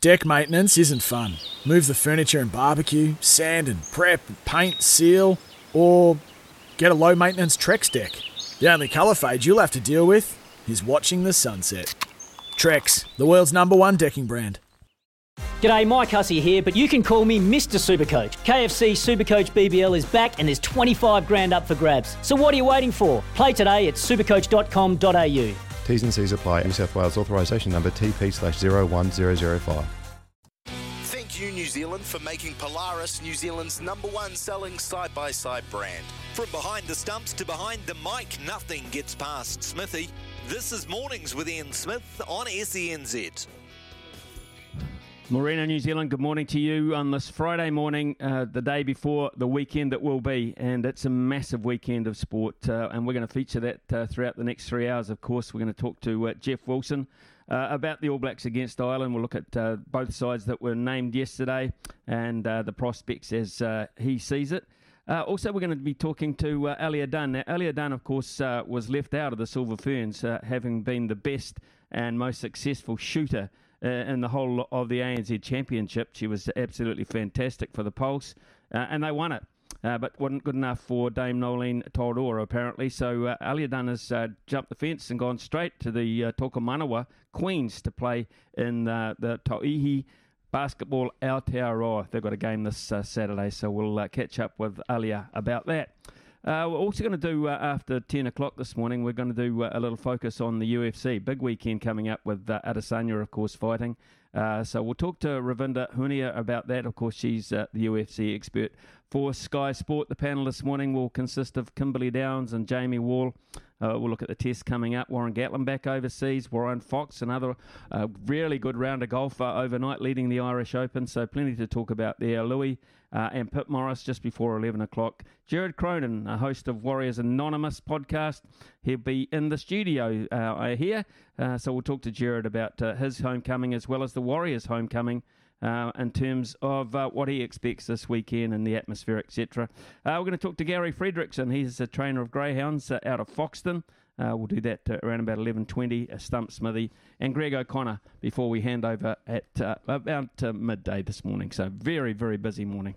Deck maintenance isn't fun. Move the furniture and barbecue, sand and prep, paint, seal, or get a low maintenance Trex deck. The only colour fade you'll have to deal with is watching the sunset. Trex, the world's number one decking brand. G'day, Mike Hussey here, but you can call me Mr. Supercoach. KFC Supercoach BBL is back and there's 25 grand up for grabs. So what are you waiting for? Play today at supercoach.com.au. T's and C's apply. New South Wales authorisation number TP slash 01005. Thank you, New Zealand, for making Polaris New Zealand's number one selling side by side brand. From behind the stumps to behind the mic, nothing gets past Smithy. This is Mornings with Ian Smith on SENZ. Morena, New Zealand, good morning to you on this Friday morning, uh, the day before the weekend that will be. And it's a massive weekend of sport. Uh, and we're going to feature that uh, throughout the next three hours, of course. We're going to talk to uh, Jeff Wilson uh, about the All Blacks against Ireland. We'll look at uh, both sides that were named yesterday and the prospects as he sees it. also, we're going to be talking to uh, Aliyah Dunn. Now, Aliyah Dunn, of course, was left out of the Silver Ferns, having been the best and most successful shooter uh, in the whole of the ANZ Championship. She was absolutely fantastic for the Pulse, uh, and they won it. Uh, but wasn't good enough for Dame Noeline Taurua, apparently. So uh, Aliyah Dunn has uh, jumped the fence and gone straight to the uh, Tokomanawa Queens to play in uh, the Tauihi Basketball Aotearoa. They've got a game this uh, Saturday, so we'll uh, catch up with Aliyah about that. Uh, we're also going to do, uh, after 10 o'clock this morning, we're going to do uh, a little focus on the UFC. Big weekend coming up with uh, Adesanya, of course, fighting. Uh, so we'll talk to Ravinda Hunia about that. Of course, she's uh, the UFC expert for Sky Sport. The panel this morning will consist of Kimberly Downs and Jamie Wall. Uh, we'll look at the test coming up. Warren Gatland back overseas. Warren Fox, another really good round of golf overnight, leading the Irish Open. So plenty to talk about there. Louis uh, and Pip Morris just before 11 o'clock. Jared Cronin, a host of Warriors Anonymous podcast. He'll be in the studio, uh, hear. Uh, so we'll talk to Jared about his homecoming as well as the Warriors' homecoming uh, in terms of uh, what he expects this weekend and the atmosphere, etc. Uh, we're going to talk to Gary Frederickson. He's a trainer of greyhounds uh, out of Foxton. Uh, we'll do that uh, around about 11.20, uh, Stump Smithy, and Greg O'Connor before we hand over at about midday this morning. So very, very busy morning.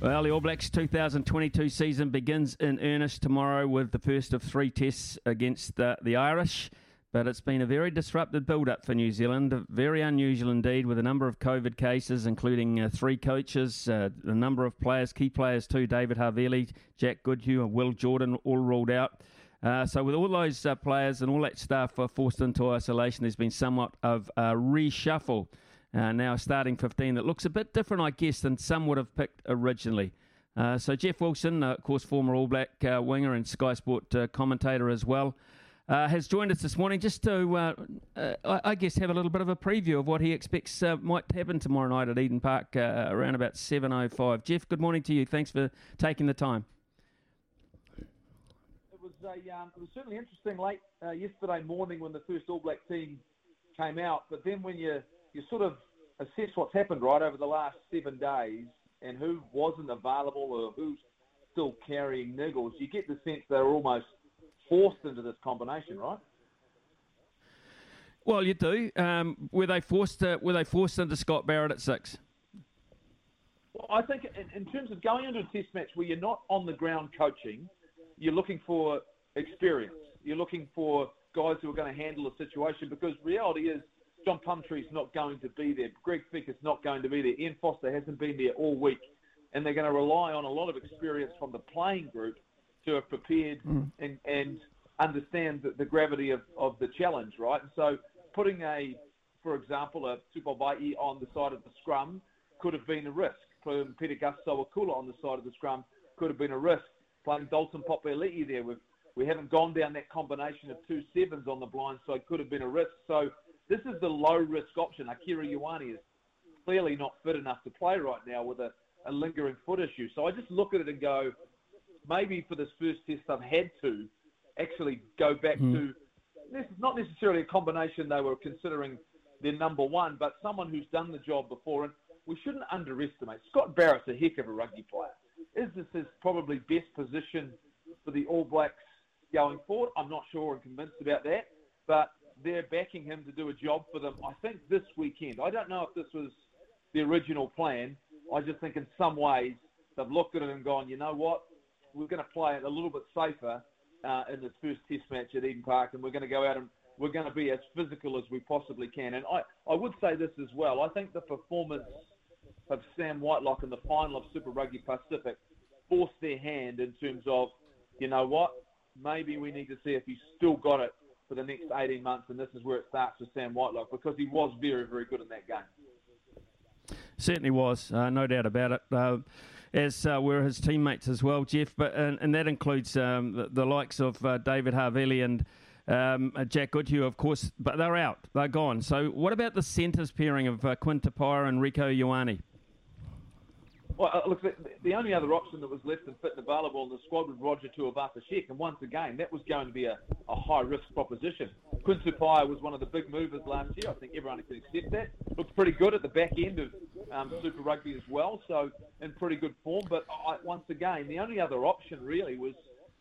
Well, the All Blacks 2022 season begins in earnest tomorrow with the first of three tests against uh, the Irish. But it's been a very disrupted build up for New Zealand, very unusual indeed, with a number of COVID cases, including uh, three coaches, uh, a number of players, key players too David Havili, Jack Goodhue, and Will Jordan all ruled out. Uh, so, with all those uh, players and all that staff forced into isolation, there's been somewhat of a reshuffle uh, now starting 15 that looks a bit different, I guess, than some would have picked originally. Uh, so Jeff Wilson, of course, former All Black winger and Sky Sport commentator as well, uh, has joined us this morning just to, uh, uh, I, I, guess, have a little bit of a preview of what he expects uh, might happen tomorrow night at Eden Park around about 7.05. Jeff, good morning to you. Thanks for taking the time. It was, a, um, it was certainly interesting late yesterday morning when the first All Black team came out, but then when you you sort of assess what's happened right over the last seven days and who wasn't available or who's still carrying niggles, you get the sense they're almost forced into this combination, right? Well, you do. Um, were they forced? To, were they forced into Scott Barrett at six? Well, I think in, in terms of going into a test match where you're not on the ground coaching, you're looking for experience. You're looking for guys who are going to handle the situation because reality is John Plumtree's not going to be there. Greg Feek is not going to be there. Ian Foster hasn't been there all week. And they're going to rely on a lot of experience from the playing group to have prepared mm. and, and understand the, the gravity of, of the challenge, right? And so putting a, for example, a Tupou Vaa'i on the side of the scrum could have been a risk. Putting Pita Sowakula on the side of the scrum could have been a risk. Playing Dalton Papali'i there, with, we haven't gone down that combination of two sevens on the blind side, could have been a risk. So this is the low risk option. Akira Ioane is clearly not fit enough to play right now with a, a lingering foot issue. So I just look at it and go, maybe for this first test, I've had to actually go back mm. to this is not necessarily a combination they were considering their number one, but someone who's done the job before. And we shouldn't underestimate. Scott Barrett's a heck of a rugby player. Is this his probably best position for the All Blacks going forward? I'm not sure and convinced about that, but they're backing him to do a job for them. I think this weekend. I don't know if this was the original plan. I just think in some ways they've looked at it and gone, you know what, we're going to play it a little bit safer uh, in this first Test match at Eden Park, and we're going to go out and we're going to be as physical as we possibly can. And I, I would say this as well. I think the performance of Sam Whitelock in the final of Super Rugby Pacific forced their hand in terms of, you know what, maybe we need to see if he's still got it for the next 18 months, and this is where it starts with Sam Whitelock because he was very, very good in that game. Certainly was, uh, no doubt about it. Uh, as uh, were his teammates as well, Jeff. But and, and that includes um, the, the, likes of uh, David Havili and um, uh, Jack Goodhue, of course. But they're out, they're gone. So what about the centres pairing of uh, and Rieko Ioane? Well, uh, look, the, the, only other option that was left and fit and available in the squad was Roger Tuivasa-Sheck, and once again, that was going to be a, a high-risk proposition. Quinn Tupaea was one of the big movers last year. I think everyone can accept that. Looked pretty good at the back end of um, Super Rugby as well, so in pretty good form. But I, once again, the only other option really was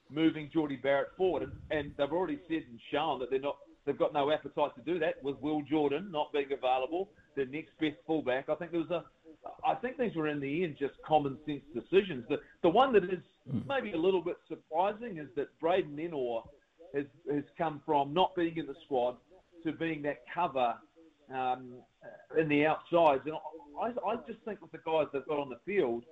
moving Jordie Barrett forward, and, and they've already said and shown that they're not. They've got no appetite to do that with Will Jordan not being available, the next best fullback. I think there was a I think these were in the end just common sense decisions. The the one that is hmm. maybe a little bit surprising is that Braydon Ennor has has come from not being in the squad to being that cover um, in the outsides. And I, I just think with the guys they've got on the field,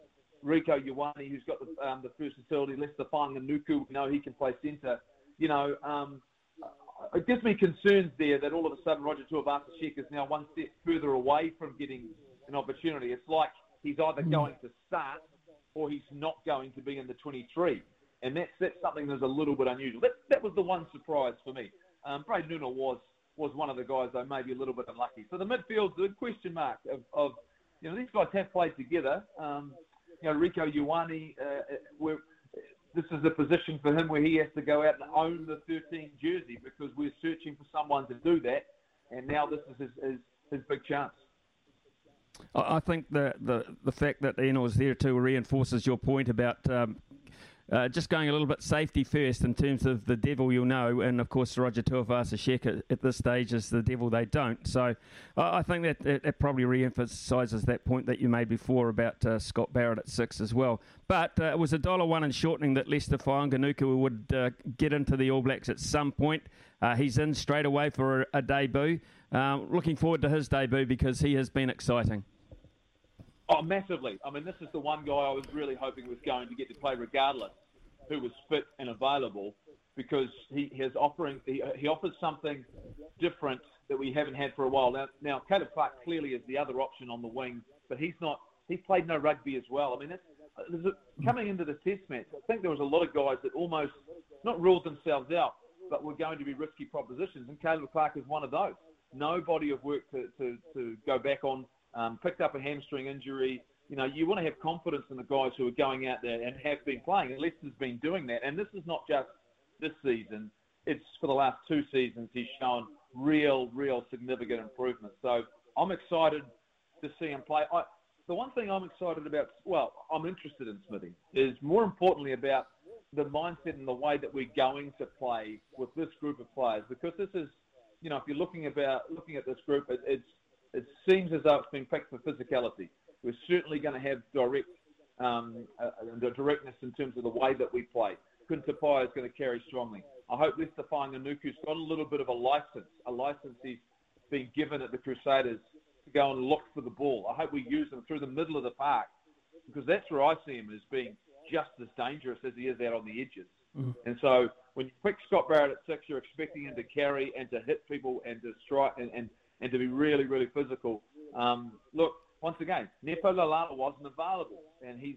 Rieko Ioane, who's got the, um, the first facility, Leicester Fainga'anuku, we know he can play centre. You know, um, it gives me concerns there that all of a sudden Roger Tuivasa-Sheck is now one step further away from getting an opportunity. It's like he's either hmm. going to start or he's not going to be in the 23. And that's, that's something that's a little bit unusual. That, that was the one surprise for me. Um, Braydon Ennor was, was one of the guys, though, maybe a little bit unlucky. So the midfield's a question mark of, of, you know, these guys have played together. Um, you know, Rieko Ioane, uh, this is a position for him where he has to go out and own the 13 jersey because we're searching for someone to do that. And now this is his, his, his big chance. I think the, the, the fact that Ennor was there too reinforces your point about um, uh, just going a little bit safety first in terms of the devil you'll know, and of course Roger Tuivasa-Sheck at, at this stage is the devil they don't. So I think that, that probably re-emphasises that point that you made before about uh, Scott Barrett at six as well. But uh, it was a dollar one in shortening that Leicester Fainga'anuku would uh, get into the All Blacks at some point. Uh, he's in straight away for a, a debut. Uh, looking forward to his debut because he has been exciting. Oh, massively. I mean, this is the one guy I was really hoping was going to get to play regardless who was fit and available because he has offering he, he offers something different that we haven't had for a while. Now, now Caleb Clarke clearly is the other option on the wing, but he's not. He's played no rugby as well. I mean, that's, a, coming into the Test match, I think there was a lot of guys that almost not ruled themselves out, but were going to be risky propositions, and Caleb Clarke is one of those. No body of work to, to, to go back on um, picked up a hamstring injury. You know, you want to have confidence in the guys who are going out there and have been playing. And Leicester's been doing that. And this is not just this season. It's for the last two seasons he's shown real, real significant improvement. So I'm excited to see him play. I, the one thing I'm excited about, well, I'm interested in Smithy, is more importantly about the mindset and the way that we're going to play with this group of players. Because this is, you know, if you're looking about looking at this group, it, it's it seems as though it's been picked for physicality. We're certainly going to have direct, um, uh, directness in terms of the way that we play. Quinn Tupaea is going to carry strongly. I hope Leicester Fainga'anuku's got a little bit of a license, a license he's been given at the Crusaders to go and look for the ball. I hope we use him through the middle of the park because that's where I see him as being just as dangerous as he is out on the edges. Mm. And so when you pick Scott Barrett at six, you're expecting him to carry and to hit people and to strike and, and and to be really, really physical. Um, look, once again, Nepo Laulala wasn't available, and he's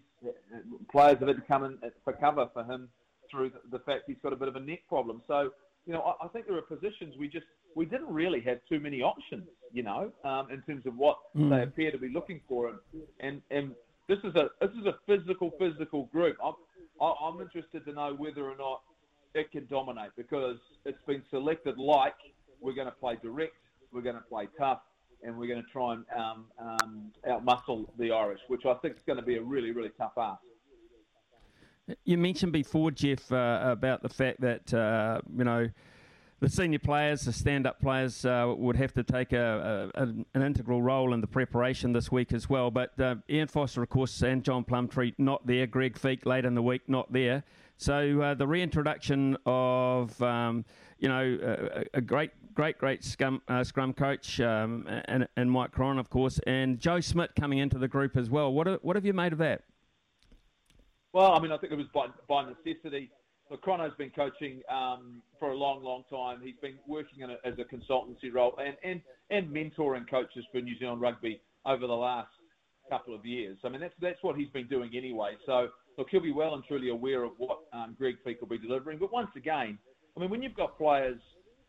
players have had to come in for cover for him through the, the fact he's got a bit of a neck problem. So, you know, I, I think there are positions we just we didn't really have too many options, you know, um, in terms of what mm. they appear to be looking for, and and and this is a this is a physical physical group. I'm I'm interested to know whether or not it can dominate because it's been selected like we're going to play direct we're going to play tough. and we're going to try and um, um, outmuscle the Irish, which I think is going to be a really, really tough ask. You mentioned before, Jeff, uh, about the fact that uh, you know the senior players, the stand-up players, uh, would have to take a, a, an integral role in the preparation this week as well. But uh, Ian Foster, of course, and John Plumtree not there. Greg Feek late in the week not there. So uh, the reintroduction of um, you know a, a, great, great, great scum, uh, scrum coach um, and, and Mike Cron, of course, and Joe Schmidt coming into the group as well. What what have you made of that? Well, I mean, I think it was by, by necessity. So Crono's been coaching um, for a long, long time. He's been working a, as a consultancy role and, and, and mentoring coaches for New Zealand rugby over the last couple of years. I mean, that's that's what he's been doing anyway. So look, he'll be well and truly aware of what um, Greg Feek will be delivering. But once again, I mean, when you've got players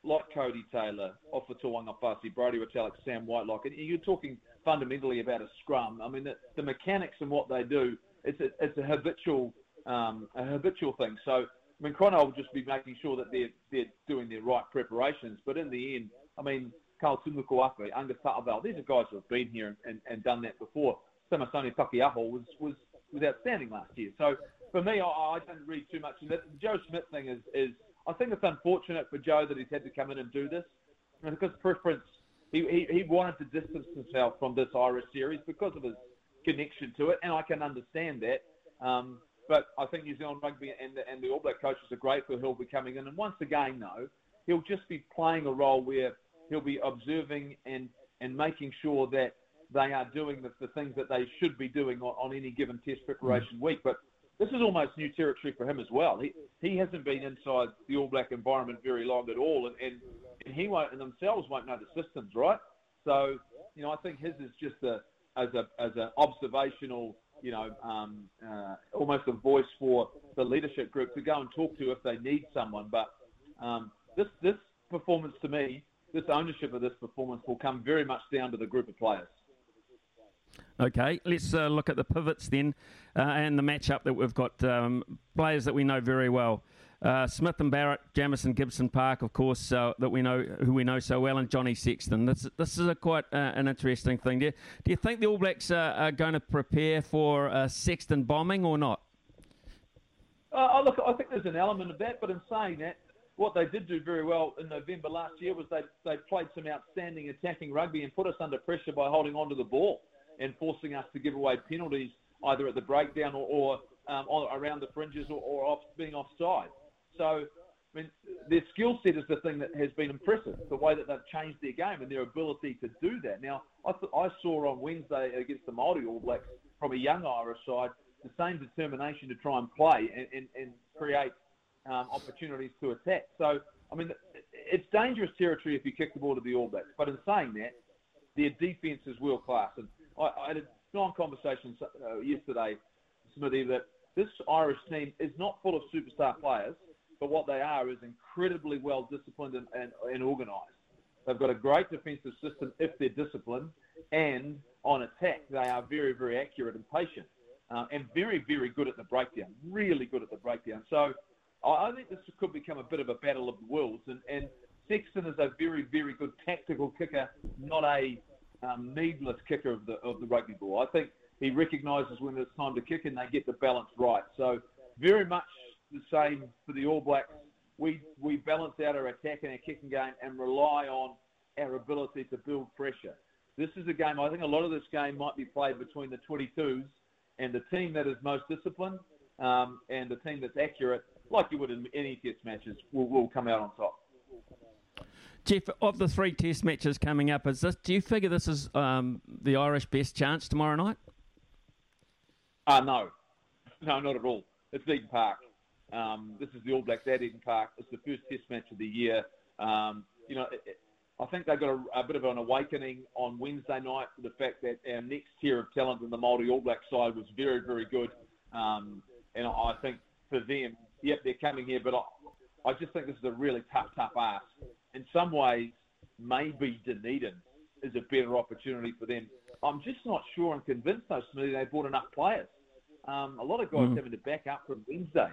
like Codie Taylor, Ofa Tu'ungafasi, Brodie Retallick, Sam Whitelock, and you're talking fundamentally about a scrum. I mean, the, the mechanics and what they do it's a, it's a habitual um, a habitual thing. So I mean, Crono will just be making sure that they're they're doing their right preparations. But in the end, I mean, Karl Tu'inukuafe, Angus Ta'avao, these are guys who have been here and, and done that before. Samisoni Taukei'aho was, was was outstanding last year. So for me, I, I don't read too much it. The Joe Schmidt thing is is I think it's unfortunate for Joe that he's had to come in and do this because preference. He, he, he wanted to distance himself from this Irish series because of his connection to it, and I can understand that. Um, but I think New Zealand rugby and the, and the All Black coaches are grateful he'll be coming in. And once again, though, he'll just be playing a role where he'll be observing and, and making sure that they are doing the, the things that they should be doing on, on any given test preparation mm. week. But this is almost new territory for him as well. He, he hasn't been inside the All Black environment very long at all, and, and, and he won't, and themselves won't know the systems, right? So, you know, I think his is just a, as a as an observational, you know, um, uh, almost a voice for the leadership group to go and talk to if they need someone. But um, this this performance to me, this ownership of this performance will come very much down to the group of players. Okay, let's uh, look at the pivots then uh, and the matchup that we've got. Um, players that we know very well. Uh, Smith and Barrett, Jamison Gibson Park, of course, uh, that we know who we know so well, and Johnny Sexton. This this is a quite uh, an interesting thing. Do you, do you think the All Blacks are going to prepare for Sexton bombing or not? Uh, look, I think there's an element of that, but in saying that, what they did do very well in November last year was they they played some outstanding attacking rugby and put us under pressure by holding on to the ball and forcing us to give away penalties either at the breakdown or, or um, around the fringes or, or off, being offside. So, I mean, their skill set is the thing that has been impressive, the way that they've changed their game and their ability to do that. Now, I, th- I saw on Wednesday against the Māori All Blacks from a young Irish side the same determination to try and play and, and, and create um, opportunities to attack. So, I mean, it's dangerous territory if you kick the ball to the All Blacks. But in saying that, their defence is world class. And I, I had a long conversation uh, yesterday, Smithy, that this Irish team is not full of superstar players but what they are is incredibly well disciplined and, and, and organised. They've got a great defensive system if they're disciplined, and on attack, they are very, very accurate and patient, uh, and very, very good at the breakdown. Really good at the breakdown. So I think this could become a bit of a battle of the worlds. And, and Sexton is a very, very good tactical kicker, not a um, needless kicker of the of the rugby ball. I think he recognises when it's time to kick, and they get the balance right. So very much the same for the All Blacks. We we balance out our attack and our kicking game and rely on our ability to build pressure. This is a game. I think a lot of this game might be played between the 22s and the team that is most disciplined um, and the team that's accurate, like you would in any test matches, will, will come out on top. Jeff, of the three test matches coming up, is this? Do you figure this is um, the Irish best chance tomorrow night? Uh, no, no, not at all. It's Eden Park. Um, this is the All Blacks at Eden Park. It's the first Test match of the year. Um, you know, it, it, I think they got a, a, bit of an awakening on Wednesday night for the fact that our next tier of talent in the Māori All Black side was very, very good. Um, and I think for them, yep, they're coming here, but I, I just think this is a really tough, tough ask. In some ways, maybe Dunedin is a better opportunity for them. I'm just not sure and convinced, though, Smithy, they brought enough players. Um, a lot of guys mm. having to back up from Wednesday.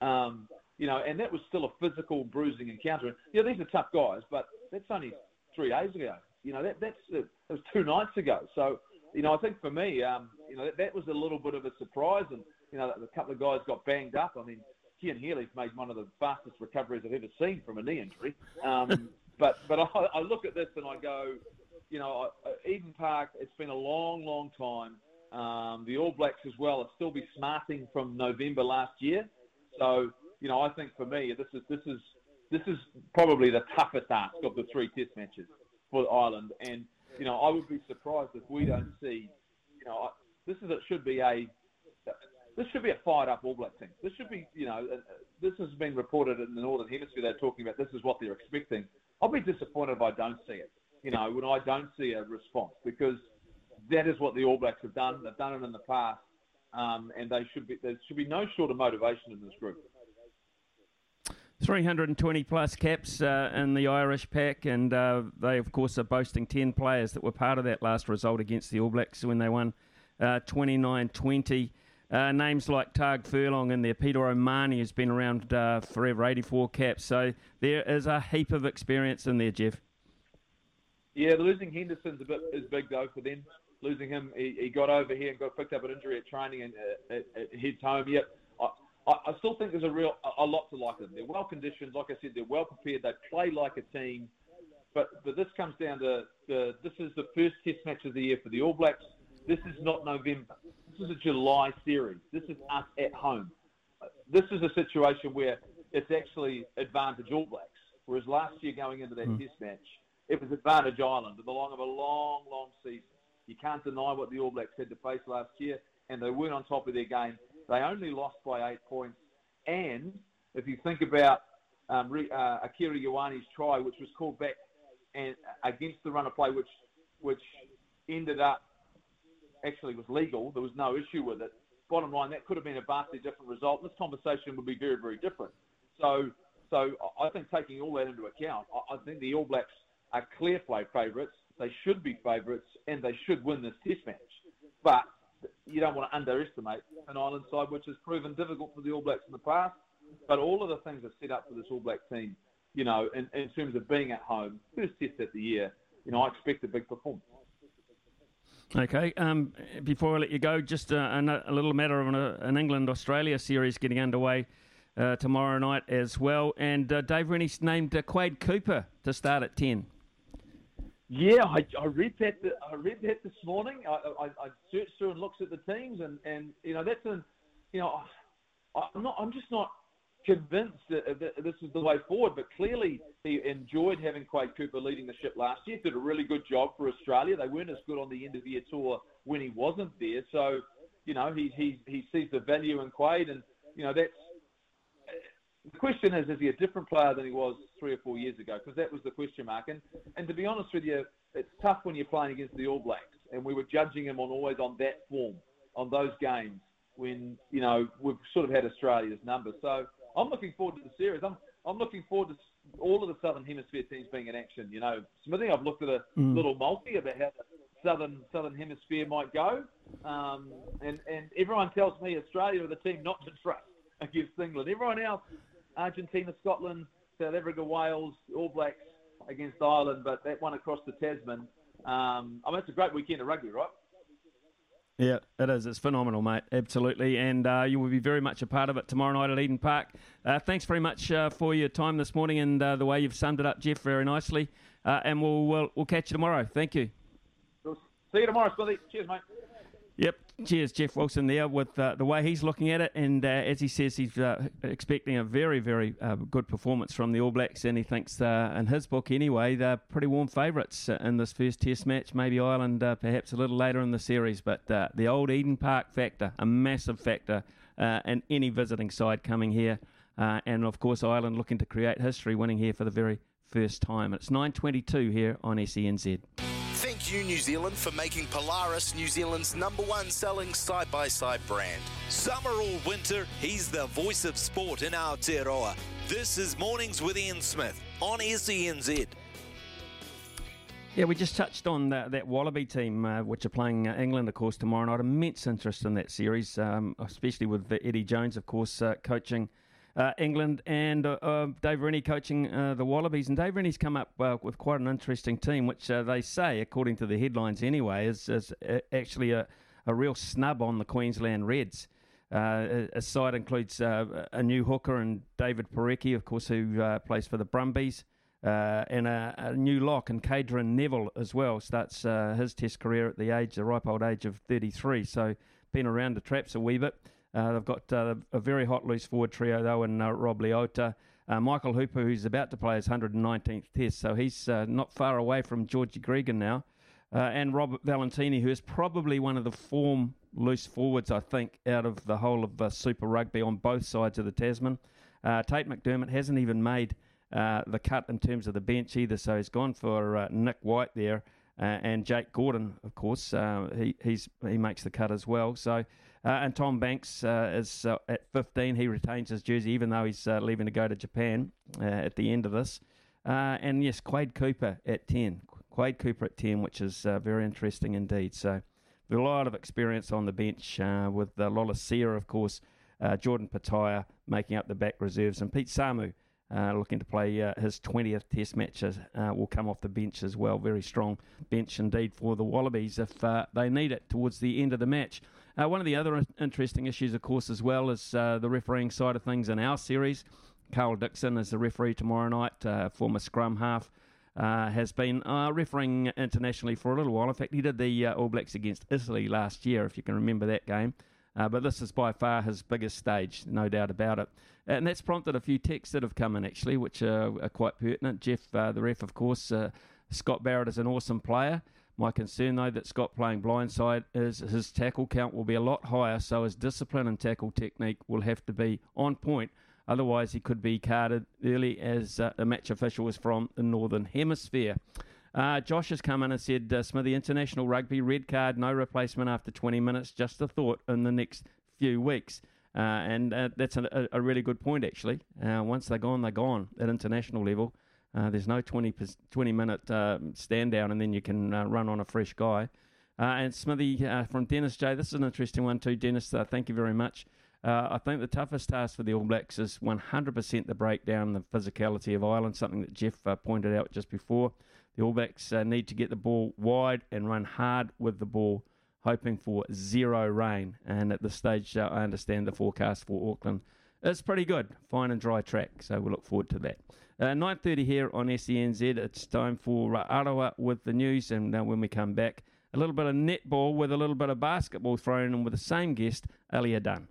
Um, you know, and that was still a physical bruising encounter. Yeah, these are tough guys, but that's only three days ago. You know, that, that's that was two nights ago. So, you know, I think for me, um, you know, that, that was a little bit of a surprise. And, you know, a couple of guys got banged up. I mean, Cian Healy's made one of the fastest recoveries I've ever seen from a knee injury. Um, but but I, I look at this and I go, you know, Eden Park, it's been a long, long time. Um, the All Blacks as well are still be smarting from November last year. So, you know, I think for me, this is this is this is probably the toughest ask of the three Test matches for Ireland. And you know, I would be surprised if we don't see, you know, this is it should be a this should be a fired up All Black team. This should be, you know, uh, this has been reported in the Northern Hemisphere. They're talking about this is what they're expecting. I'll be disappointed if I don't see it. You know, when I don't see a response because that is what the All Blacks have done. They've done it in the past, um, and they should be. There should be no short of motivation in this group. 320 plus caps uh, in the Irish pack, and uh, they, of course, are boasting 10 players that were part of that last result against the All Blacks when they won uh, 29 20. Uh, names like Tadhg Furlong in there, Peter O'Mahony has been around uh, forever, 84 caps. So there is a heap of experience in there, Jeff. Yeah, losing Henderson's a bit is big though for them. Losing him, he, he got over here and got picked up an injury at training and uh, it heads home. Yep, I, I still think there's a real a, a lot to like them. They're well conditioned, like I said, they're well prepared. They play like a team. But but this comes down to the this is the first Test match of the year for the All Blacks. This is not November. This is a July series. This is us at home. This is a situation where it's actually advantage All Blacks. Whereas last year going into that mm. Test match, it was advantage Ireland at the long of a long, long season. You can't deny what the All Blacks had to face last year, and they weren't on top of their game. They only lost by eight points. And if you think about um, uh, Akira Ioane's try, which was called back and uh, against the run of play, which which ended up actually was legal. There was no issue with it. Bottom line, that could have been a vastly different result. This conversation would be very, very different. So, so I think taking all that into account, I, think the All Blacks are clear play favourites. They should be favourites, and they should win this Test match. But you don't want to underestimate an Ireland side, which has proven difficult for the All Blacks in the past. But all of the things are set up for this All Black team, you know, in, in terms of being at home, first test of the year, you know, I expect a big performance. Okay. Um, before I let you go, just a, a, a little matter of an, an England Australia series getting underway uh, tomorrow night as well. And uh, Dave Rennie's named uh, Quade Cooper to start at 10. Yeah, I, I read that. I read that this morning. I, I, I searched through and looked at the teams, and, and you know that's an, you know, I'm not. I'm just not convinced that, uh, that this is the way forward. But clearly, he enjoyed having Quade Cooper leading the ship last year. Did a really good job for Australia. They weren't as good on the end of year tour when he wasn't there. So, you know, he he he sees the value in Quade, and you know that's uh, the question is, is he a different player than he was three or four years ago? Because that was the question mark. And, and to be honest with you, it's tough when you're playing against the All Blacks, and we were judging him on always on that form, on those games when you know we've sort of had Australia's number. So I'm looking forward to the series. I'm I'm looking forward to all of the Southern Hemisphere teams being in action. You know, Smithy, I've looked at a mm. little multi about how the Southern Southern Hemisphere might go, um, and and everyone tells me Australia are the team not to trust against England. Everyone else Argentina, Scotland, South Africa, Wales, All Blacks against Ireland, but that one across the Tasman. Um, I mean, it's a great weekend of rugby, right? Yeah, it is. It's phenomenal, mate. Absolutely. And uh, you will be very much a part of it tomorrow night at Eden Park. Uh, thanks very much uh, for your time this morning and uh, the way you've summed it up, Jeff, very nicely. Uh, and we'll, we'll, we'll catch you tomorrow. Thank you. See you tomorrow, Smithy. Cheers, mate. Yep. Cheers, Jeff Wilson there with uh, the way he's looking at it. And uh, as he says, he's uh, expecting a very, very uh, good performance from the All Blacks. And he thinks, uh, in his book anyway, they're pretty warm favourites uh, in this first Test match. Maybe Ireland perhaps a little later in the series. But the old Eden Park factor, a massive factor in any visiting side coming here. and of course, Ireland looking to create history, winning here for the very first time. It's 9.22 here on SENZ. Thank you, New Zealand, for making Polaris New Zealand's number one selling side by side brand. Summer or winter, he's the voice of sport in Aotearoa. This is Mornings with Ian Smith on SENZ. Yeah, we just touched on that, that Wallaby team, uh, which are playing uh, England, of course, tomorrow night. Immense interest in that series, um, especially with Eddie Jones, of course, uh, coaching uh, England, and uh, uh, Dave Rennie coaching uh, the Wallabies. And Dave Rennie's come up with quite an interesting team, which they say, according to the headlines anyway, is, is actually a, a real snub on the Queensland Reds. Uh, a side includes uh, a new hooker and David Porecki, of course, who uh, plays for the Brumbies, and a, a, new lock and Cadeyrn Neville as well. Starts his Test career at the age, the ripe old age of 33. So been around the traps a wee bit. Uh, they've got uh, a very hot loose forward trio though, and uh, Rob Leota, Michael Hooper, who's about to play his 119th Test, so he's not far away from Georgie Gregan now, and Robert Valetini, who is probably one of the form loose forwards, I think, out of the whole of Super Rugby on both sides of the Tasman. Tate McDermott hasn't even made the cut in terms of the bench either, so he's gone for Nic White there. Uh, and Jake Gordon, of course, uh, he he's he makes the cut as well. So, uh, and Tom Banks uh, is uh, at 15. He retains his jersey even though he's uh, leaving to go to Japan at the end of this. and yes, Quade Cooper at 10. Quade Cooper at 10, which is very interesting indeed. So, a lot of experience on the bench with uh, Lolesio, of course, Jordan Petaia making up the back reserves, and Pete Samu uh, looking to play uh, his 20th Test match, uh, will come off the bench as well. Very strong bench indeed for the Wallabies if uh, they need it towards the end of the match. Uh, one of the other interesting issues, of course, as well, is uh, the refereeing side of things in our series. Karl Dickson is the referee tomorrow night, former scrum half. has been refereeing internationally for a little while. In fact, he did the All Blacks against Italy last year, if you can remember that game. Uh, but this is by far his biggest stage, no doubt about it. And that's prompted a few texts that have come in, actually, which are, are quite pertinent. Jeff, uh, the ref, of course, uh, Scott Barrett is an awesome player. My concern, though, that Scott playing blindside is his tackle count will be a lot higher, so his discipline and tackle technique will have to be on point. Otherwise, he could be carded early as uh, a match official is from the Northern Hemisphere. Uh, Josh has come in and said, uh, Smithy, international rugby, red card, no replacement after 20 minutes, just a thought in the next few weeks. Uh, and uh, that's a, a, really good point, actually. Uh, once they're gone, they're gone at international level. Uh, there's no 20, 20 minute uh, stand down and then you can run on a fresh guy. and Smithy from Dennis J, this is an interesting one too. Dennis, thank you very much. I think the toughest task for the All Blacks is 100% the breakdown, the physicality of Ireland, something that Jeff pointed out just before. The All Blacks uh, need to get the ball wide and run hard with the ball, hoping for zero rain. And at this stage, uh, I understand the forecast for Auckland is pretty good, fine and dry track. So we look forward to that. Uh, 9:30 here on SENZ. It's time for uh, Arawa with the news, and uh, when we come back, a little bit of netball with a little bit of basketball thrown in with the same guest, Aliyah Dunn.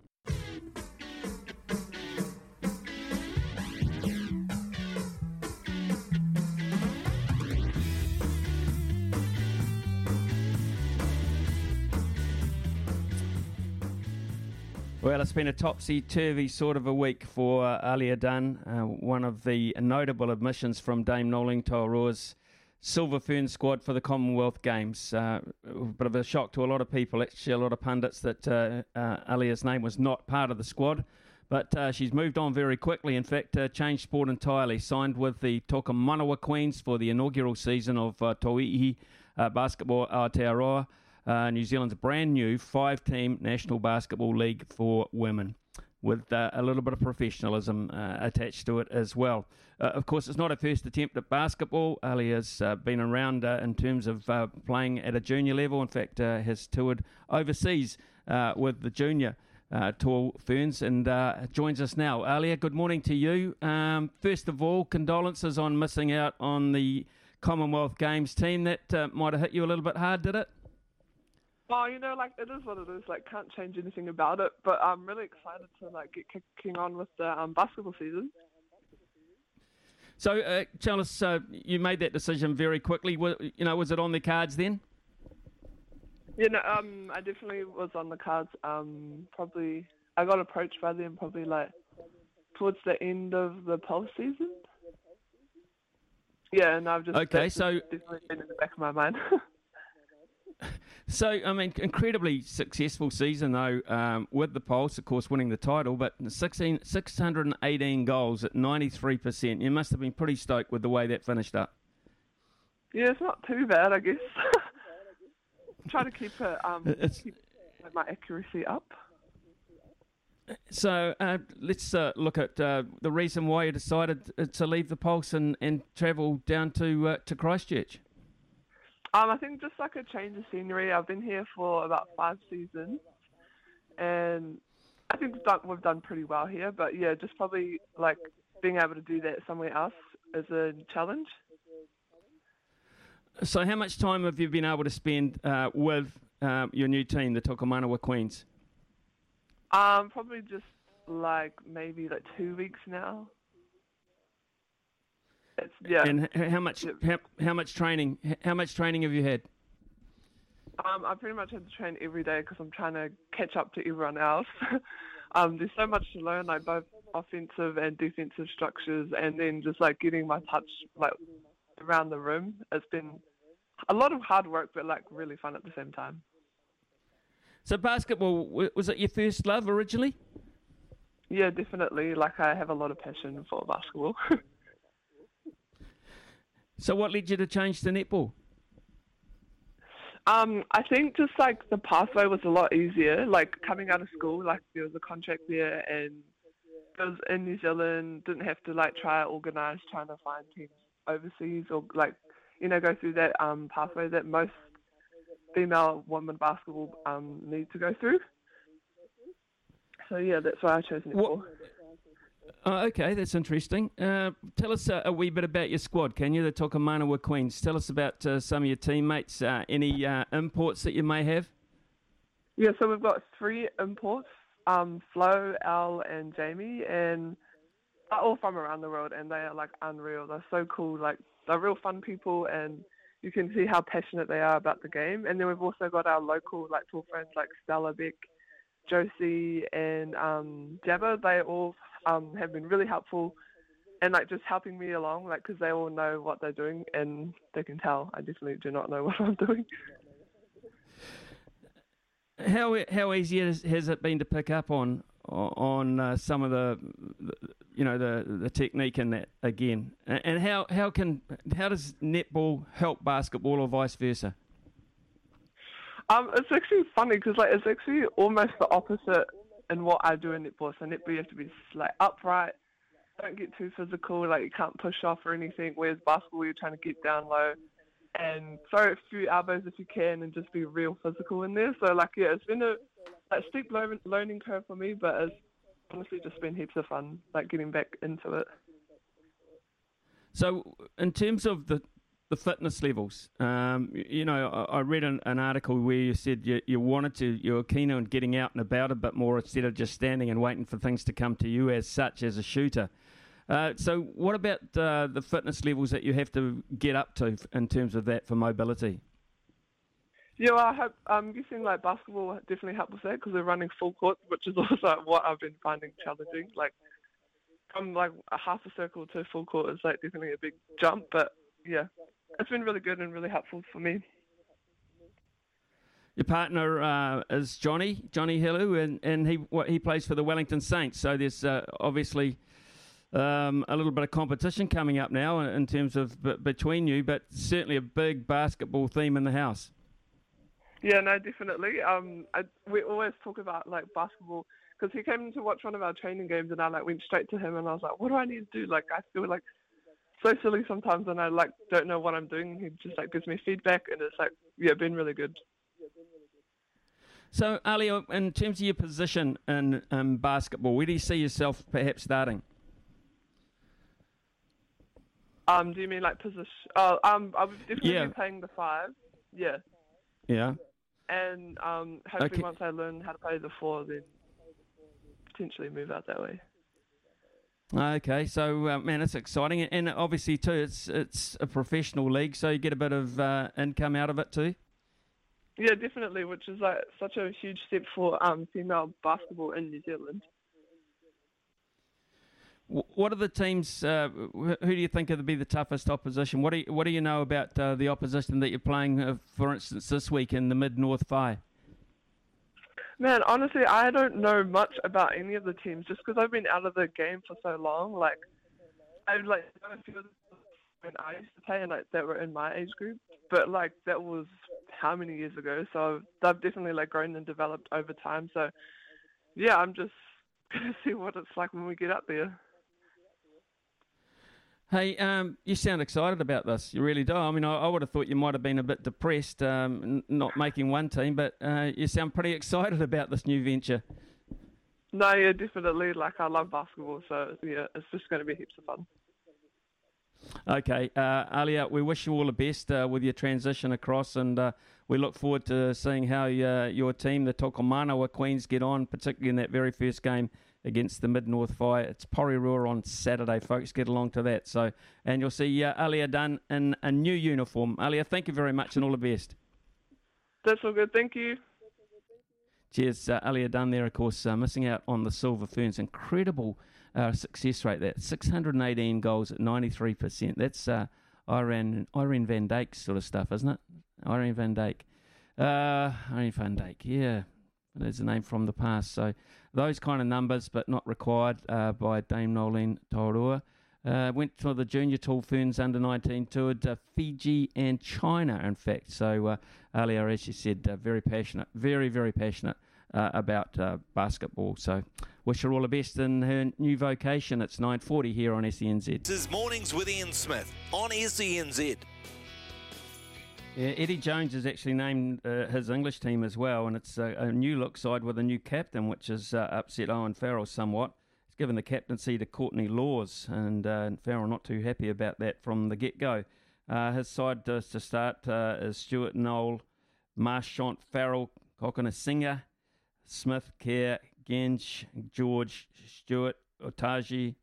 Well, it's been a topsy turvy sort of a week for uh, Aliyah Dunn, uh, one of the notable admissions from Dame Noeline Taurua's Silver Fern squad for the Commonwealth Games. Uh, a bit of a shock to a lot of people, actually, a lot of pundits, that uh, uh, Aliyah's name was not part of the squad. But uh, she's moved on very quickly. In fact, uh, changed sport entirely. Signed with the Tokomanawa Queens for the inaugural season of uh, Tauihi uh, Basketball Aotearoa uh, New Zealand's brand new five team National Basketball League for women. With uh, a little bit of professionalism uh, attached to it as well. Uh, of course, it's not her first attempt at basketball. Ali has uh, been around uh, in terms of playing at a junior level. In fact, has toured overseas with the junior Tall Ferns and joins us now. Aliyah, good morning to you. Um, first of all, condolences on missing out on the Commonwealth Games team. That might have hit you a little bit hard, did it? Oh, you know, like it is what it is. Like, can't change anything about it. But I'm really excited to like get kicking on with the um, basketball season. So, uh, Charles, uh, you made that decision very quickly. You know, was it on the cards then? Yeah, no, um, I definitely was on the cards. Um, probably, I got approached by them probably like towards the end of the post season. Yeah, and I've just okay. So definitely been in the back of my mind. So, I mean, incredibly successful season, though, um, with the Pulse, of course, winning the title, but 16, 618 goals at 93%. You must have been pretty stoked with the way that finished up. Yeah, it's not too bad, I guess. Try to keep it, um, keep my accuracy up. So uh, let's uh, look at uh, the reason why you decided uh, to leave the Pulse and, and travel down to uh, to Christchurch. Um, I think just like a change of scenery. I've been here for about five seasons, and I think we've done, we've done pretty well here. But yeah, just probably like being able to do that somewhere else is a challenge. So, how much time have you been able to spend uh, with uh, your new team, the Tokomanawa Queens? Um, probably just like maybe like two weeks now. It's, yeah. And how much how, how much training how much training have you had? Um, I pretty much had to train every day because I'm trying to catch up to everyone else. um, there's so much to learn, like both offensive and defensive structures, and then just like getting my touch like around the room. It's been a lot of hard work, but like really fun at the same time. So basketball was it your first love originally? Yeah, definitely. Like I have a lot of passion for basketball. So what led you to change to netball? Um, I think just like the pathway was a lot easier. Like coming out of school, like there was a contract there, and it was in New Zealand. Didn't have to like try organise trying to find teams overseas or like you know go through that um, pathway that most female women basketball um, need to go through. So yeah, that's why I chose netball. Oh, okay, that's interesting. Uh, tell us uh, a wee bit about your squad, can you? The Tokomanawa Queens. Tell us about uh, some of your teammates. Uh, any uh, imports that you may have? Yeah, so we've got three imports: um, Flo, Al, and Jamie, and they're all from around the world, and they are like unreal. They're so cool. Like they're real fun people, and you can see how passionate they are about the game. And then we've also got our local like Tall Ferns like Stella Beck, Josie, and um, Jabba. They all um, have been really helpful and like just helping me along, like because they all know what they're doing and they can tell I definitely do not know what I'm doing. How how easy has, has it been to pick up on on uh, some of the, you know the the technique in that again, and how how can how does netball help basketball or vice versa? Um, it's actually funny because like it's actually almost the opposite in what I do in netball. So netball you have to be like upright, don't get too physical, like you can't push off or anything. Whereas basketball you're trying to get down low and throw a few elbows if you can and just be real physical in there. So like yeah, it's been a like, steep learning curve for me, but it's honestly just been heaps of fun, like getting back into it. So, in terms of the the fitness levels, um, you know, I, read an, an, article where you said you, you wanted to, you were keen on getting out and about a bit more instead of just standing and waiting for things to come to you as such as a shooter. Uh, so, what about uh, the fitness levels that you have to get up to in terms of that for mobility? Yeah, I hope, I'm guessing like basketball definitely helped with that because we're running full court, which is also what I've been finding challenging. Like from like a half a circle to full court is like definitely a big jump, but yeah, it's been really good and really helpful for me. Your partner uh, is Johnny Johnny Hillu, and and he what, he plays for the Wellington Saints. So there's uh, obviously um, a little bit of competition coming up now in terms of b- between you, but certainly a big basketball theme in the house. Yeah, no, definitely. Um, I, we always talk about like basketball because he came to watch one of our training games, and I like went straight to him, and I was like, "What do I need to do?" Like, I feel like so silly sometimes, and I like don't know what I'm doing. He just like gives me feedback, and it's like yeah, been really good. So, Ali, in terms of your position in um, basketball, where do you see yourself perhaps starting? Um, do you mean like position? Oh, um, I would definitely yeah. be playing the five. Yeah. Yeah. And um, hopefully, okay. once I learn how to play the four, then potentially move out that way. Okay, so uh, man, it's exciting, and obviously too, it's it's a professional league, so you get a bit of uh, income out of it too. Yeah, definitely, which is like such a huge step for um, female basketball in New Zealand. What are the teams? Uh, who do you think would be the toughest opposition? What do you, what do you know about uh, the opposition that you're playing, uh, for instance, this week in the Mid North Whai? Man, honestly, I don't know much about any of the teams just because I've been out of the game for so long. Like, I've like a few of when I used to play and like that were in my age group, but like that was how many years ago? So they've definitely like grown and developed over time. So yeah, I'm just gonna see what it's like when we get up there. Hey, um, you sound excited about this. You really do. I mean, I, I would have thought you might have been a bit depressed, um, n- not making one team, but uh, you sound pretty excited about this new venture. No, yeah, definitely. Like I love basketball, so yeah, it's just going to be heaps of fun. Okay, uh, Aliyah, we wish you all the best uh, with your transition across, and uh, we look forward to seeing how uh, your team, the Tokomanawa Queens, get on, particularly in that very first game against the Mid North Fire. It's Porirua on Saturday, folks. Get along to that. So, and you'll see uh, Aliyah Dunn in a new uniform. Aliyah, thank you very much, and all the best. That's all good. Thank you. Cheers, uh, Aliyah Dunn there, of course, uh, missing out on the Silver Ferns. Incredible uh, success rate that 618 goals at 93%. That's uh, Irene, Irene Van Dyke sort of stuff, isn't it? Irene Van Dyke. Uh, Irene Van Dyke, yeah. There's a name from the past. So those kind of numbers, but not required uh, by Dame Noeline Taurua. Uh, went to the Junior Tall Ferns under 19 toured uh, Fiji and China, in fact. So, uh, Aliyah, as you said, uh, very passionate, very, very passionate uh, about uh, basketball. So, wish her all the best in her new vocation. It's 9.40 here on SENZ. This is Mornings with Ian Smith on SENZ. Yeah, Eddie Jones has actually named uh, his English team as well, and it's a, a new look side with a new captain, which has uh, upset Owen Farrell somewhat. He's given the captaincy to Courtney Lawes, and, uh, Farrell not too happy about that from the get go. Uh, his side to, to start uh, is Steward Nowell, Marchant, Farrell, Cokanasiga, Smith, Care, Genge, George, Stuart, Itoje,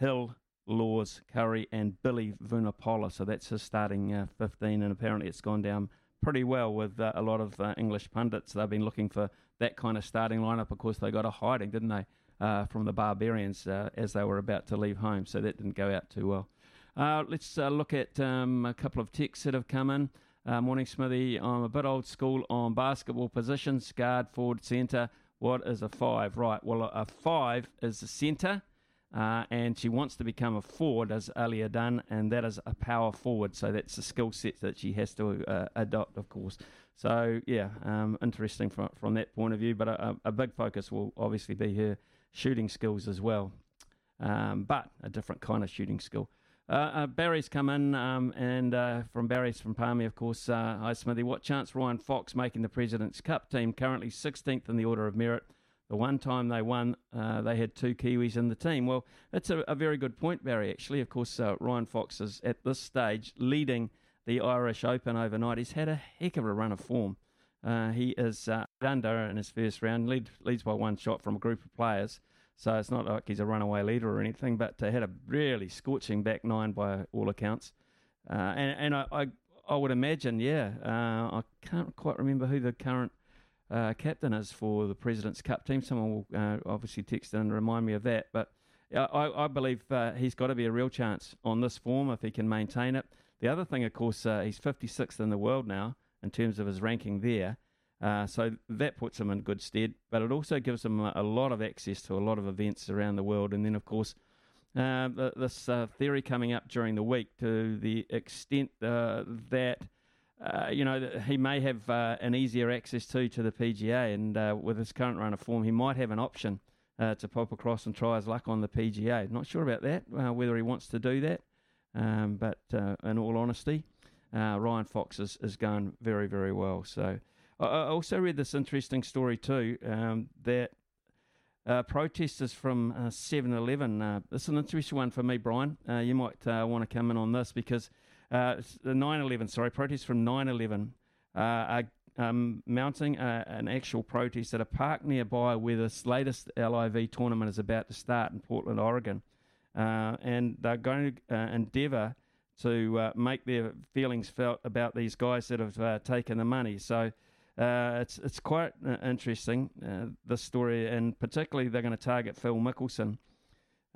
Hill, Lawes, Curry, and Billy Vunipola. So that's his starting uh, 15, and apparently it's gone down pretty well with uh, a lot of uh, English pundits. They've been looking for that kind of starting lineup. Of course, they got a hiding, didn't they, uh, from the Barbarians uh, as they were about to leave home. So that didn't go out too well. Uh, let's look at um, a couple of texts that have come in. morning, Smithy. I'm a bit old school on basketball positions guard, forward, centre. What is a five? Right. Well, a five is a centre. Uh, and she wants to become a forward as Aliyah Dunn, and that is a power forward. So that's a skill set that she has to uh, adopt, of course. So yeah, um, interesting from from that point of view. But a, a, big focus will obviously be her shooting skills as well, um, but a different kind of shooting skill. Uh, uh Barry's come in, um, and uh, from Barry's from Palmy, of course. Uh, hi, Smithy. What chance Ryan Fox making the President's Cup team? Currently 16th in the order of merit. The one time they won, uh, they had two Kiwis in the team. Well, that's a, a very good point, Barry, actually. Of course, uh, Ryan Fox is at this stage leading the Irish Open overnight. He's had a heck of a run of form. Uh, he is uh, under in his first round, lead, leads by one shot from a group of players. So it's not like he's a runaway leader or anything, but uh, had a really scorching back nine by all accounts. Uh, and and I, I, I would imagine, yeah, uh, I can't quite remember who the current uh, captain is for the President's Cup team. Someone will uh, obviously text in and remind me of that. But I, I believe uh, he's got to be a real chance on this form if he can maintain it. The other thing, of course, uh, he's 56th in the world now in terms of his ranking there. Uh, so that puts him in good stead, but it also gives him a, a, lot of access to a lot of events around the world. And then, of course, uh, this theory coming up during the week to the extent that uh, you know, he may have uh, an easier access to to the PGA, and uh, with his current run of form, he might have an option uh, to pop across and try his luck on the PGA. Not sure about that, uh, whether he wants to do that, um, but in all honesty, Ryan Fox is, is going very, very well. So I, I also read this interesting story too um, that. Uh, protesters from uh, 7-Eleven. Uh, this is an interesting one for me, Brian. you might want to come in on this because uh, the 9/11, sorry, protests from 9/11 uh, are um, mounting a, an actual protest at a park nearby where this latest LIV tournament is about to start in Portland, Oregon, uh, and they're going to uh, endeavour to uh, make their feelings felt about these guys that have uh, taken the money. So. it's it's quite interesting this story, and particularly they're going to target Phil Mickelson,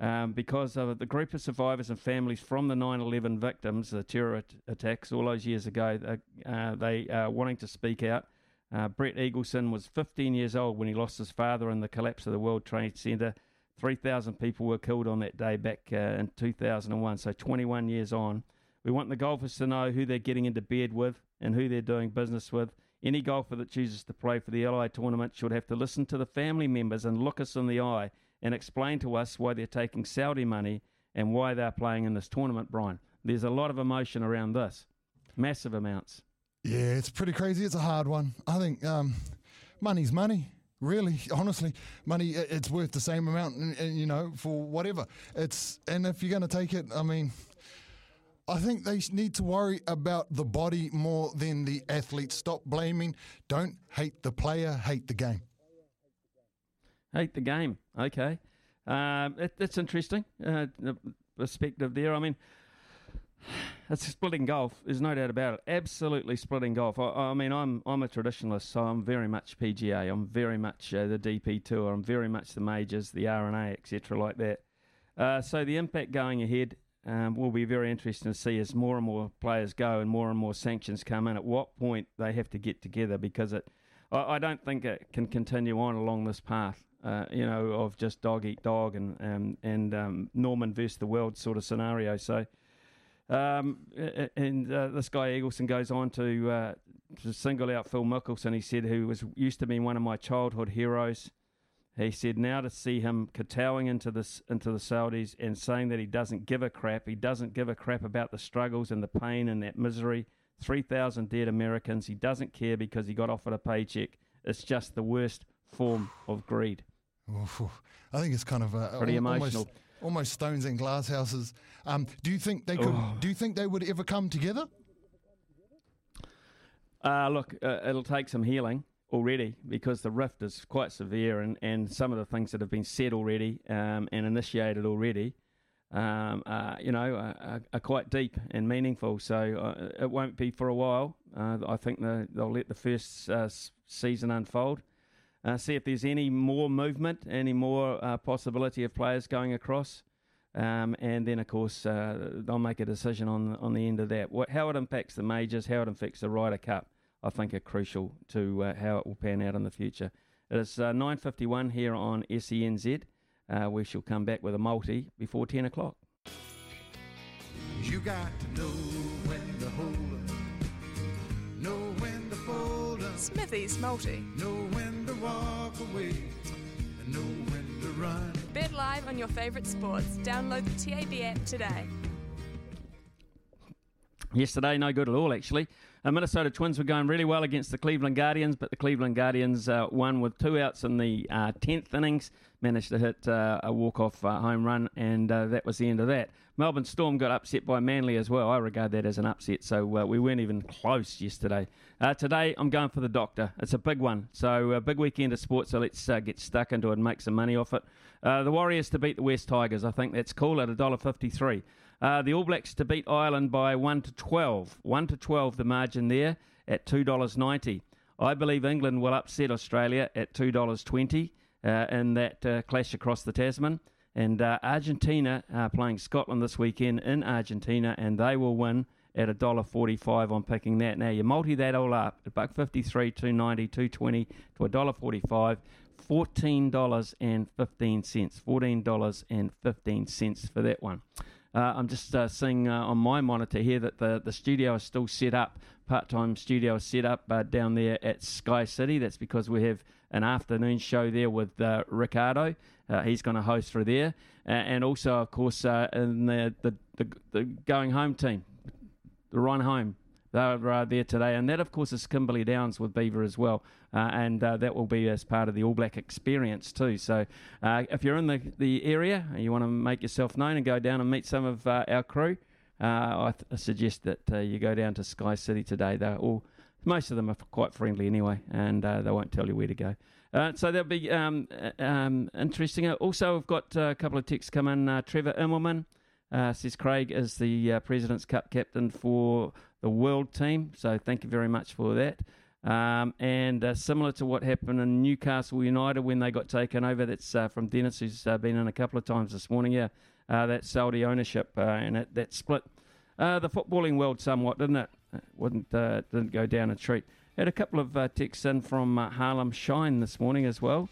um, because of the group of survivors and families from the 9/11 victims, the terror attacks all those years ago. Uh, uh, they are wanting to speak out. Uh, Brett Eagleson was 15 years old when he lost his father in the collapse of the World Trade Center. 3,000 people were killed on that day back uh, in 2001. So 21 years on, we want the golfers to know who they're getting into bed with and who they're doing business with. Any golfer that chooses to play for the LI tournament should have to listen to the family members and look us in the eye and explain to us why they're taking Saudi money and why they're playing in this tournament, Brian. There's a lot of emotion around this, massive amounts. Yeah, it's pretty crazy. It's a hard one. I think um, money's money. Really, honestly, money it's worth the same amount, you know, for whatever it's. And if you're going to take it, I mean, I think they need to worry about the body more than the athlete. Stop blaming. Don't hate the player. Hate the game. Hate the game. Okay, um, it, that's interesting. Uh, perspective there. I mean, it's splitting golf. There's no doubt about it. Absolutely splitting golf. I, I, mean, I'm I'm a traditionalist, so I'm very much PGA. I'm very much uh, the DP Tour. I'm very much the majors, the R&A, etc., like that. Uh, so the impact going ahead um, will be very interesting to see as more and more players go and more and more sanctions come in. At what point they have to get together because it, I, I don't think it can continue on along this path. Uh, you know, of just dog eat dog and um, and um, Norman versus the world sort of scenario. So. Um, and uh, this guy Eagleson goes on to, uh, to single out Phil Mickelson. He said, who was used to be one of my childhood heroes. He said, now to see him kowtowing into this into the Saudis and saying that he doesn't give a crap. He doesn't give a crap about the struggles and the pain and that misery. Three thousand dead Americans. He doesn't care because he got offered a paycheck. It's just the worst form of greed. Oof, I think it's kind of a, pretty emotional. Almost, almost stones and glass houses. Um, do you think they could? Oh. Do you think they would ever come together? Uh, look, uh, it'll take some healing already because the rift is quite severe, and, and some of the things that have been said already um, and initiated already, um, uh, you know, are, are, quite deep and meaningful. So uh, it won't be for a while. Uh, I think the, they'll let the first uh, season unfold uh, see if there's any more movement, any more uh, possibility of players going across. Um, and then, of course, uh, they'll make a decision on on the end of that. What, how it impacts the majors, how it affects the Ryder Cup, I think are crucial to uh, how it will pan out in the future. It is 9.51 uh, here on SENZ. Uh, we shall come back with a multi before 10 o'clock. You got to know Smithy's multi. Know when walk away and know when to run. Bet live on your favourite sports. Download the TAB app today. Yesterday, no good at all, actually. The Minnesota Twins were going really well against the Cleveland Guardians, but the Cleveland Guardians uh, won with two outs in the uh, 10th innings, managed to hit uh, a walk-off uh, home run, and uh, that was the end of that. Melbourne Storm got upset by Manly as well. I regard that as an upset, so we weren't even close yesterday. today, I'm going for the Doctor. It's a big one, so a big weekend of sports, so let's get stuck into it and make some money off it. the Warriors to beat the West Tigers, I think that's cool at $1.53. Uh, the All Blacks to beat Ireland by 1 to 12. 1 to 12, the margin there at $2.90. I believe England will upset Australia at $2.20 uh, in that uh, clash across the Tasman. And uh, Argentina are playing Scotland this weekend in Argentina, and they will win at $1.45 on picking that. Now, you multi that all up, at buck 53, 290, 220 to $1.45, $14.15. $14.15 for that one. Uh, I'm just uh, seeing uh, on my monitor here that the, the studio is still set up, part time studio is set up uh, down there at Sky City. That's because we have an afternoon show there with uh, Ricardo. Uh, he's going to host for there. and also, of course, in the, the, the, the going home team, the run home they're uh, there today. And that, of course, is Kimberley Downs with Beaver as well. Uh, and uh, that will be as part of the All Black experience too. So uh, if you're in the, the area and you want to make yourself known and go down and meet some of uh, our crew, uh, I, th- I, suggest that you go down to Sky City today. They're all most of them are quite friendly anyway, and uh, they won't tell you where to go. Uh, so that'll be um, um, interesting. Also, we've got a couple of texts come in. Uh, Trevor Immelman uh, says Craig is the uh, President's Cup captain for the world team. So thank you very much for that. Um, and uh, similar to what happened in Newcastle United when they got taken over, that's uh, from Dennis, who's uh, been in a couple of times this morning. Yeah, uh, that Saudi ownership and it, that split the footballing world somewhat, didn't it? it wouldn't didn't go down a treat. Had a couple of texts in from Harlem Shine this morning as well,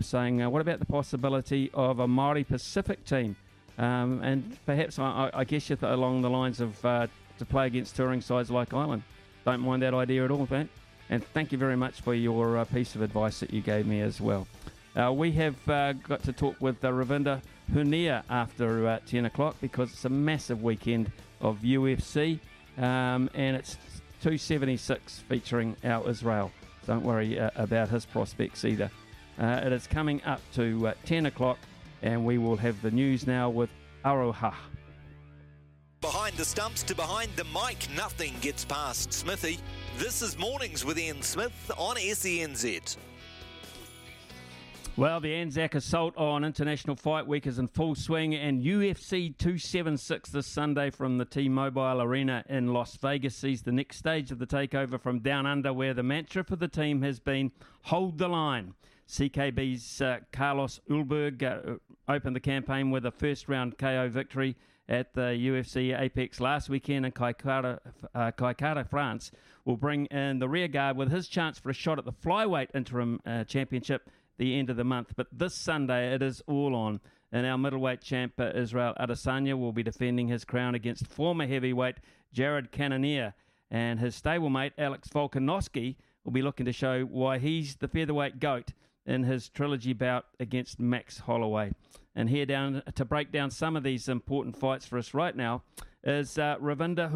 saying, "What about the possibility of a Maori Pacific team?" Um, and perhaps I, I guess you th- along the lines of uh, to play against touring sides like Ireland. Don't mind that idea at all, Ben. And thank you very much for your uh, piece of advice that you gave me as well. Uh, we have uh, got to talk with uh, Ravinda Hunia after uh, 10 o'clock because it's a massive weekend of UFC um, and it's 276 featuring Al Israel. Don't worry about his prospects either. It is coming up to uh, 10 o'clock and we will have the news now with Aroha. Behind the stumps to behind the mic, nothing gets past Smithy. This is Mornings with Ian Smith on SENZ. Well, the Anzac assault on International Fight Week is in full swing, and UFC 276 this Sunday from the T Mobile Arena in Las Vegas sees the next stage of the takeover from Down Under, where the mantra for the team has been hold the line. CKB's uh, Carlos Ulberg uh, opened the campaign with a first round KO victory at the UFC Apex last weekend in Kai Kara, uh, France, will bring in the rear guard with his chance for a shot at the flyweight interim uh, championship the end of the month. But this Sunday, it is all on. And our middleweight champ, uh, Israel Adesanya, will be defending his crown against former heavyweight Jared Cannonier. And his stablemate, Alex Volkanovski, will be looking to show why he's the featherweight GOAT in his trilogy bout against Max Holloway. And here down to break down some of these important fights for us right now is uh, Ravinda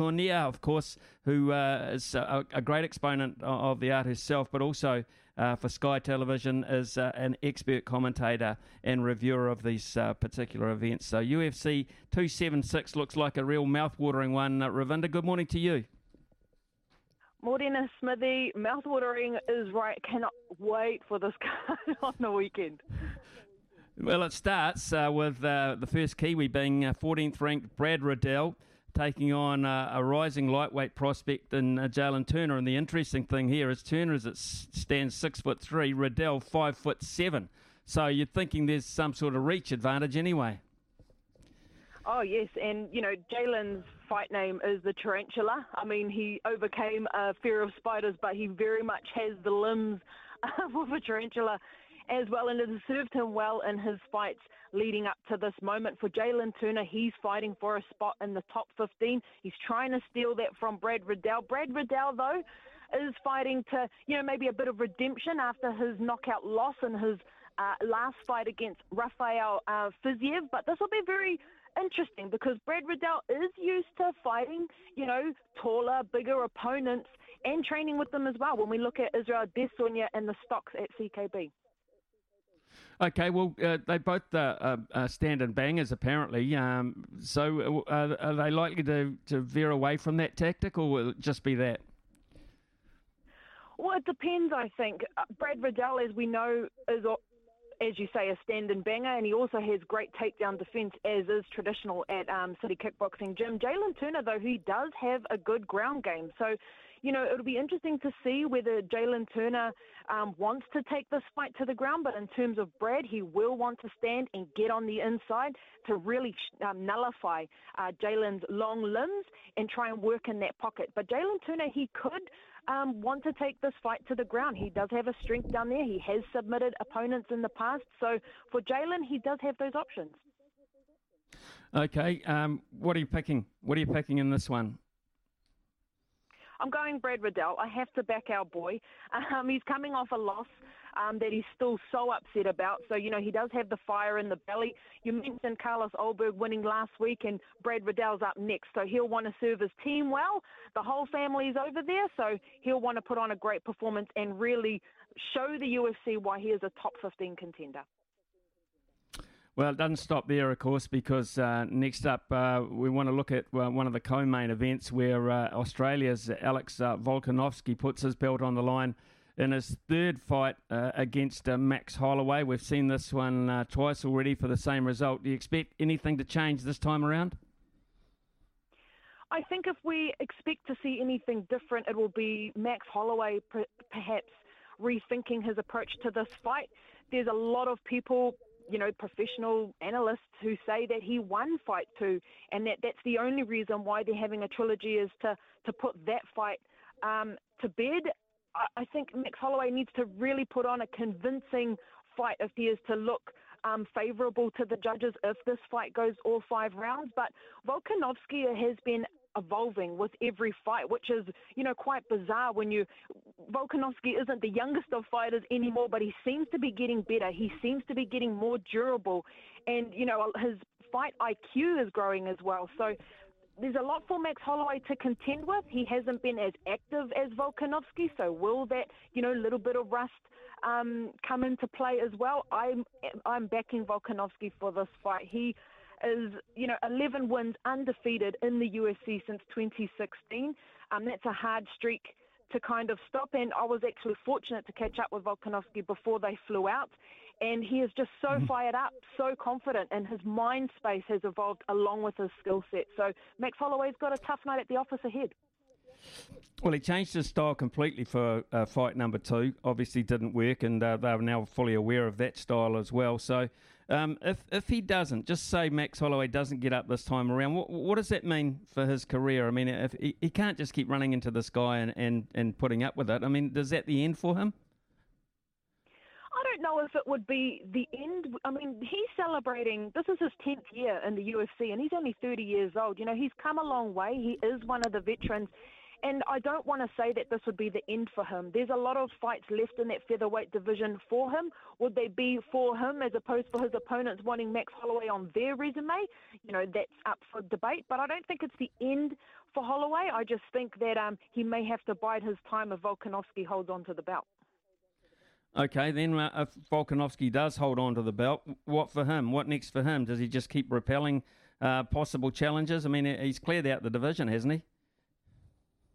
of course, who uh, is a, a, great exponent of the art herself, but also uh, for Sky Television is uh, an expert commentator and reviewer of these uh, particular events. So UFC 276 looks like a real mouth-watering one. Uh, Ravinda, good morning to you. Morning, Smithy. Mouthwatering is right. Cannot wait for this card on the weekend. Well, it starts uh, with uh, the first Kiwi being uh, 14th ranked Brad Riddell taking on uh, a rising lightweight prospect in uh, Jalen Turner. And the interesting thing here is Turner is it stands six foot three, Riddell five foot seven. So you're thinking there's some sort of reach advantage anyway. Oh yes, and you know Jalen's fight name is the Tarantula. I mean, he overcame a fear of spiders, but he very much has the limbs of a tarantula as well, and it has served him well in his fights leading up to this moment. For Jalen Turner, he's fighting for a spot in the top 15. He's trying to steal that from Brad Riddell. Brad Riddell, though, is fighting to, you know, maybe a bit of redemption after his knockout loss in his uh, last fight against Rafael uh, Fiziev. But this will be very interesting because Brad Riddell is used to fighting, you know, taller, bigger opponents and training with them as well. When we look at Israel Adesanya and the stocks at CKB. Okay, well, uh, they both uh, uh, stand and bangers apparently. Um, so, uh, are they likely to, to veer away from that tactic, or will it just be that? Well, it depends. I think uh, Brad Riddell, as we know, is as you say, a stand and banger, and he also has great takedown defense, as is traditional at um, City Kickboxing Gym. Jalen Turner, though, he does have a good ground game. So you know, it'll be interesting to see whether Jalen Turner um, wants to take this fight to the ground. But in terms of Brad, he will want to stand and get on the inside to really um, nullify uh, Jalen's long limbs and try and work in that pocket. But Jalen Turner, he could um, want to take this fight to the ground. He does have a strength down there. He has submitted opponents in the past. So for Jalen, he does have those options. Okay, um, what are you picking? What are you picking in this one? I'm going Brad Riddell. I have to back our boy. Um, he's coming off a loss um, that he's still so upset about. So, you know, he does have the fire in the belly. You mentioned Carlos Ulberg winning last week, and Brad Riddell's up next. So he'll want to serve his team well. The whole family is over there, so he'll want to put on a great performance and really show the UFC why he is a top 15 contender. Well, it doesn't stop there, of course, because uh, next up uh, we want to look at uh, one of the co-main events where uh, Australia's Alex uh, Volkanovski puts his belt on the line in his third fight uh, against Max Holloway. We've seen this one twice already for the same result. Do you expect anything to change this time around? I think if we expect to see anything different, it will be Max Holloway perhaps rethinking his approach to this fight. There's a lot of people you know, professional analysts who say that he won fight two, and that that's the only reason why they're having a trilogy is to to put that fight um, to bed. I, I think Max Holloway needs to really put on a convincing fight if he is to look um, favourable to the judges if this fight goes all five rounds. But Volkanovski has been evolving with every fight, which is, you know, quite bizarre when you. Volkanovski isn't the youngest of fighters anymore, but he seems to be getting better. He seems to be getting more durable. And, you know, his fight IQ is growing as well. So there's a lot for Max Holloway to contend with. He hasn't been as active as Volkanovski, so will that, you know, little bit of rust um, come into play as well? I'm I'm backing Volkanovski for this fight. He is, you know, 11 wins undefeated in the UFC since 2016. Um, that's a hard streak to kind of stop. And I was actually fortunate to catch up with Volkanovski before they flew out. And he is just so mm-hmm. fired up, so confident, and his mind space has evolved along with his skill set. So Max Holloway's got a tough night at the office ahead. Well, he changed his style completely for uh, fight number two. Obviously, didn't work, and uh, they are now fully aware of that style as well. So, um, if if he doesn't, just say Max Holloway doesn't get up this time around, what, what does that mean for his career? I mean, if he, he can't just keep running into this guy and, and, and putting up with it. I mean, does that the end for him? I don't know if it would be the end. I mean, he's celebrating. This is his tenth year in the UFC, and he's only 30 years old. You know, he's come a long way. He is one of the veterans and I don't want to say that this would be the end for him. There's a lot of fights left in that featherweight division for him. Would they be for him as opposed for his opponents wanting Max Holloway on their resume? You know, that's up for debate. But I don't think it's the end for Holloway. I just think that um, he may have to bide his time if Volkanovski holds on to the belt. Okay, then uh, if Volkanovski does hold on to the belt, what for him? What next for him? Does he just keep repelling uh, possible challenges? I mean, he's cleared out the division, hasn't he?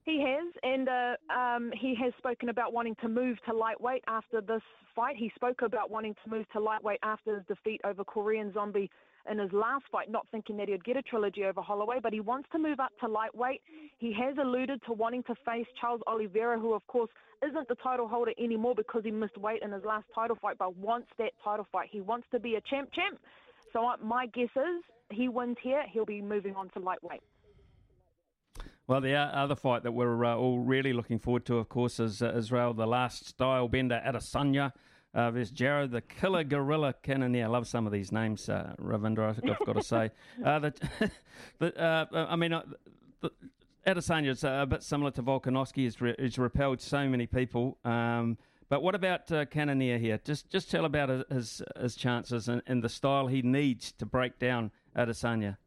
He has, and uh, um, he has spoken about wanting to move to lightweight after this fight. He spoke about wanting to move to lightweight after his defeat over Korean Zombie in his last fight, not thinking that he'd get a trilogy over Holloway, but he wants to move up to lightweight. He has alluded to wanting to face Charles Oliveira, who, of course, isn't the title holder anymore because he missed weight in his last title fight, but wants that title fight. He wants to be a champ champ. So uh, my guess is he wins here, he'll be moving on to lightweight. Well, the other fight that we're uh, all really looking forward to, of course, is uh, Israel, the Last Stylebender Adesanya uh, versus Jared, the killer gorilla Cannonier. I love some of these names, uh, Ravindra, I've got to say. Uh, the, the, uh, I mean, uh, the, Adesanya is a bit similar to Volkanovski. He's, re- he's repelled so many people. Um, but what about uh, Cannonier here? Just just tell about his his chances and, and the style he needs to break down Adesanya.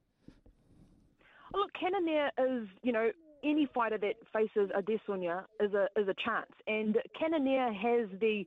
Look, Cannonier is, you know, any fighter that faces Adesanya is a is a chance, and Cannonier has the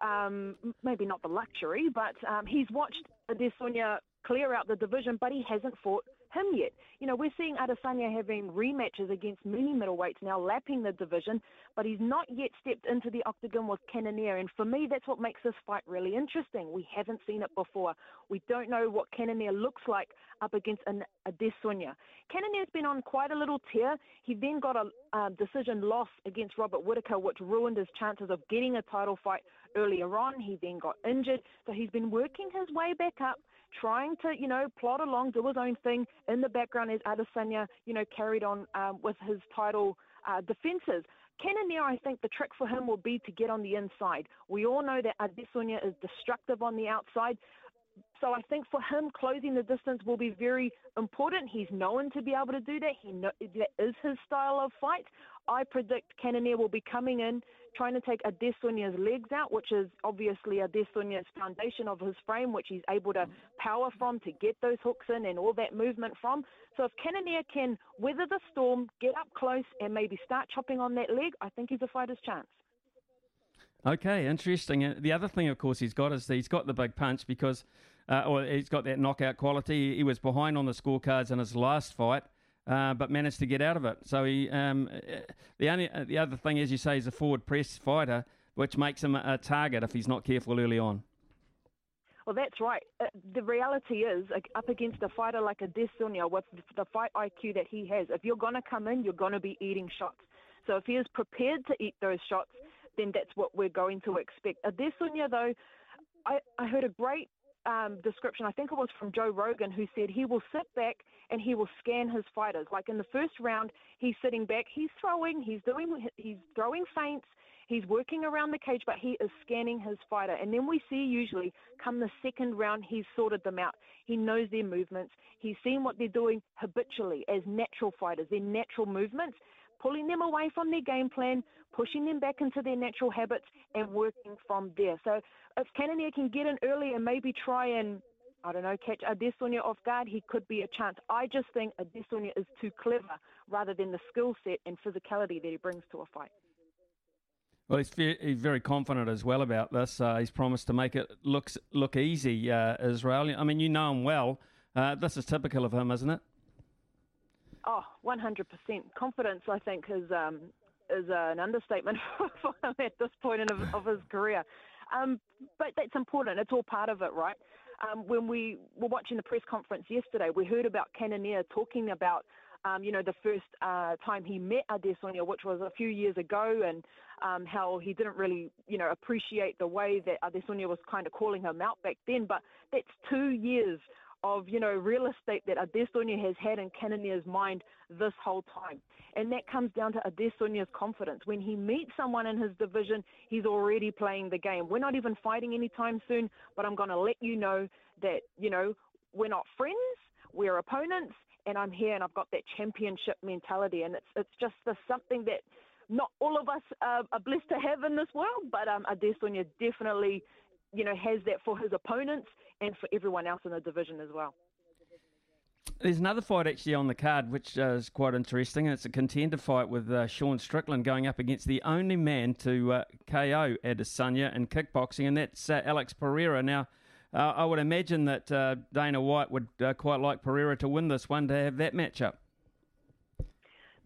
um, maybe not the luxury, but um, he's watched Adesanya clear out the division, but he hasn't fought him yet. You know, we're seeing Adesanya having rematches against many middleweights now, lapping the division, but he's not yet stepped into the octagon with Cannonier. And for me, that's what makes this fight really interesting. We haven't seen it before. We don't know what Cannonier looks like up against an Adesanya. Cannonier's been on quite a little tear. He then got a decision loss against Robert Whitaker, which ruined his chances of getting a title fight earlier on. He then got injured. So he's been working his way back up trying to, you know, plod along, do his own thing. In the background as Adesanya, you know, carried on um, with his title uh, defenses. Cannonier, I think the trick for him will be to get on the inside. We all know that Adesanya is destructive on the outside. So I think for him, closing the distance will be very important. He's known to be able to do that. He know, that is his style of fight. I predict Cannonier will be coming in trying to take Adesanya's legs out, which is obviously Adesanya's foundation of his frame, which he's able to power from to get those hooks in and all that movement from. So if Cannonier can weather the storm, get up close, and maybe start chopping on that leg, I think he's a fighter's chance. Okay, interesting. Uh, the other thing, of course, he's got is he's got the big punch because, uh, or he's got that knockout quality. He was behind on the scorecards in his last fight uh, but managed to get out of it. So he, um, the only uh, the other thing, as you say, is a forward press fighter, which makes him a target if he's not careful early on. Well, that's right. Uh, the reality is, up against a fighter like Adesanya, with the fight IQ that he has, if you're going to come in, you're going to be eating shots. So if he is prepared to eat those shots, then that's what we're going to expect. Adesanya, though, I, I heard a great um, description, I think it was from Joe Rogan, who said he will sit back and he will scan his fighters. Like in the first round, he's sitting back, he's throwing, he's doing, he's throwing feints, He's working around the cage, but he is scanning his fighter. And then we see usually come the second round, he's sorted them out. He knows their movements. He's seen what they're doing habitually as natural fighters, their natural movements, pulling them away from their game plan, pushing them back into their natural habits, and working from there. So if Cannonier can get in early and maybe try and I don't know, catch Adesanya off guard, he could be a chance. I just think Adesanya is too clever rather than the skill set and physicality that he brings to a fight. Well, he's, he's very confident as well about this. Uh, he's promised to make it look look easy, uh, Israel. I mean, you know him well. Uh, this is typical of him, isn't it? Oh, 100%. Confidence, I think, is um, is an understatement for him at this point in, of, of his career. Um, but that's important. It's all part of it, right? Um, when we were watching the press conference yesterday, we heard about Cannonier talking about, um, you know, the first uh, time he met Adesanya, which was a few years ago, and um, how he didn't really, you know, appreciate the way that Adesanya was kind of calling him out back then. But that's two years of, you know, real estate that Adesanya has had in Cannonier's mind this whole time. And that comes down to Adesanya's confidence. When he meets someone in his division, he's already playing the game. We're not even fighting anytime soon, but I'm going to let you know that, you know, we're not friends, we're opponents, and I'm here and I've got that championship mentality. And it's, it's just the, something that not all of us uh, are blessed to have in this world, but um, Adesanya definitely, you know, has that for his opponents and for everyone else in the division as well. There's another fight actually on the card, which uh, is quite interesting. and It's a contender fight with uh, Sean Strickland going up against the only man to uh, KO Adesanya in kickboxing, and that's uh, Alex Pereira. Now, uh, I would imagine that uh, Dana White would quite like Pereira to win this one to have that matchup.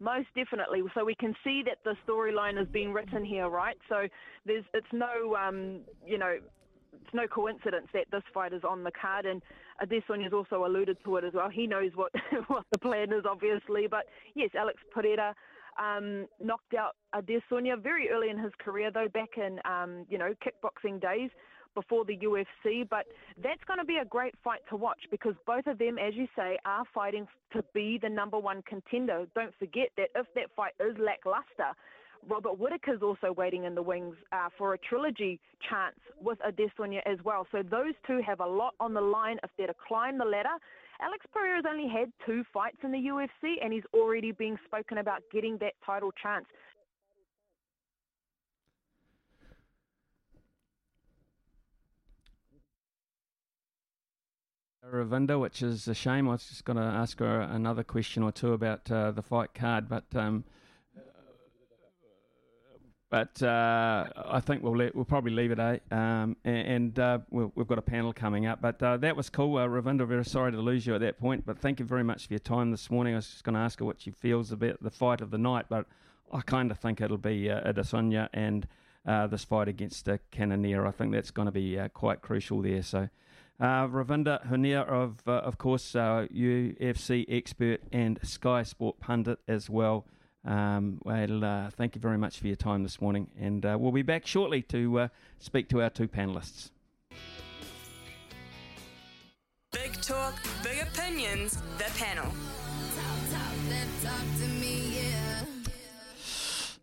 Most definitely. So we can see that the storyline is being written here, right? So there's it's no um, you know it's no coincidence that this fight is on the card, and Adesanya's also alluded to it as well. He knows what what the plan is, obviously. But yes, Alex Pereira um, knocked out Adesanya very early in his career, though, back in um, you know kickboxing days before the UFC. But that's going to be a great fight to watch because both of them, as you say, are fighting to be the number one contender. Don't forget that if that fight is lackluster, Robert Whitaker's also waiting in the wings uh, for a trilogy chance with Adesanya as well. So those two have a lot on the line if they're to climb the ladder. Alex Pereira's only had two fights in the UFC, and he's already being spoken about getting that title chance. Ravinda, which is a shame. I was just going to ask her another question or two about uh, the fight card, but um, but uh, I think we'll we'll probably leave it, eh? Um, and uh, we have got a panel coming up. But uh, that was cool, uh, Ravinda. Very sorry to lose you at that point, but thank you very much for your time this morning. I was just going to ask her what she feels about the fight of the night, but I kind of think it'll be uh, Adesanya and uh, this fight against uh, Cannonier. I think that's going to be uh, quite crucial there. So. Uh, Ravinda Hunia, of uh, of course, UFC expert and Sky Sport pundit as well. Um, well, uh, thank you very much for your time this morning, and uh, we'll be back shortly to uh, speak to our two panelists. Big talk, big opinions, the panel. Talk, talk,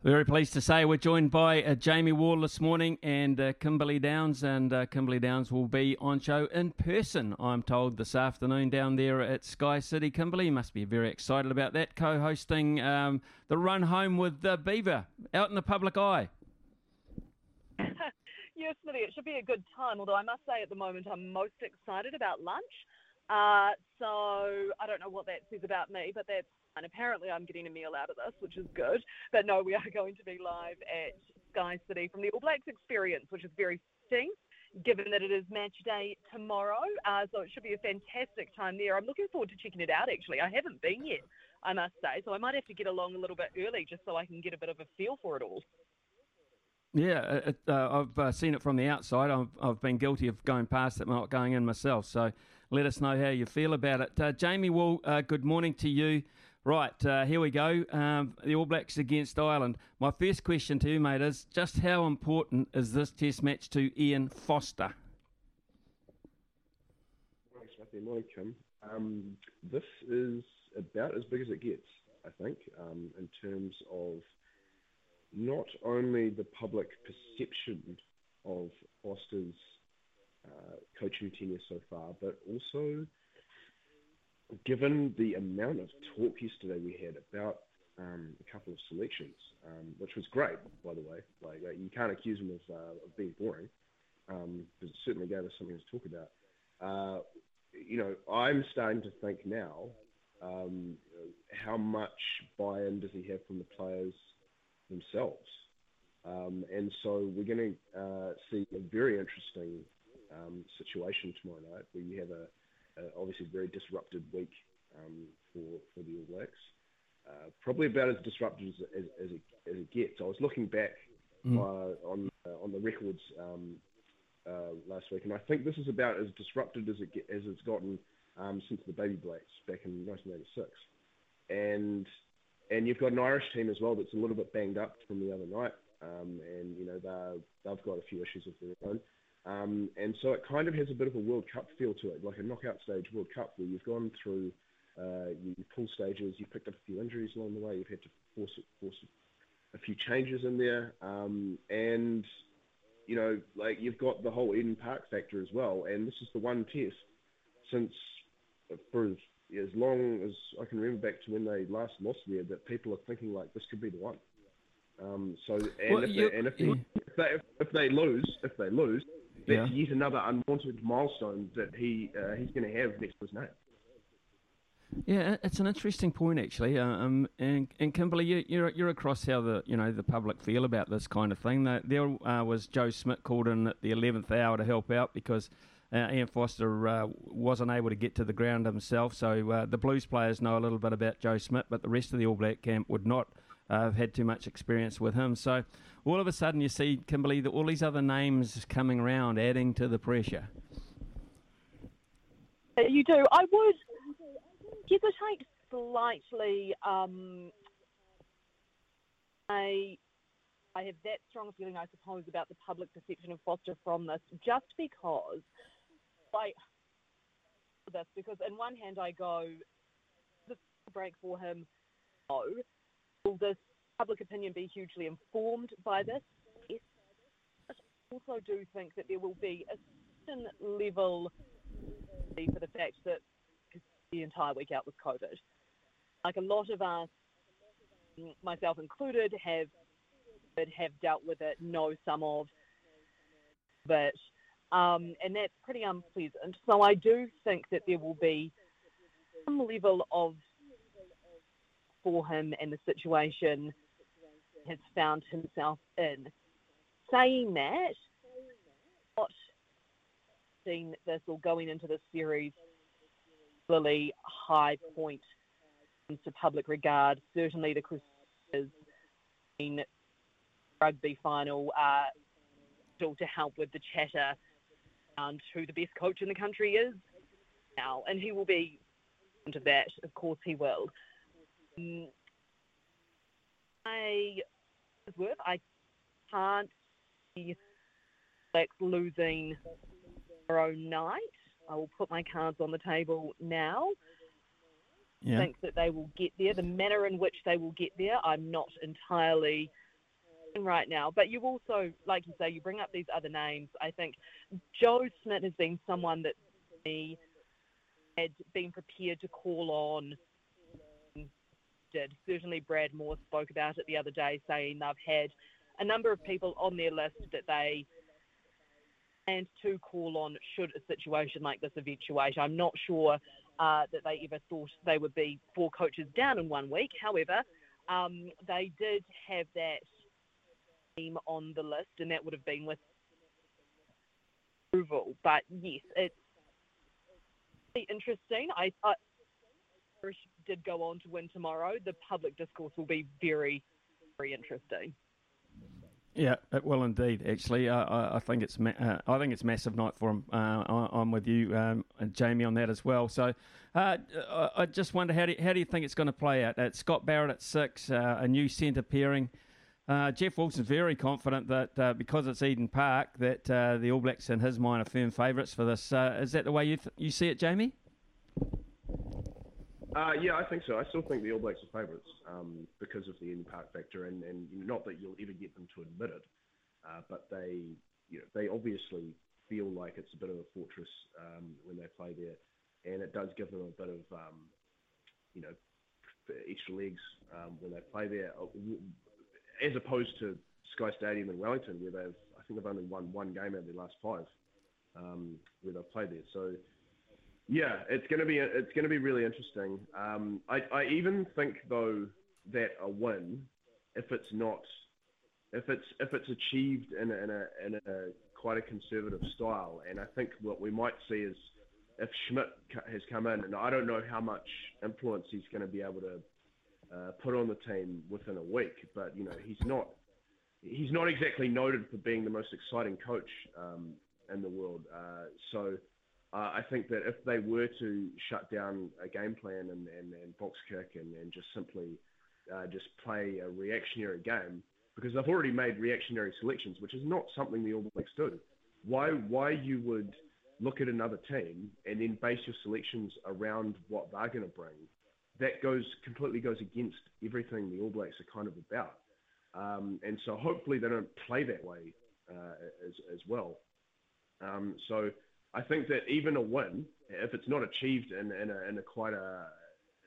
very pleased to say we're joined by uh, Jamie Wall this morning and uh, Kimberly Downs, and uh, Kimberly Downs will be on show in person, I'm told, this afternoon down there at Sky City. Kimberly, must be very excited about that, co hosting um, the run home with the Beaver out in the public eye. yes, Smithy, it should be a good time, although I must say at the moment I'm most excited about lunch. Uh, so I don't know what that says about me, but that's and apparently I'm getting a meal out of this, which is good. But no, we are going to be live at Sky City from the All Blacks experience, which is very fitting given that it is match day tomorrow. Uh, so it should be a fantastic time there. I'm looking forward to checking it out, actually. I haven't been yet, I must say. So I might have to get along a little bit early just so I can get a bit of a feel for it all. Yeah, it, uh, I've uh, seen it from the outside. I've, I've been guilty of going past it, not going in myself. So let us know how you feel about it. Uh, Jamie Wall, uh, good morning to you. Right, uh, here we go. Um, the All Blacks against Ireland. My first question to you, mate, is just how important is this Test match to Ian Foster? Morning, Smithy. Morning, Kim. Um, this is about as big as it gets, I think, um, in terms of not only the public perception of Foster's uh, coaching tenure so far, but also given the amount of talk yesterday we had about um, a couple of selections, um, which was great, by the way. Like uh, you can't accuse him of, uh, of being boring, because um, it certainly gave us something to talk about. Uh, you know, I'm starting to think now, um, how much buy-in does he have from the players themselves? Um, and so we're going to uh, see a very interesting um, situation tomorrow night where you have a, a obviously very disrupted week um, for for the All Blacks. Uh, probably about as disrupted as, as, it, as it gets. I was looking back mm. uh, on uh, on the records um, uh, last week, and I think this is about as disrupted as it get, as it's gotten um, since the Baby Blacks back in 1986. And and you've got an Irish team as well that's a little bit banged up from the other night, um, and you know they've got a few issues of their own. Um, and so it kind of has a bit of a World Cup feel to it, like a knockout stage World Cup where you've gone through uh, you pull stages, you've picked up a few injuries along the way, you've had to force force a few changes in there, um, and you know, like you've got the whole Eden Park factor as well. And this is the one test since for as, as long as I can remember back to when they last lost there that people are thinking like this could be the one. Um, so and, well, if, they, and if, they, if, they, if they lose, if they lose, that's yeah. yet another unwanted milestone that he uh, he's going to have next to his name. Yeah, it's an interesting point actually. Uh, um, and, and Kimberly, you, you're you're across how the you know the public feel about this kind of thing. There uh, was Joe Schmidt called in at the eleventh hour to help out because uh, Ian Foster uh, wasn't able to get to the ground himself. So uh, the Blues players know a little bit about Joe Schmidt, but the rest of the All Black camp would not uh, have had too much experience with him. So all of a sudden, you see Kimberly, all these other names coming around, adding to the pressure. You do. I would hesitate slightly. Um, I I have that strong feeling, I suppose, about the public perception of Foster from this, just because, like, this because in one hand I go, this break for him. No, will this public opinion be hugely informed by this? Yes. I also do think that there will be a certain level for the fact that the entire week out with COVID. Like a lot of us, myself included, have have dealt with it, know some of it, um, and that's pretty unpleasant. So I do think that there will be some level of for him and the situation has found himself in. Saying that, not seeing this or going into this series really high point to public regard. Certainly, the Crusaders in rugby final uh, still to help with the chatter and who the best coach in the country is now, and he will be into that. Of course, he will. Um, I worth. I can't see Blacks losing own night. I will put my cards on the table now. Yeah. Think that they will get there. The manner in which they will get there, I'm not entirely right now. But you also, like you say, you bring up these other names. I think Joe Schmidt has been someone that he had been prepared to call on. Did certainly Brad Mooar spoke about it the other day, saying they've had a number of people on their list that they and to call on should a situation like this eventuate. I'm not sure uh, that they ever thought they would be four coaches down in one week. However, um, they did have that team on the list, and that would have been with approval. But yes, it's interesting. I, I did go on to win tomorrow. The public discourse will be very, very interesting. Yeah, it will indeed. Actually, I, I, think it's ma- uh, I think it's massive night for him. Uh, I, am with you, um, Jamie, on that as well. So, uh, I just wonder how do you, how do you think it's going to play out? At Scott Barrett at six, uh, a new centre pairing. Uh, Jeff Wilson's very confident that because it's Eden Park, that the All Blacks, in his mind, are firm favourites for this. is that the way you th- you see it, Jamie? Uh, yeah, I think so. I still think the All Blacks are favourites um, because of the Park factor, and, and not that you'll ever get them to admit it, uh, but they, you know, they obviously feel like it's a bit of a fortress um, when they play there, and it does give them a bit of, um, you know, extra legs um, when they play there, uh, as opposed to Sky Stadium in Wellington, where they've, I think they've only won one game out of their last five, um, where they've played there. So yeah, it's going to be it's to be really interesting. Um, I, I even think though that a win, if it's not, if it's if it's achieved in a, in a, in a quite a conservative style, and I think what we might see is if Schmidt has come in, and I don't know how much influence he's going to be able to uh, put on the team within a week, but you know he's not he's not exactly noted for being the most exciting coach um, in the world. Uh, so uh, I think that if they were to shut down a game plan and, and, and box kick and, and just simply uh, just play a reactionary game, because they've already made reactionary selections, which is not something the All Blacks do. Why why you would look at another team and then base your selections around what they're going to bring? That goes completely goes against everything the All Blacks are kind of about. Um, and so hopefully they don't play that way uh, as as well. Um, so I think that even a win, if it's not achieved in, in, a, in a quite a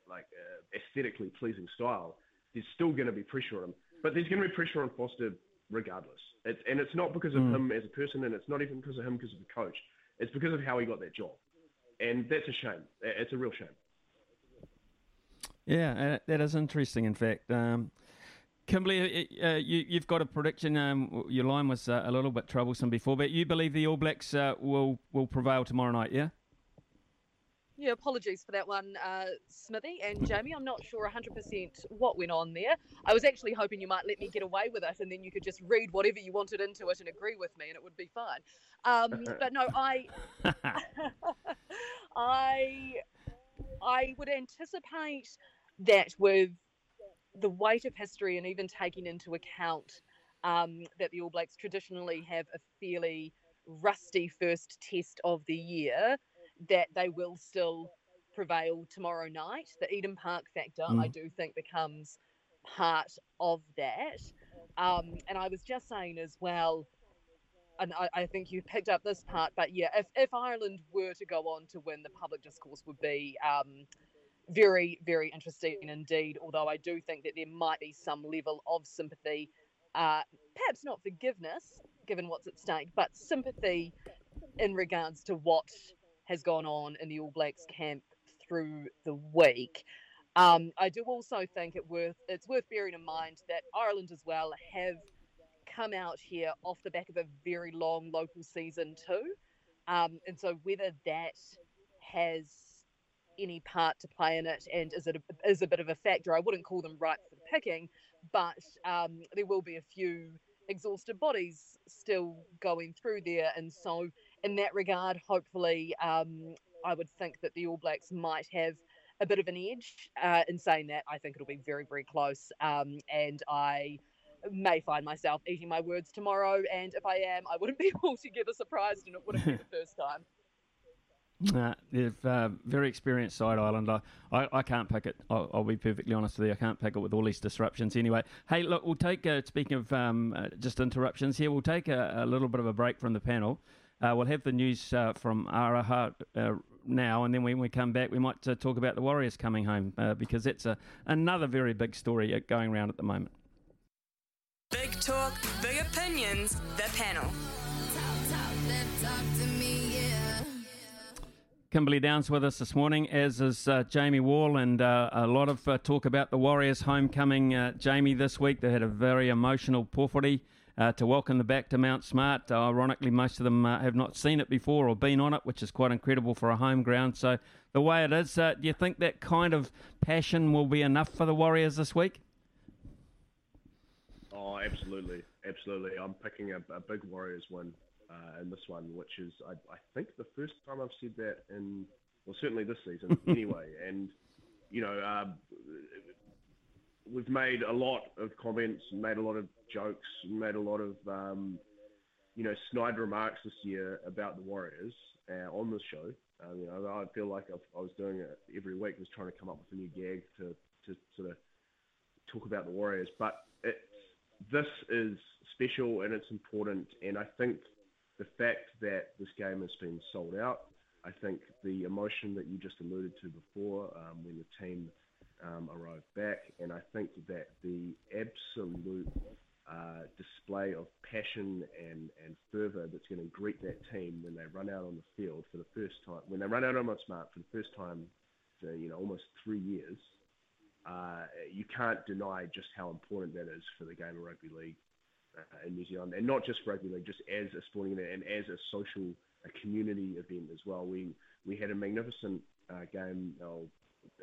like a aesthetically pleasing style, there's still going to be pressure on him. But there's going to be pressure on Foster regardless. It's, and it's not because of mm. him as a person, and it's not even because of him because of the coach. It's because of how he got that job, and that's a shame. It's a real shame. Yeah, uh, that is interesting. In fact, um, Kimberley, uh, uh, you, have got a prediction. Um, your line was uh, a little bit troublesome before, but you believe the All Blacks uh, will will prevail tomorrow night, yeah? Yeah, apologies for that one, uh, Smithy and Jamie. I'm not sure 100% what went on there. I was actually hoping you might let me get away with it, and then you could just read whatever you wanted into it and agree with me, and it would be fine. Um, but no, I, I, I would anticipate that with the weight of history and even taking into account um, that the All Blacks traditionally have a fairly rusty first test of the year, that they will still prevail tomorrow night. The Eden Park factor, mm. I do think, becomes part of that. Um, and I was just saying as well, and I, I, think you picked up this part, but yeah, if, if Ireland were to go on to win, the public discourse would be um, very, very interesting indeed. Although I do think that there might be some level of sympathy, uh, perhaps not forgiveness, given what's at stake, but sympathy in regards to what has gone on in the All Blacks camp through the week. Um, I do also think it worth it's worth bearing in mind that Ireland as well have come out here off the back of a very long local season too, um, and so whether that has any part to play in it and is it a, is a bit of a factor. I wouldn't call them ripe for the picking, but um, there will be a few exhausted bodies still going through there. And so, in that regard, hopefully, um, I would think that the All Blacks might have a bit of an edge. Uh, in saying that, I think it'll be very, very close. Um, and I may find myself eating my words tomorrow. And if I am, I wouldn't be altogether surprised, and it wouldn't be the first time. Uh, they've uh, very experienced side Ireland. I, I, can't pick it. I'll, I'll, be perfectly honest with you. I can't pick it with all these disruptions. Anyway, hey, look, we'll take. Uh, speaking of um, uh, just interruptions here, we'll take a, a, little bit of a break from the panel. Uh, we'll have the news uh, from Araha now, and then when we come back, we might talk about the Warriors coming home because that's a, another very big story going around at the moment. Big talk, big opinions. The panel. Kimberley Downs with us this morning, as is uh, Jamie Wall, and uh, a lot of uh, talk about the Warriors' homecoming. Uh, Jamie, this week they had a very emotional pōwhiri uh, to welcome them back to Mount Smart. ironically, most of them uh, have not seen it before or been on it, which is quite incredible for a home ground. So, the way it is, do you think that kind of passion will be enough for the Warriors this week? Oh, absolutely, absolutely. I'm picking a, a big Warriors win uh, in this one, which is I, I, think the first time I've said that in well certainly this season anyway. And you know uh, we've made a lot of comments, made a lot of jokes, made a lot of um, you know, snide remarks this year about the Warriors uh, on this show. Um, you know, I feel like I've, I was doing it every week, was trying to come up with a new gag to, to sort of talk about the Warriors. But it's, this is special and it's important, and I think the fact that this game has been sold out, I think the emotion that you just alluded to before um, when the team um, arrived back, and I think that the absolute uh, display of passion and, and fervour that's going to greet that team when they run out on the field for the first time, when they run out on smart for the first time for you know almost three years, uh, you can't deny just how important that is for the game of rugby league uh, in New Zealand, and not just rugby league, just as a sporting event and as a social, a community event as well. We we had a magnificent uh, game uh,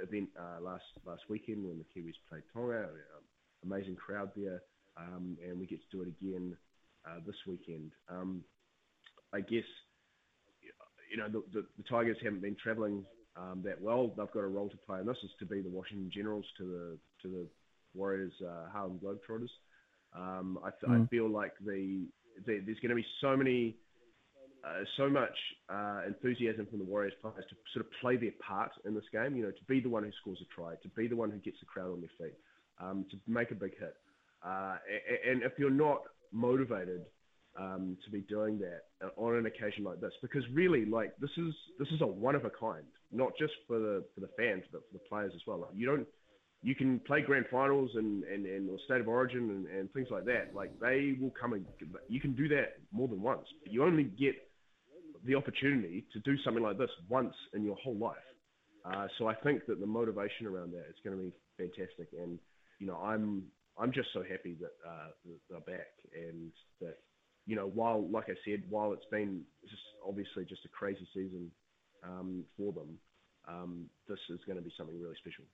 event uh, last last weekend when the Kiwis played Tonga. Um, amazing crowd there, um, and we get to do it again uh, this weekend. Um, I guess you know the, the, the Tigers haven't been travelling um, that well. They've got a role to play, and this is to be the Washington Generals to the to the Warriors uh, Harlem Globetrotters. Um, I, th- mm. I feel like the, the there's going to be so many, uh, so much uh, enthusiasm from the Warriors players to sort of play their part in this game. You know, to be the one who scores a try, to be the one who gets the crowd on their feet, um, to make a big hit. Uh, and, and if you're not motivated um, to be doing that on an occasion like this, because really, like this is this is a one of a kind, not just for the for the fans, but for the players as well. Like, you don't you can play grand finals and, and, and or state of origin and, and things like that. Like they will come and you can do that more than once. But you only get the opportunity to do something like this once in your whole life. Uh, so I think that the motivation around that is going to be fantastic. And you know, I'm I'm just so happy that uh, they're back and that you know, while like I said, while it's been just obviously just a crazy season um, for them, um, this is going to be something really special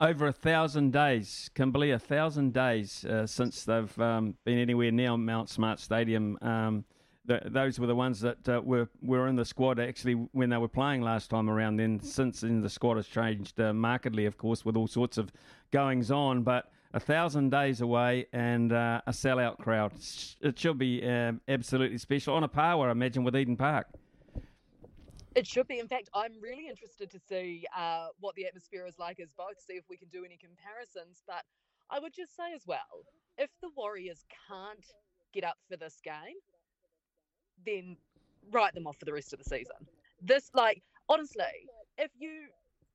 over a thousand days, believe a thousand days uh, since they've um, been anywhere near Mount Smart Stadium. Um, the, those were the ones that uh, were were in the squad actually when they were playing last time around. Then since then the squad has changed uh, markedly, of course, with all sorts of goings on. But a thousand days away and uh, a sellout crowd. It should be um, absolutely special on a par, I imagine, with Eden Park. It should be. In fact, I'm really interested to see uh, what the atmosphere is like as both, see if we can do any comparisons. But I would just say as well, if the Warriors can't get up for this game, then write them off for the rest of the season. This, like, honestly, if you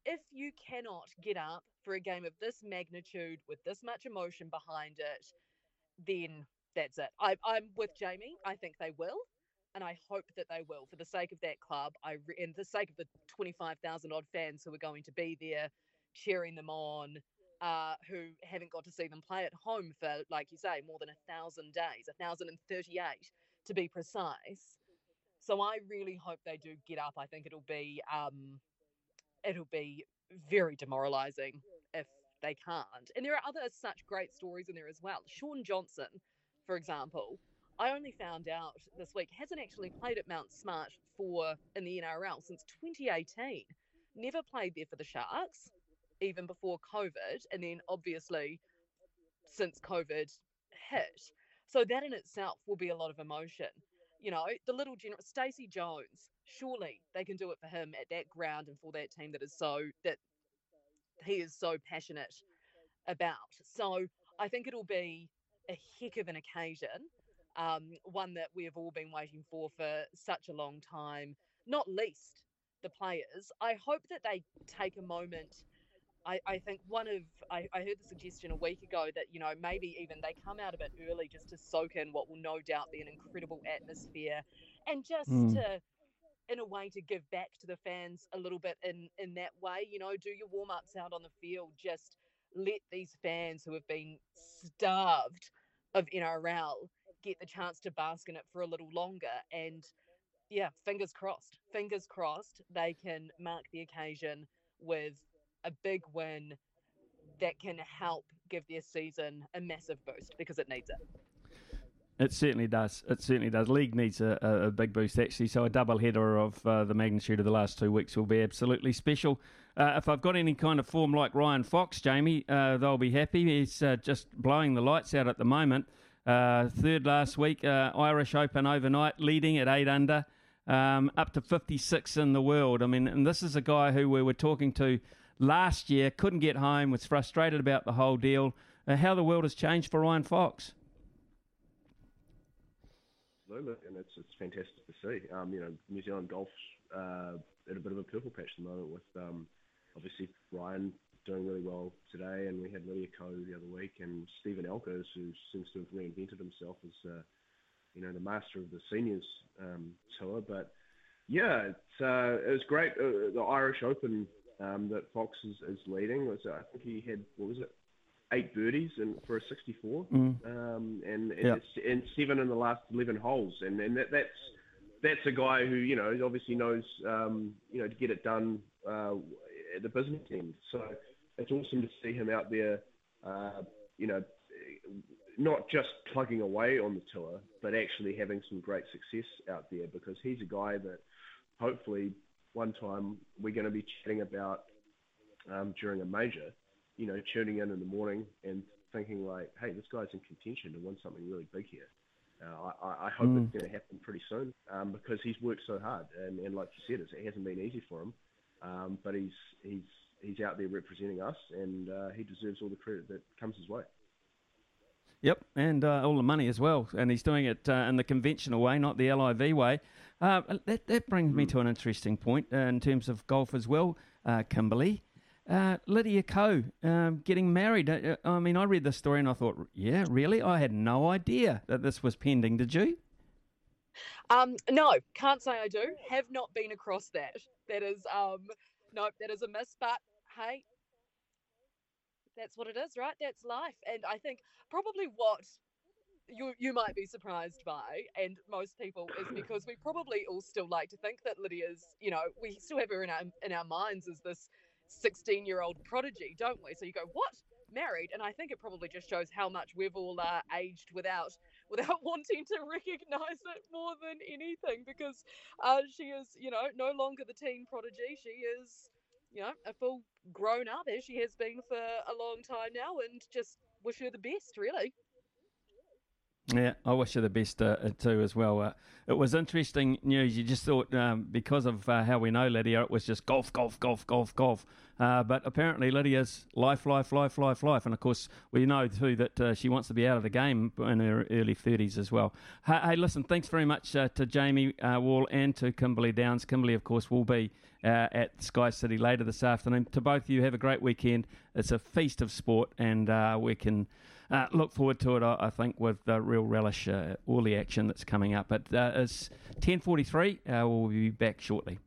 if you cannot get up for a game of this magnitude with this much emotion behind it, then that's it. I, I'm with Jamie. I think they will and I hope that they will for the sake of that club. I re- and the sake of the 25,000 odd fans who are going to be there cheering them on, uh, who haven't got to see them play at home for, like you say, more than a thousand days, a thousand and thirty-eight to be precise. So I really hope they do get up. I think it'll be um, it'll be very demoralising if they can't. And there are other such great stories in there as well. Shaun Johnson, for example, I only found out this week hasn't actually played at Mount Smart for in the NRL since 2018. Never played there for the Sharks, even before COVID, and then obviously since COVID hit. So that in itself will be a lot of emotion. You know, the little general Stacey Jones, surely they can do it for him at that ground and for that team that is so that he is so passionate about. So I think it'll be a heck of an occasion um, one that we have all been waiting for for such a long time, not least the players. I hope that they take a moment. I, I think one of I, I, heard the suggestion a week ago that you know maybe even they come out a bit early just to soak in what will no doubt be an incredible atmosphere, and just mm. to in a way to give back to the fans a little bit in in that way. You know, do your warm ups out on the field. Just let these fans who have been starved of NRL get the chance to bask in it for a little longer. And yeah, fingers crossed, fingers crossed, they can mark the occasion with a big win that can help give their season a massive boost because it needs it. It certainly does. It certainly does. League needs a, a big boost, actually. So a double header of uh, the magnitude of the last two weeks will be absolutely special. Uh, if I've got any kind of form like Ryan Fox, Jamie, uh, they'll be happy. He's uh, just blowing the lights out at the moment. Uh, third last week, uh, Irish Open overnight, leading at eight under, um, up to 56 in the world. I mean, and this is a guy who we were talking to last year, couldn't get home, was frustrated about the whole deal. Uh, how the world has changed for Ryan Fox. Absolutely, and it's it's fantastic to see. Um, you know, New Zealand golf's uh, at a bit of a purple patch at the moment with um, obviously Ryan doing really well today, and we had Lydia Ko the other week, and Steven Alkers, who seems to have reinvented himself as uh, you know the master of the seniors um, tour. But yeah, it's, uh, it was great. Uh, the Irish Open um, that Fox is, is leading was I think he had what was it eight birdies and for a 64, Mm. um, and and, it's, and seven in the last 11 holes, and and that, that's that's a guy who you know obviously knows um, you know to get it done uh, at the business end. So it's awesome to see him out there, uh, you know, not just plugging away on the tour, but actually having some great success out there because he's a guy that hopefully one time we're going to be chatting about um, during a major, you know, tuning in in the morning and thinking like, hey, this guy's in contention to win something really big here. Uh, I, I- I hope Mm. it's going to happen pretty soon um, because he's worked so hard, and, and like you said, it hasn't been easy for him. Um, but he's he's he's out there representing us, and uh, he deserves all the credit that comes his way. Yep, and uh, all the money as well. And he's doing it uh, in the conventional way, not the LIV way. Uh, that, that brings me to an interesting point uh, in terms of golf as well, uh, Kimberly. Uh, Lydia Ko um, getting married. Uh, uh, I mean, I read the story and I thought, yeah, really? I had no idea that this was pending. Did you? Um, no, can't say I do. Have not been across that. That is um no, that is a miss, but hey, that's what it is, right? That's life. And I think probably what you you might be surprised by, and most people, is because we probably all still like to think that Lydia's, you know, we still have her in our in our minds as this 16 year old prodigy, don't we? So you go, what? Married, and I think it probably just shows how much we've all uh, aged without without wanting to recognise it more than anything, because uh, she is, you know, no longer the teen prodigy. She is, you know, a full grown up as she has been for a long time now, and just wish her the best, really. Yeah, I wish you the best uh, uh, too as well. Uh, it was interesting news. You just thought um, because of uh, how we know Lydia, it was just golf, golf, golf, golf, golf. Uh, but apparently Lydia's life, life, life, life, life. And of course, we know too that uh, she wants to be out of the game in her early 30s as well. Hey, hey listen, thanks very much to Jamie Wall and to Kimberly Downs. Kimberly, of course, will be at Sky City later this afternoon. To both of you, have a great weekend. It's a feast of sport, and we can uh, look forward to it. I, I think with uh, real relish uh, all the action that's coming up. But uh, it's ten forty three. Uh, we'll be back shortly.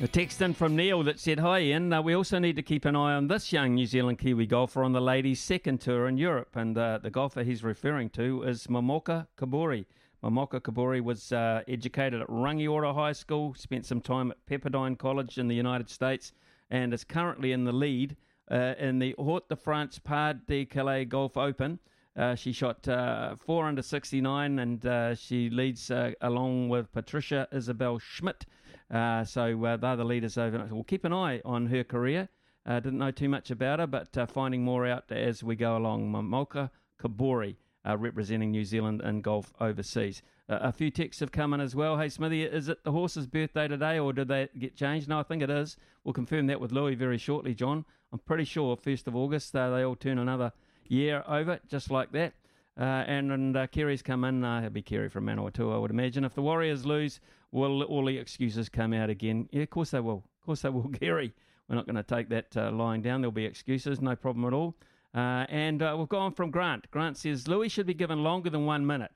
A text in from Neil that said, Hi Ian, uh, we also need to keep an eye on this young New Zealand Kiwi golfer on the ladies' second tour in Europe. And uh, the golfer he's referring to is Momoka Kobori. Momoka Kobori was uh, educated at Rangiora High School, spent some time at Pepperdine College in the United States, and is currently in the lead uh, in the Hauts de France Pas de Calais Golf Open. Uh, she shot uh, 4 under 69 and uh, she leads uh, along with Patricia Isabel Schmid. Uh, so uh, they're the leaders over. We'll keep an eye on her career. Didn't know too much about her, but finding more out as we go along. Momoka Kobori representing New Zealand in golf overseas. A few texts have come in as well. Hey, Smithy, is it the horse's birthday today or did they get changed? No, I think it is. We'll confirm that with Louis very shortly, John. I'm pretty sure 1st of August uh, they all turn another year over, just like that. Uh, and and uh, Kerry's come in. Uh, he'll be Kerry from Manawatu, I would imagine. If the Warriors lose, will all the excuses come out again? Yeah, of course they will. Of course they will, Kerry. We're not going to take that uh, lying down. There'll be excuses, no problem at all. Uh, and uh, we've gone from Grant. Grant says Louis should be given longer than one minute.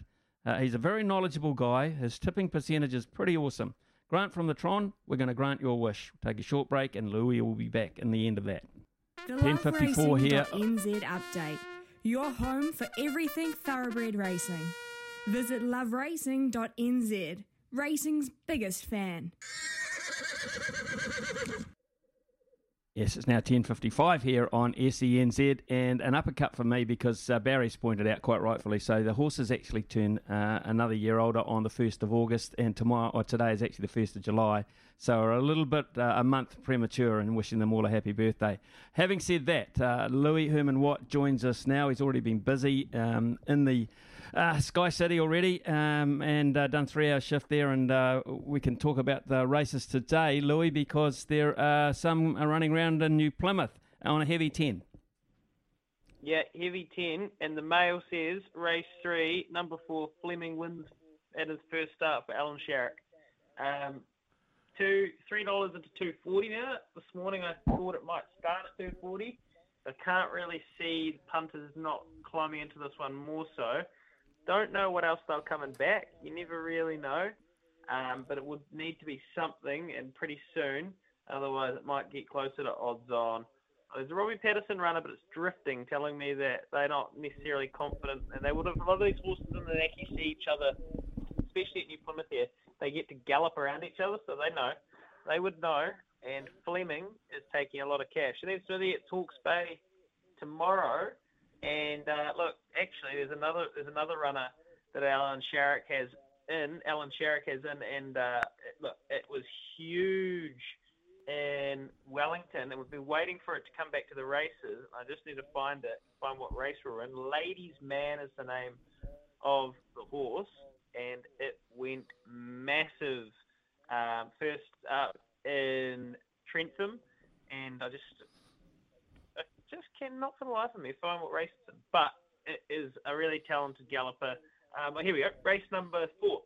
Uh, he's a very knowledgeable guy. His tipping percentage is pretty awesome. Grant from the Tron, we're going to grant your wish. Take a short break, and Louis will be back in the end of that. The 10:54 here. NZ update. Your home for everything thoroughbred racing. Visit loveracing.nz. Racing's biggest fan. Yes, it's now 10.55 here on SENZ and an uppercut for me because uh, Barry's pointed out quite rightfully so the horses actually turn uh, another year older on the 1st of August and tomorrow or today is actually the 1st of July so we're a little bit uh, a month premature and wishing them all a happy birthday. Having said that, uh, Louis Herman Watt joins us now. He's already been busy um, in the uh, Sky City already um, and uh, done three hour shift there. And uh, we can talk about the races today, Louis, because there are some running around in New Plymouth on a heavy 10. Yeah, heavy 10. And the mail says race three, number four, Fleming wins at his first start for Allan Sharrock. Um, two, three dollars into two forty now. This morning I thought it might start at two forty. I can't really see the punters not climbing into this one more so. Don't know what else they're coming back. You never really know. Um, but it would need to be something and pretty soon. Otherwise, it might get closer to odds on. There's a Robbie Patterson runner, but it's drifting, telling me that they're not necessarily confident. And they would have, a lot of these horses in the actually see each other, especially at New Plymouth here, they get to gallop around each other, so they know. They would know. And Fleming is taking a lot of cash. And then Smithy at Hawke's Bay tomorrow. And uh, look, actually, there's another there's another runner that Allan Sharrock has in. Allan Sharrock has in, and uh, it, look, it was huge in Wellington, and we've been waiting for it to come back to the races. I just need to find it, find what race we're in. Ladies Man is the name of the horse, and it went massive um, first up in Trentham, and I just just cannot for the life of me find what race it's in. But it is a really talented galloper. Um, well, here we go. Race number four.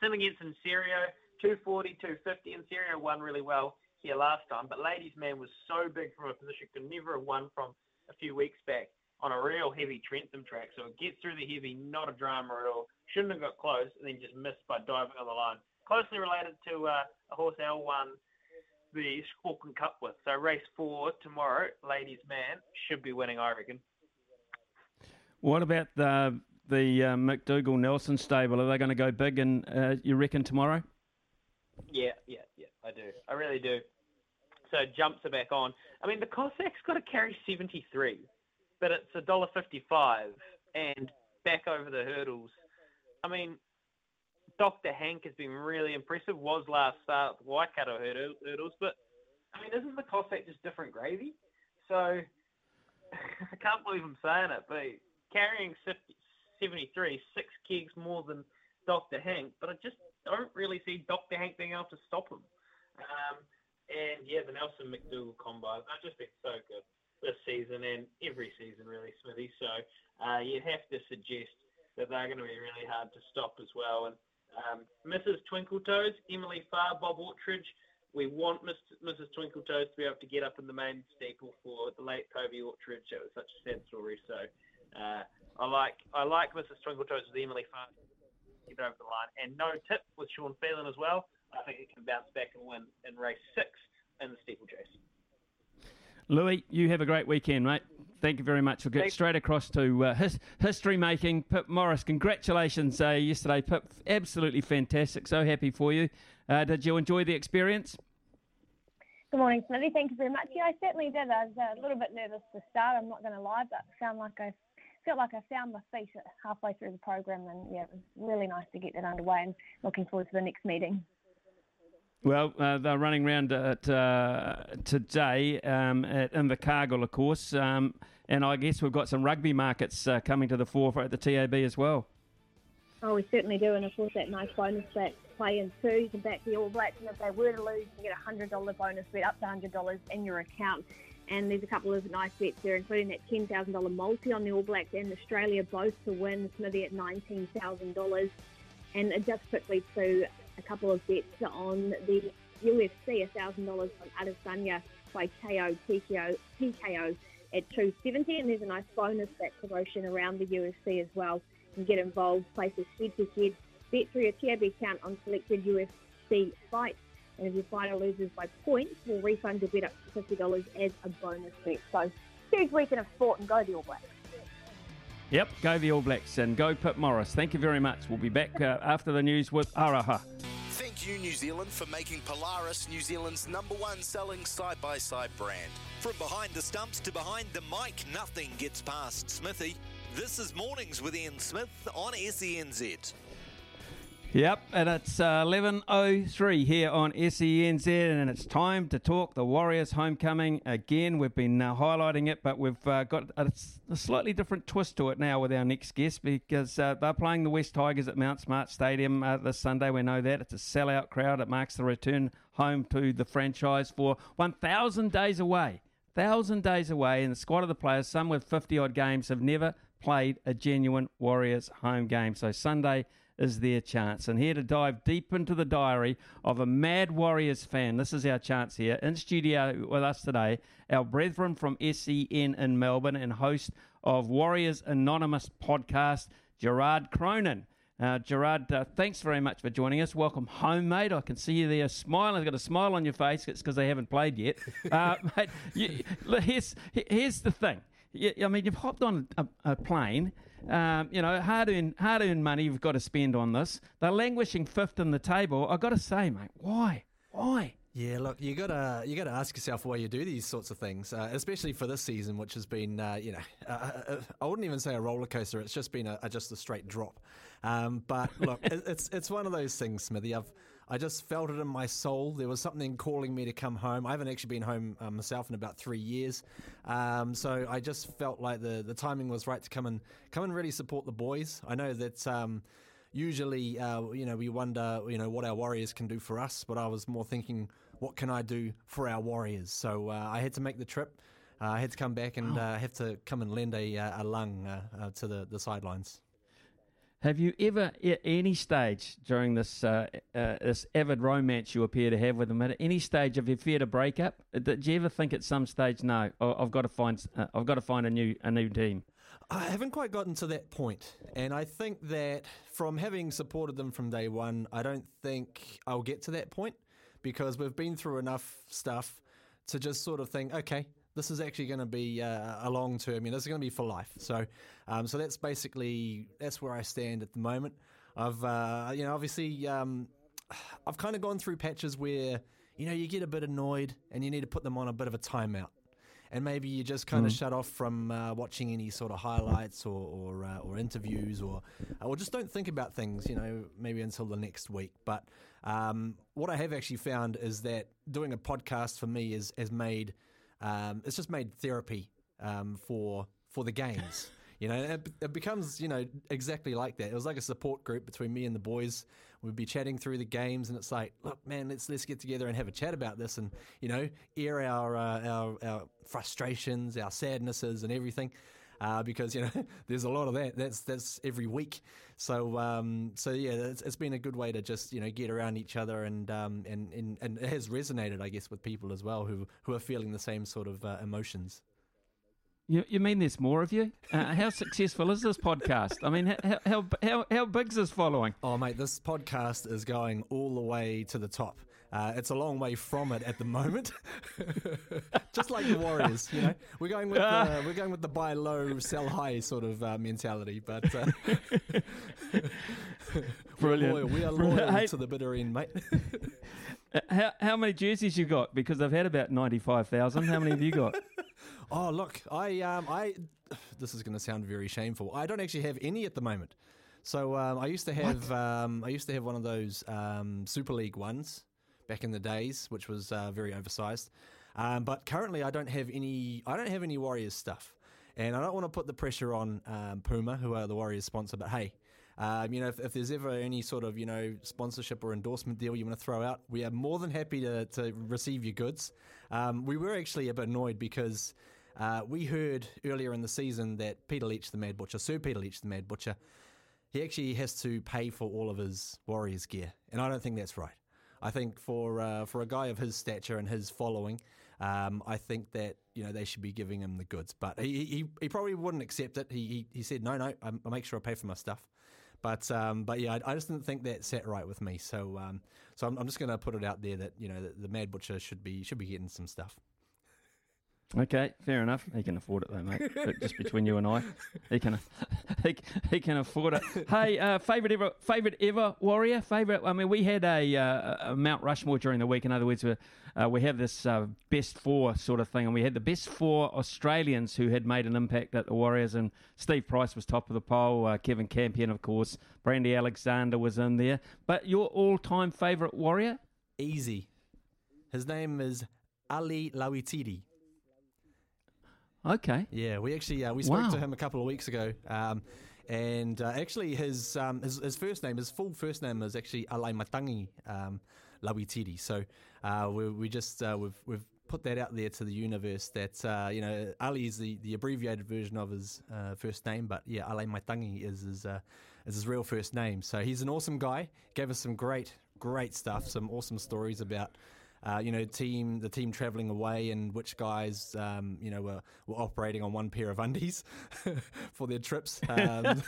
Sim against Inserio, 240, 250. Inserio won really well here last time, but Ladies Man was so big from a position, could never have won from a few weeks back on a real heavy Trentham track. So it gets through the heavy, not a drama at all. Shouldn't have got close, and then just missed by diving on the line. Closely related to uh, a horse L1 the Auckland Cup with. So race four tomorrow, Ladies Man should be winning, I reckon. What about the the uh, McDougall Nelson stable? Are they going to go big? And uh, you reckon tomorrow? Yeah, yeah, yeah. I do. I really do. So jumps are back on. I mean, the Cossack's got to carry seventy three, but it's a dollar fifty five and back over the hurdles. I mean, Dr. Hank has been really impressive. Was last start Waikato hurdles, but I mean, isn't the Cossack just different gravy? So I can't believe I'm saying it, but carrying 50, 73, six kegs more than Dr. Hank, but I just don't really see Dr. Hank being able to stop him. Um, and yeah, the Nelson McDougall combines, they've just been so good this season and every season, really, Smithy. So uh, you'd have to suggest that they're going to be really hard to stop as well. And um, Mrs. Twinkletoes, Emily Farr, Bob Autridge. We want Mrs. Twinkletoes to be able to get up in the main steeple for the late Toby Autridge. It was such a sad story. So uh, I like I like Mrs. Twinkletoes with Emily Farr get over the line. And no tip with Sean Phelan as well. I think it can bounce back and win in race six in the steeplechase. Louis, you have a great weekend, mate. Thank you very much. We'll get Thanks. straight across to uh, his, history making. Pip Morris, congratulations uh, yesterday, Pip. Absolutely fantastic. So happy for you. Uh, did you enjoy the experience? Good morning, Smithy. Thank you very much. Yeah, I certainly did. I was a little bit nervous to start. I'm not going to lie, but found like I felt like I found my feet halfway through the program, and yeah, it was really nice to get that underway. And looking forward to the next meeting. Well, uh, they're running around at, uh, today um, at Invercargill, of course, um, and I guess we've got some rugby markets uh, coming to the fore at the TAB as well. Oh, we certainly do, and of course that nice bonus bet play in two. You can back the All Blacks, and if they were to lose, you get a hundred dollar bonus bet up to hundred dollars in your account. And there's a couple of nice bets there, including that ten thousand dollar multi on the All Blacks and Australia both to win. Smithy at nineteen thousand dollars. And just quickly to a couple of bets on the UFC, $1,000 on Adesanya by KO, TKO, TKO at 270 and there's a nice bonus back promotion around the UFC as well. You can get involved, place a head-to-head bet through your TAB account on selected UFC fights. And if your fighter loses by points, we'll refund your bet up to $50 as a bonus bet. So, huge weekend of sport and go the All Blacks. Yep, go the All Blacks and go Pip Morris. Thank you very much. We'll be back uh, after the news with Araha. Thank you, New Zealand, for making Polaris New Zealand's number one selling side by side brand. From behind the stumps to behind the mic, nothing gets past Smithy. This is Mornings with Ian Smith on SENZ. Yep, and it's uh, 11.03 here on SENZ, and it's time to talk the Warriors homecoming again. We've been uh, highlighting it, but we've uh, got a, a, slightly different twist to it now with our next guest because uh, they're playing the West Tigers at Mount Smart Stadium uh, this Sunday. We know that. It's a sellout crowd. It marks the return home to the franchise for 1,000 days away. 1,000 days away, and the squad of the players, some with 50 odd games, have never played a genuine Warriors home game. So Sunday is their chance. And here to dive deep into the diary of a mad Warriors fan, this is our chance here. In studio with us today, our brethren from SEN in Melbourne and host of Warriors Anonymous podcast, Gerard Cronin. Uh, Gerard, uh, thanks very much for joining us. Welcome home, mate. I can see you there smiling. You've got a smile on your face. It's because they haven't played yet. Uh, mate, you, here's, here's the thing. I mean, you've hopped on a, a plane um, you know, hard earned, hard earned money you've got to spend on this. They're languishing fifth in the table. I've got to say, mate, why? Why? Yeah, look, you gotta you gotta ask yourself why you do these sorts of things, uh, especially for this season, which has been, uh, you know, uh I wouldn't even say a roller coaster. It's just been a, a just a straight drop. Um, but look, it's it's one of those things, Smithy. I've I just felt it in my soul. There was something calling me to come home. I haven't actually been home um, myself in about three years, um, so I just felt like the the timing was right to come and come and really support the boys. I know that. Um, usually, uh, you know, we wonder, you know, what our warriors can do for us, but I was more thinking, what can I do for our warriors? So uh, I had to make the trip. Uh, I had to come back and oh. uh, have to come and lend a, uh, a lung uh, to the, the sidelines. Have you ever, at any stage during this uh, uh, this avid romance you appear to have with them, at any stage have you feared a breakup? Did you ever think at some stage, no, I've got to find, uh, I've got to find a new a new team? I haven't quite gotten to that point, and I think that from having supported them from day one, I don't think I'll get to that point because we've been through enough stuff to just sort of think, okay, this is actually going to be uh, a long term. You know, this is going to be for life. So, um, so that's basically that's where I stand at the moment. I've uh, you know obviously um, I've kind of gone through patches where you know you get a bit annoyed and you need to put them on a bit of a timeout. And maybe you just kind of mm. shut off from uh, watching any sort of highlights or or, uh, or interviews, or or just don't think about things. You know, maybe until the next week. But um, what I have actually found is that doing a podcast for me is has made um, it's just made therapy um, for for the games. You know, it, it, becomes you know exactly like that. It was like a support group between me and the boys. We'd be chatting through the games, and it's like, look, man, let's let's get together and have a chat about this, and you know, air our uh, our, our frustrations, our sadnesses, and everything uh, because you know there's a lot of that. That's that's every week. So um, so yeah, it's, it's been a good way to just you know get around each other and um, and, and and it has resonated, I guess, with people as well who who are feeling the same sort of uh, emotions. You, you mean there's more of you? Uh, how successful is this podcast? I mean, how, how, how, how big's this following? Oh, mate, this podcast is going all the way to the top. Uh, it's a long way from it at the moment. Just like the Warriors, you know, we're going with the, we're going with the buy low, sell high sort of uh, mentality. But uh, brilliant, we're loyal. we are loyal hey, to the bitter end, mate. Uh, how how many jerseys you got? Because I've had about ninety five thousand. How many have you got? oh, look, I um I this is going to sound very shameful. I don't actually have any at the moment. So um, I used to have um, I used to have one of those um, Super League ones back in the days, which was uh, very oversized. Um, but currently, I don't have any. I don't have any Warriors stuff, and I don't want to put the pressure on um, Puma, who are the Warriors sponsor. But hey, um, you know, if, if, there's ever any sort of you know sponsorship or endorsement deal you want to throw out, we are more than happy to, to receive your goods. Um, we were actually a bit annoyed because. Uh, we heard earlier in the season that Peter Leitch, the Mad Butcher, Sir Peter Leitch, the Mad Butcher, he actually has to pay for all of his Warriors gear, and I don't think that's right. I think for uh, for a guy of his stature and his following, um, I think that you know they should be giving him the goods. But he he, he probably wouldn't accept it. He he, he said no no I, I make sure I pay for my stuff. But um, but yeah, I, I, just didn't think that sat right with me. So um, so I'm, I'm just going to put it out there that you know the, the Mad Butcher should be should be getting some stuff. Okay, fair enough. He can afford it though, mate. But just between you and I, he can he, he can afford it. Hey, uh, favorite ever favorite ever warrior favorite. I mean, we had a, uh, a Mount Rushmore during the week. In other words, we uh, we have this uh, best four sort of thing, and we had the best four Australians who had made an impact at the Warriors, and Steve Price was top of the poll. Uh, Kevin Campion, of course, Brandy Alexander was in there. But your all-time favorite warrior? Easy. His name is Ali Lauitiiti. Okay. Yeah, we actually uh, we spoke Wow. to him a couple of weeks ago, um, and uh, actually his, um, his his first name, his full first name is actually Alai Matangi um, Lauitiiti. So uh, we we just uh, we've we've put that out there to the universe that uh, you know Ali is the, the abbreviated version of his uh, first name, but yeah, Alai Matangi is his uh, is his real first name. So he's an awesome guy. Gave us some great great stuff, some awesome stories about uh, you know, team the team traveling away and which guys, um, you know, were, were operating on one pair of undies for their trips. Um,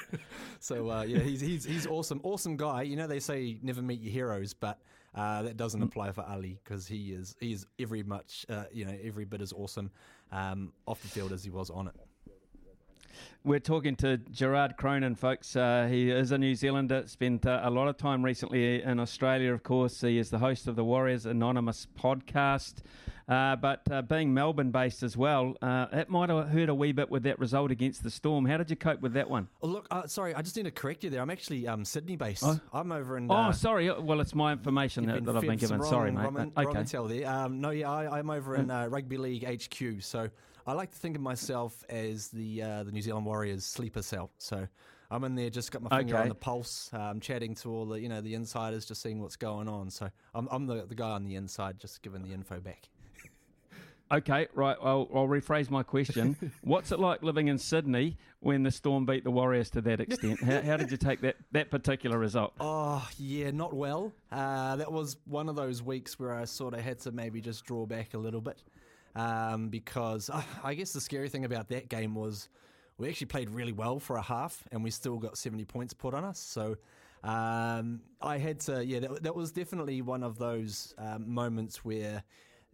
so uh, yeah, he's he's he's awesome, awesome guy. You know, they say never meet your heroes, but uh, that doesn't apply for Ali because he is he is every much, uh, you know, every bit as awesome um, off the field as he was on it. We're talking to Gerard Cronin, folks. Uh, he is a New Zealander, spent uh, a lot of time recently in Australia, of course. He is the host of the Warriors Anonymous podcast. Uh, but uh, being Melbourne based as well, uh, it might have hurt a wee bit with that result against the Storm. How did you cope with that one? Oh, look, uh, sorry, I just need to correct you there. I'm actually um, Sydney based. Oh. I'm over in. oh, uh, sorry. Well, it's my information that, that I've been given. Sorry, mate. Wrong, but- wrong okay. there. Um, no, yeah, I, I'm over in uh, Rugby League HQ, so I like to think of myself as the uh, the New Zealand Warriors sleeper cell. So I'm in there, just got my finger Okay. on the pulse, um, chatting to all the you know the insiders, just seeing what's going on. So I'm, I'm the the guy on the inside, just giving the info back. Okay, right. I'll, I'll rephrase my question. What's it like living in Sydney when the Storm beat the Warriors to that extent? How, how did you take that, that particular result? Oh, yeah, not well. Uh, that was one of those weeks where I sort of had to maybe just draw back a little bit. Um, because uh, I guess the scary thing about that game was we actually played really well for a half and we still got 70 points put on us. So um, I had to, yeah, that, that was definitely one of those um, moments where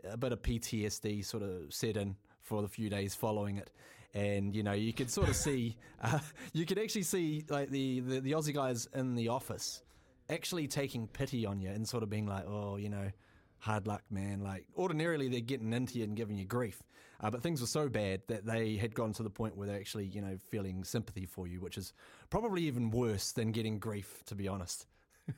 a bit of PTSD sort of set in for the few days following it. And you know, you could sort of see, uh, you could actually see like the, the the Aussie guys in the office actually taking pity on you and sort of being like, oh, you know, hard luck, man. Like ordinarily they're getting into you and giving you grief, uh, but things were so bad that they had gone to the point where they're actually, you know, feeling sympathy for you, which is probably even worse than getting grief, to be honest.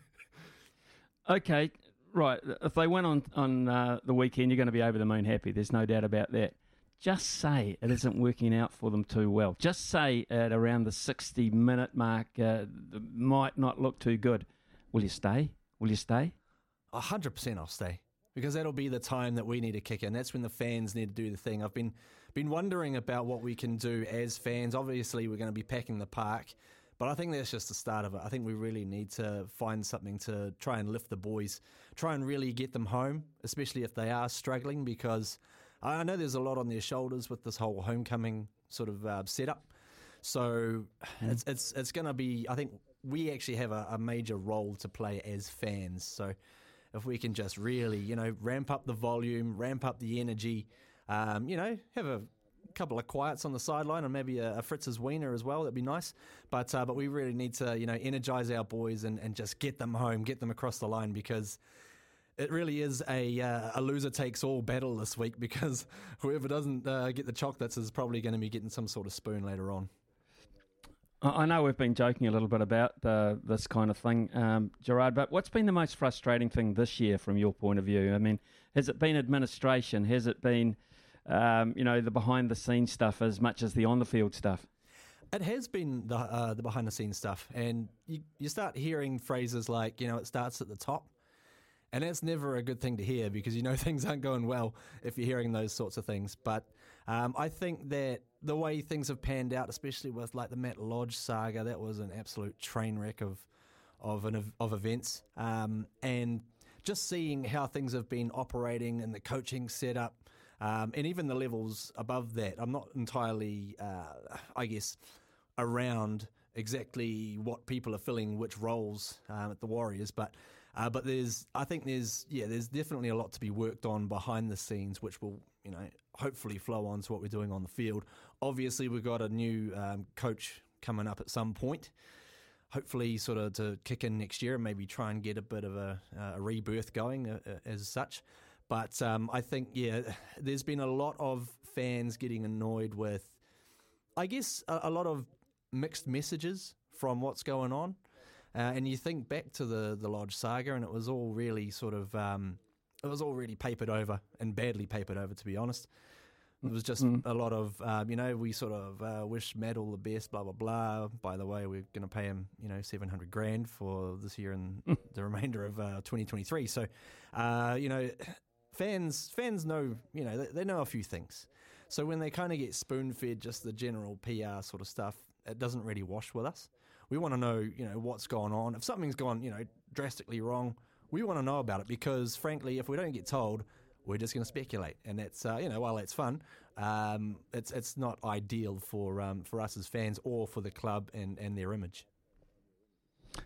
Okay, right. If they went on on uh, the weekend, you're going to be over the moon happy. There's no doubt about that. Just say it isn't working out for them too well. Just say at around the 60 minute mark, uh, might not look too good. Will you stay? Will you stay? A hundred percent, I'll stay because that'll be the time that we need to kick in. That's when the fans need to do the thing. I've been been wondering about what we can do as fans. Obviously, we're going to be packing the park, but I think that's just the start of it. I think we really need to find something to try and lift the boys, try and really get them home, especially if they are struggling, because I know there's a lot on their shoulders with this whole homecoming sort of uh, setup. So it's it's it's going to be. I think we actually have a, a major role to play as fans. So if we can just really, you know, ramp up the volume, ramp up the energy, um, you know, have a couple of quiets on the sideline and maybe a, a Fritz's wiener as well. That'd be nice. But uh, but we really need to, you know, energize our boys and, and just get them home, get them across the line because it really is a uh, a loser takes all battle this week because whoever doesn't uh, get the chocolates is probably going to be getting some sort of spoon later on. I know we've been joking a little bit about uh, this kind of thing, um, Gerard, but what's been the most frustrating thing this year from your point of view? I mean, has it been administration? Has it been, um, you know, the behind the scenes stuff as much as the on the field stuff? It has been the uh, the behind the scenes stuff, and you you start hearing phrases like you know it starts at the top, and that's never a good thing to hear because you know things aren't going well if you're hearing those sorts of things. But um, I think that the way things have panned out, especially with like the Matt Lodge saga, that was an absolute train wreck of of an of events, um, and just seeing how things have been operating and the coaching setup. Um, and even the levels above that, I'm not entirely, uh, I guess, around exactly what people are filling which roles um, at the Warriors, but uh, but there's I think there's yeah there's definitely a lot to be worked on behind the scenes, which will you know, hopefully flow on to what we're doing on the field. Obviously, we've got a new um, coach coming up at some point. Hopefully, sort of to kick in next year and maybe try and get a bit of a, a rebirth going uh, uh, as such. But um, I think, yeah, there's been a lot of fans getting annoyed with, I guess, a, a lot of mixed messages from what's going on. Uh, and you think back to the the Lodge saga, and it was all really sort of um, it was all really papered over and badly papered over, to be honest. It was just mm. a lot of, um, you know, we sort of uh, wish Matt all the best, blah blah blah. By the way, we're going to pay him, you know, seven hundred grand for this year and the remainder of uh, 2023. So, uh, you know, fans fans know, you know, they, they know a few things. So when they kind of get spoon fed just the general PR sort of stuff, it doesn't really wash with us. We want to know, you know, what's going on. If something's gone, you know, drastically wrong, we want to know about it because, frankly, if we don't get told, we're just going to speculate, and that's uh, you know while that's fun, um, it's it's not ideal for um, for us as fans or for the club and, and their image.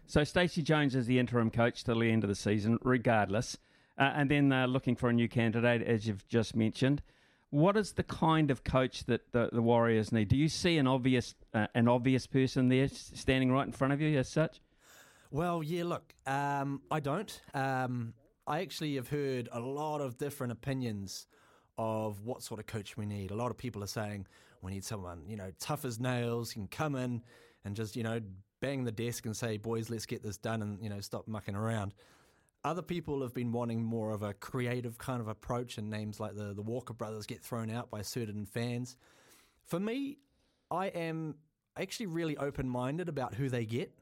So Stacey Jones is the interim coach till the end of the season, regardless, uh, and then uh, looking for a new candidate, as you've just mentioned. What is the kind of coach that the, the Warriors need? Do you see an obvious uh, an obvious person there standing right in front of you as such? Well, yeah. Look, um, I don't. Um, I actually have heard a lot of different opinions of what sort of coach we need. A lot of people are saying we need someone, you know, tough as nails, can come in and just, you know, bang the desk and say, boys, let's get this done and, you know, stop mucking around. Other people have been wanting more of a creative kind of approach, and names like the, the Walker brothers get thrown out by certain fans. For me, I am actually really open minded about who they get.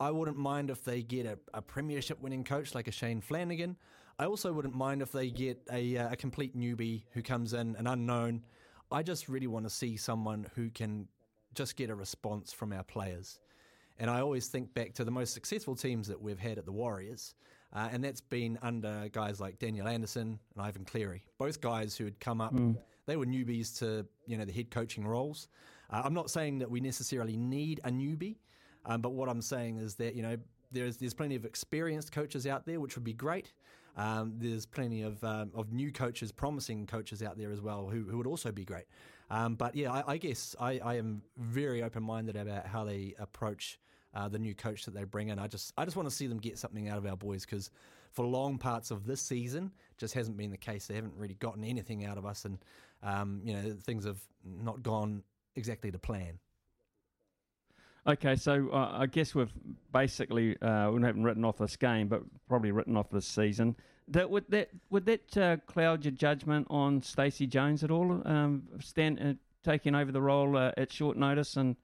I wouldn't mind if they get a, a premiership winning coach like a Shane Flanagan. I also wouldn't mind if they get a, uh, a complete newbie who comes in, an unknown. I just really want to see someone who can just get a response from our players. And I always think back to the most successful teams that we've had at the Warriors. Uh, and that's been under guys like Daniel Anderson and Ivan Cleary, both guys who had come up. Mm. They were newbies to you know the head coaching roles. Uh, I'm not saying that we necessarily need a newbie, um, but what I'm saying is that you know there's there's plenty of experienced coaches out there, which would be great. Um, there's plenty of um, of new coaches, promising coaches out there as well, who, who would also be great. Um, but yeah, I, I guess I, I, am very open minded about how they approach uh, the new coach that they bring in. I just I just want to see them get something out of our boys because for long parts of this season, just hasn't been the case. They haven't really gotten anything out of us, and um, you know things have not gone exactly to plan. Okay, so uh, I guess we've basically uh, we haven't written off this game, but probably written off this season. That would that would that uh, cloud your judgment on Stacey Jones at all? Um, stand uh, taking over the role uh, at short notice and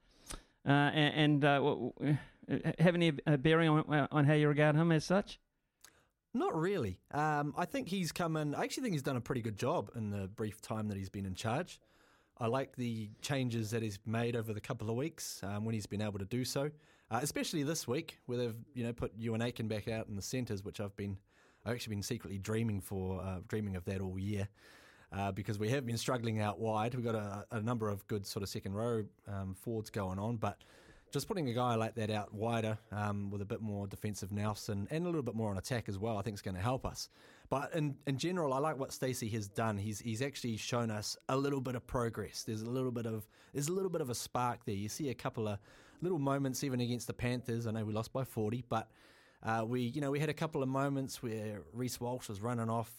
uh, and, have any bearing on, on how you regard him as such? Not really. Um, I think he's come in. I actually think he's done a pretty good job in the brief time that he's been in charge. I like the changes that he's made over the couple of weeks um, when he's been able to do so, uh, especially this week where they've you know put Euan Aitken back out in the centres, which I've been I've actually been secretly dreaming for uh, dreaming of that all year. Uh, because we have been struggling out wide. We've got a, a number of good sort of second row um, forwards going on, but just putting a guy like that out wider um, with a bit more defensive nous and a little bit more on attack as well, I think is going to help us. But in, in general, I like what Stacey has done. He's he's actually shown us a little bit of progress. There's a little bit of there's a little bit of a spark there. You see a couple of little moments even against the Panthers. I know we lost by 40, but uh, we you know we had a couple of moments where Reece Walsh was running off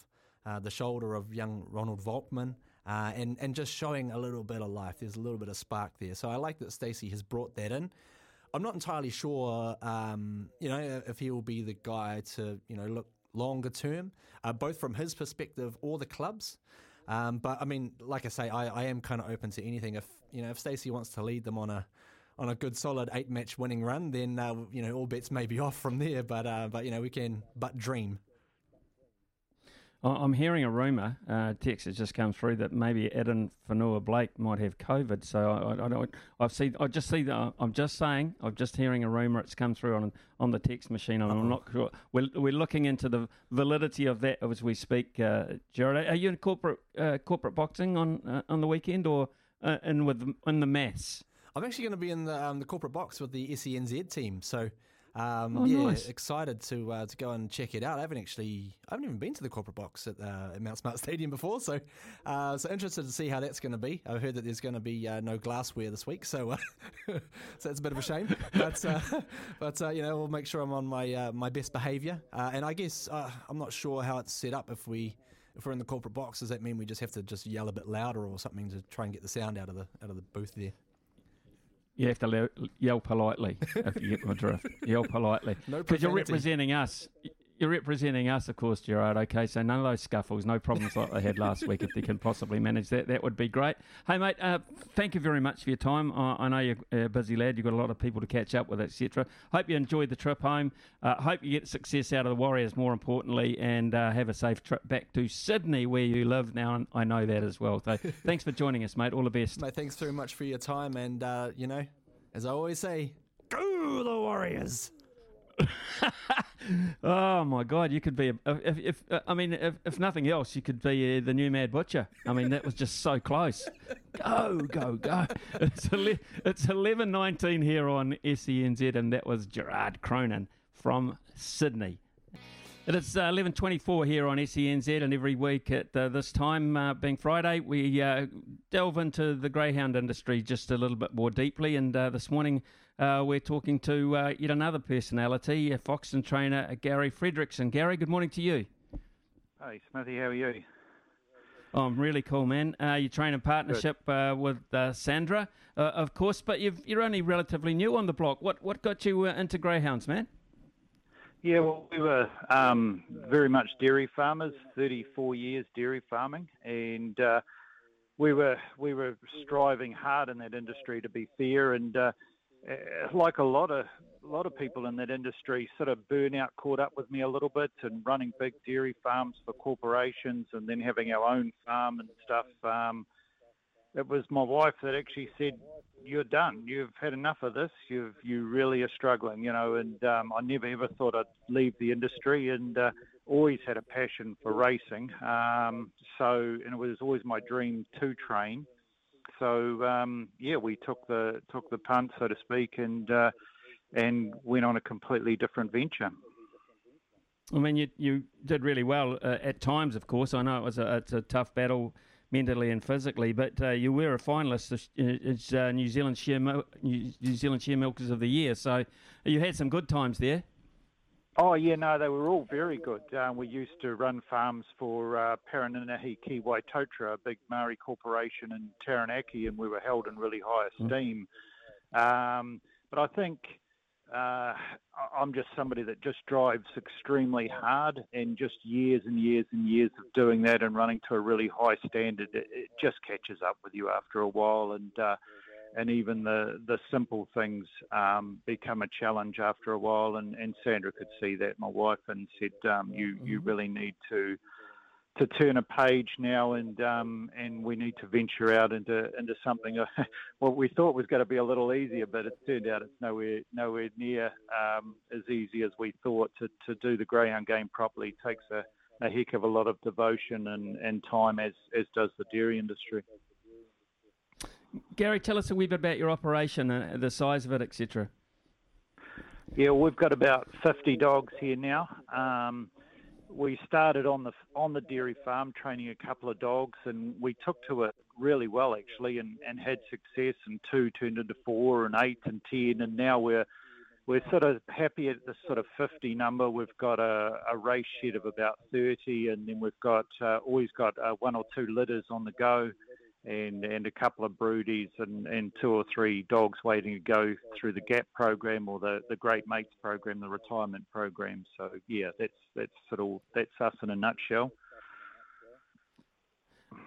uh, the shoulder of young Ronald Volkman. Uh, and and just showing a little bit of life. There's a little bit of spark there. So I like that Stacey has brought that in. I'm not entirely sure, um, you know, if he will be the guy to you know look longer term, uh, both from his perspective or the club's. Um, but I mean, like I say, I, I am kind of open to anything. If you know, if Stacey wants to lead them on a on a good solid eight match winning run, then uh, you know all bets may be off from there. But uh, but you know we can but dream. I'm hearing a rumour, uh, text has just come through that maybe Addin Fonua Blake might have COVID. So I, I, don't, I've seen, I just see, the, I'm just saying, I'm just hearing a rumour. It's come through on on the text machine, and Uh-oh. I'm not sure. We're, we're looking into the validity of that as we speak. Uh, Jared, are you in corporate uh, corporate boxing on uh, on the weekend or uh, in with in the mass? I'm actually going to be in the um, the corporate box with the SENZ team. So Um, Oh, yeah, nice. excited to uh, to go and check it out. I haven't actually, I haven't even been to the corporate box at, uh, at Mount Smart Stadium before, so uh, so interested to see how that's going to be. I've heard that there's going to be uh, no glassware this week, so uh, so that's a bit of a shame. But uh, but uh, you know, we'll make sure I'm on my uh, my best behaviour. Uh, and I guess uh, I'm not sure how it's set up if we. If we're in the corporate box, does that mean we just have to just yell a bit louder or something to try and get the sound out of the out of the booth there? You have to yell politely if you get my drift. Yell politely. No Because you're representing us. You're representing us, of course, Gerard. Okay, so none of those scuffles, no problems like they had last week. If they can possibly manage that, that would be great. Hey, mate, uh, thank you very much for your time. I, I know you're a busy lad. You've got a lot of people to catch up with, etc. Hope you enjoyed the trip home. Uh, hope you get success out of the Warriors, more importantly, and uh, have a safe trip back to Sydney, where you live now. And I know that as well. So thanks for joining us, mate. All the best. Mate, thanks very much for your time. And, uh, you know, as I always say, go the Warriors. Oh my God! You could be a, if, if I mean if, if nothing else, you could be uh, the new Mad Butcher. I mean that was just so close. Go go go! It's ele- it's eleven nineteen here on SENZ, and that was Gerard Cronin from Sydney. It is uh, 11.24 here on SENZ and every week at uh, this time, uh, being Friday, we uh, delve into the greyhound industry just a little bit more deeply. And this morning uh, we're talking to uh, yet another personality, uh, Foxton trainer uh, Gary Fredrickson. Gary, good morning to you. Hey, Smithy, how are you? Oh, I'm really cool, man. Uh, you train in partnership uh, with uh, Sandra, uh, of course, but you've, you're only relatively new on the block. What, what got you uh, into greyhounds, man? Yeah, well, we were um, very much dairy farmers, 34 years dairy farming, and uh, we were we were striving hard in that industry to be fair, and uh, uh, like a lot of a lot of people in that industry, sort of burnout caught up with me a little bit, and running big dairy farms for corporations, and then having our own farm and stuff. Um, it was my wife that actually said, "You're done. You've had enough of this. You've you really are struggling, you know." And um, I never ever thought I'd leave the industry, and uh, always had a passion for racing. Um, so, and it was always my dream to train. So, um, yeah, we took the took the punt, so to speak, and uh, and went on a completely different venture. I mean, you you did really well uh, at times. Of course, I know it was a, it's a tough battle mentally and physically, but uh, you were a finalist. as- uh, uh, New Zealand Mil- New Zealand Share Milkers of the Year. So you had some good times there. Oh yeah, no, they were all very good. Um, we used to run farms for uh, Parininihi Ki Waitotara, a big Maori corporation in Taranaki, and we were held in really high esteem. Um, but I think uh, I'm just somebody that just drives extremely hard, and just years and years and years of doing that and running to a really high standard, it, it just catches up with you after a while, and uh, and even the the simple things um, become a challenge after a while. And, and Sandra could see that, my wife, and said, um, "You you really need to." To turn a page now, and um, and we need to venture out into into something. what we thought was going to be a little easier, but it turned out it's nowhere nowhere near um, as easy as we thought. To, to do the greyhound game properly takes a, a heck of a lot of devotion and, and time, as as does the dairy industry. Gary, tell us a wee bit about your operation, uh, the size of it, etc. Yeah, we've got about 50 dogs here now. Um, we started on the on the dairy farm training a couple of dogs, and we took to it really well actually, and, and had success. And two turned into four, and eight, and ten, and now we're we're sort of happy at the sort of 50 number. We've got a, a race shed of about 30, and then we've got uh, always got uh, one or two litters on the go, and and a couple of broodies, and, and two or three dogs waiting to go through the GAP program or the, the Great Mates program, the retirement program. So yeah, that's that's sort of that's us in a nutshell.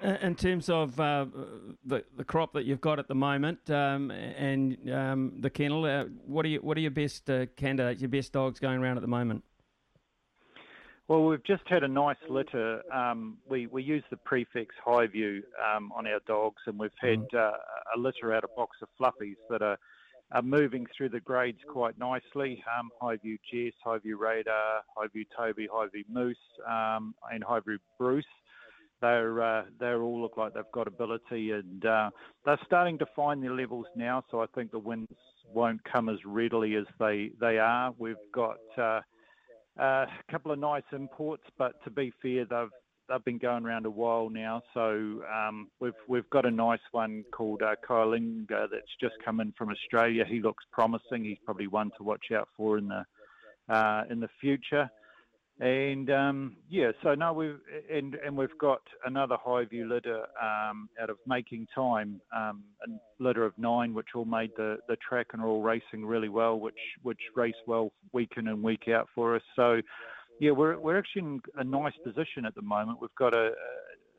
In terms of uh, the the crop that you've got at the moment um, and um, the kennel, uh, what are you, what are your best uh, candidates, your best dogs going around at the moment? Well, we've just had a nice litter. Um, we, we use the prefix Highview um, on our dogs, and we've had uh, a litter out of box of fluffies that are, are moving through the grades quite nicely. Um, Highview Jess, Highview Radar, Highview Toby, Highview Moose, um, and Highview Bruce. they're uh, they all look like they've got ability, and uh, they're starting to find their levels now. So I think the wins won't come as readily as they they are. We've got uh, a couple of nice imports, but to be fair, they've they've been going around a while now. So um, we've we've got a nice one called uh, Kailinga that's just come in from Australia. He looks promising. He's probably one to watch out for in the uh, in the future. And um, yeah, so now we've and and we've got another high view litter um, out of Making Time, um, a litter of nine, which all made the, the track and are all racing really well, which which race well week in and week out for us. So yeah, we're we're actually in a nice position at the moment. We've got a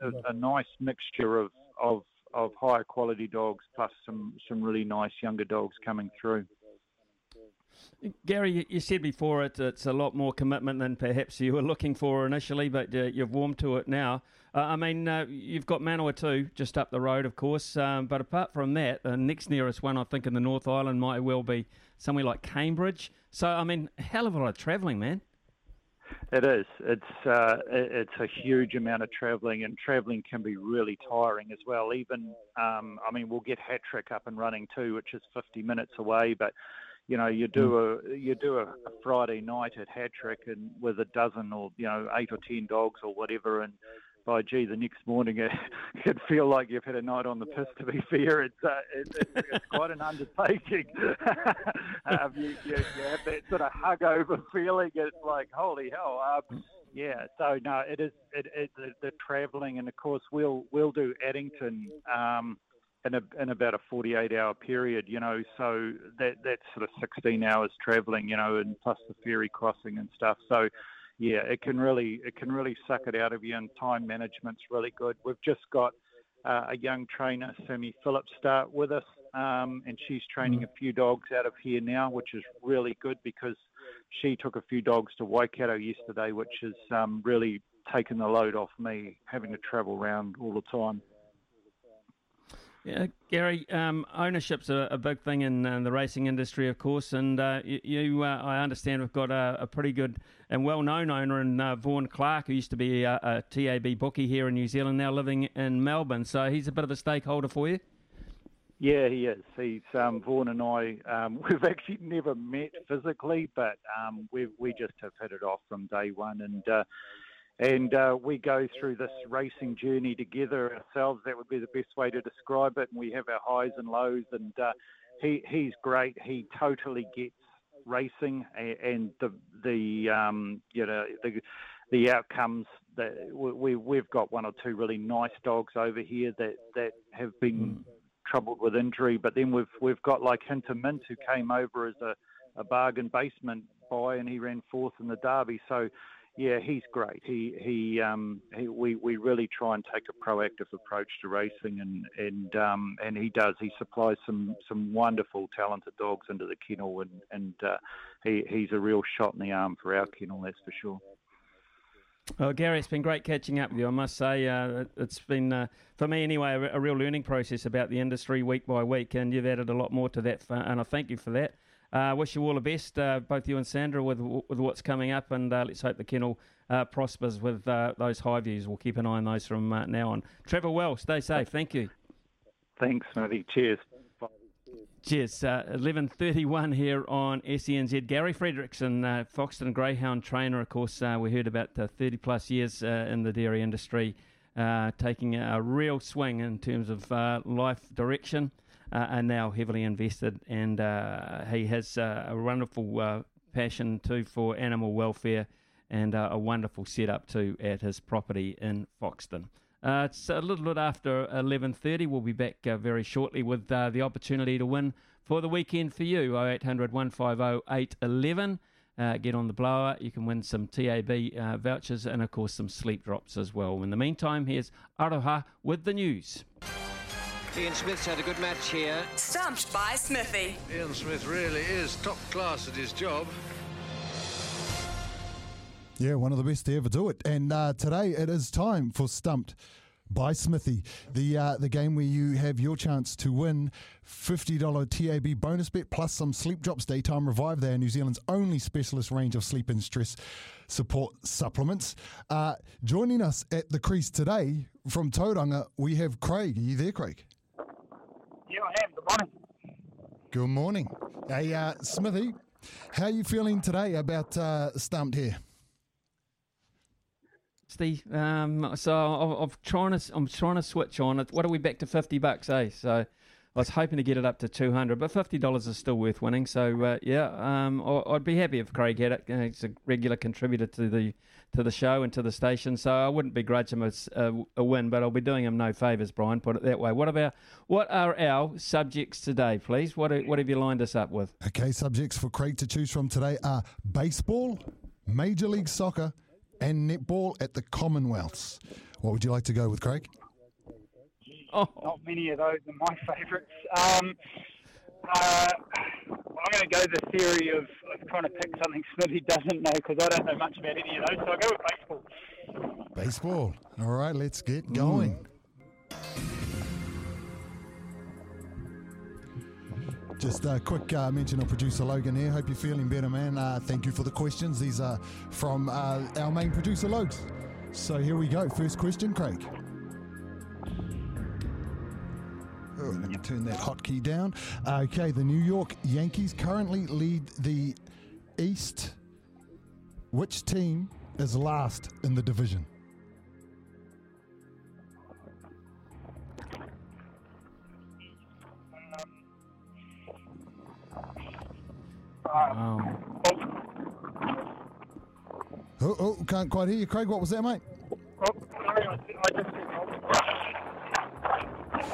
a, a nice mixture of of of higher quality dogs plus some some really nice younger dogs coming through. Gary, you said before it, it's a lot more commitment than perhaps you were looking for initially, but uh, you've warmed to it now. Uh, I mean, uh, you've got Manawatu just up the road, of course, um, but apart from that, the next nearest one, I think, in the North Island might well be somewhere like Cambridge. So, I mean, hell of a lot of travelling, man. It is. It's uh, it's a huge amount of travelling, and travelling can be really tiring as well. Even um, I mean, we'll get Hatrick up and running too, which is 50 minutes away, but you know, you do a you do a, Friday night at Hatrick and with a dozen or you know eight or ten dogs or whatever, and by gee, the next morning it, it'd feel like you've had a night on the piss. To be fair, it's uh, it, it's, it's quite an undertaking. um, you, you, you have that sort of hug over feeling. It's like holy hell. Um, yeah, so no, it is it, it the, the travelling, and of course we'll we'll do Addington. Um, in, a, in about a 48 hour period, you know, so that that's sort of 16 hours travelling, you know, and plus the ferry crossing and stuff. So, yeah, it can really it can really suck it out of you, and time management's really good. We've just got uh, a young trainer, Sammy Phillips, start with us, um, and she's training a few dogs out of here now, which is really good because she took a few dogs to Waikato yesterday, which has um, really taken the load off me having to travel around all the time. Yeah, Gary, um, ownership's a, a, big thing in uh, the racing industry, of course, and uh, you, you uh, I understand, we've got a, a, pretty good and well-known owner in uh, Vaughan Clark, who used to be a, a, TAB bookie here in New Zealand, now living in Melbourne. So he's a bit of a stakeholder for you. Yeah, he is. He's um, Vaughan and I. Um, we've actually never met physically, but um, we we just have hit it off from day one, and uh, and uh, we go through this racing journey together ourselves. That would be the best way to describe it. And we have our highs and lows. And uh, he he's great. He totally gets racing and the the um, you know the the outcomes that we we've got one or two really nice dogs over here that that have been mm. troubled with injury. But then we've we've got like Hinter Mint who came over as a, a bargain basement buy and he ran fourth in the Derby. So yeah, he's great. He he, um, he we we really try and take a proactive approach to racing, and and um, and he does. He supplies some some wonderful, talented dogs into the kennel, and and uh, he he's a real shot in the arm for our kennel, that's for sure. Well, Gary, it's been great catching up with you. I must say, uh, it's been, uh, for me anyway, a, a, real learning process about the industry week by week, and you've added a lot more to that, and I thank you for that. Uh, wish you all the best, uh, both you and Sandra, with with what's coming up, and uh, let's hope the kennel uh, prospers with uh, those Highviews. We'll keep an eye on those from uh, now on. Trevor well, stay safe. Thank you. Thanks, Matty. Cheers. Cheers. 11.31 here on SENZ. Gary Frederickson, Foxton Greyhound trainer, of course, we heard about 30 plus years in the dairy industry, taking a real swing in terms of life direction are now heavily invested, and uh, he has uh, a wonderful uh, passion too for animal welfare and uh, a wonderful setup too at his property in Foxton. Uh, it's a little bit after 11.30. We'll be back very shortly with the opportunity to win for the weekend for you, 0800 150 811. Uh, get on the blower. You can win some TAB uh, vouchers and, of course, some sleep drops as well. In the meantime, here's Aroha with the news. Ian Smith's had a good match here. Stumped by Smithy. Ian Smith really is top class at his job. Yeah, one of the best to ever do it. And uh, today it is time for Stumped by Smithy. The uh, the game where you have your chance to win $50 TAB bonus bet plus some sleep drops daytime revive. They are New Zealand's only specialist range of sleep and stress support supplements. Uh, joining us at the crease today from Tauranga, we have Craig. Are you there, Craig? Yeah, I am. Good morning. Good morning. Hey, uh, Smithy, how are you feeling today about uh, Stumped here? Steve, um, so I'm, I'm trying to I'm trying to switch on it. What are we back to fifty bucks, eh? So I was hoping to get it up to two hundred, but fifty dollars is still worth winning. So uh, yeah, um, I- I'd be happy if Craig had it. He's a regular contributor to the to the show and to the station, so I wouldn't begrudge him a win, but I'll be doing him no favours, Brian. Put it that way. What about what are our subjects today, please? What are, what have you lined us up with? Okay, subjects for Craig to choose from today are baseball, Major League Soccer, and netball at the Commonwealths. What would you like to go with, Craig? Oh. Not many of those are my favourites. Um, uh, I'm going to go the theory of, of trying to pick something Smithy doesn't know because I don't know much about any of those. So I'll go with baseball. Baseball. All right, let's get going. Just a quick uh, mention of producer Logan here. Hope you're feeling better, man. Uh, thank you for the questions. These are from uh, our main producer, Logs. So here we go. First question, Craig. Oh, let me turn that hotkey down. Okay, the New York Yankees currently lead the East. Which team is last in the division? Wow. Oh, oh, can't quite hear you, Craig. What was that, mate? Oh, sorry, I, I just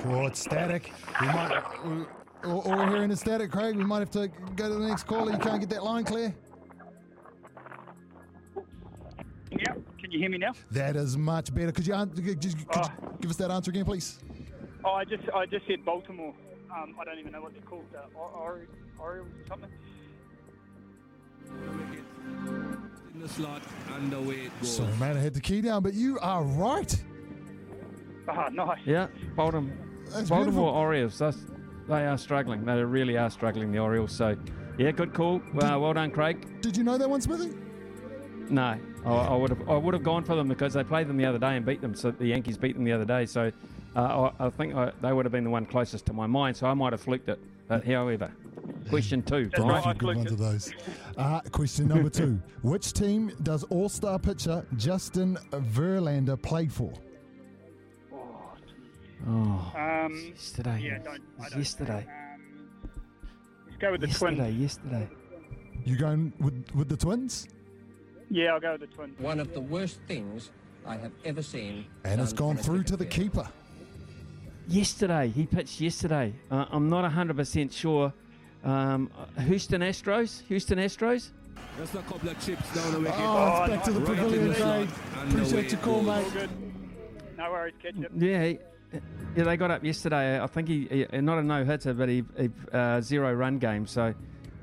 Oh, it's static. We might. We, all, all we're hearing is static, Craig. We might have to go to the next caller. You can't get that line clear. Yeah, can you hear me now? That is much better. Could you, could you, could you give us that answer again, please? Oh, I just I just said Baltimore. Um, I don't even know what they're called. Uh, or, or, Orioles or something. In the slot and away it goes. Sorry, man, I had the key down, but you are right. Ah, nice. Yeah, Baltimore, That's Baltimore beautiful. Orioles. That's, they are struggling. They really are struggling, the Orioles. So, yeah, good call. Well, well done, Craig. Did you know that one, Smithy? No, I, I would have. I would have gone for them because they played them the other day and beat them. So the Yankees beat them the other day. So uh, I, I think I, they would have been the one closest to my mind. So I might have fluked it. But however, question two, Quite a Brian. few good ones of those. Uh, question number two. Which team does All Star pitcher Justin Verlander play for? Oh, Um, yesterday. Yeah, don't, I don't yesterday. Let's go with the yesterday. Twins. Yesterday. You going with, with the Twins? Yeah, I'll go with the Twins. One of the worst things I have ever seen. And it's gone through to the field. keeper. Yesterday, he pitched yesterday. Uh, I'm not 100% sure. Um, uh, Houston Astros? Houston Astros? Just a couple of chips down the wicket. Oh, it's back to the Right pavilion, the slot Craig. and away Appreciate your call, goes. mate. All good. No worries, catch it. Yeah, he, yeah, they got up yesterday. I think he, he not a no hitter, but he, he uh, zero run game. So,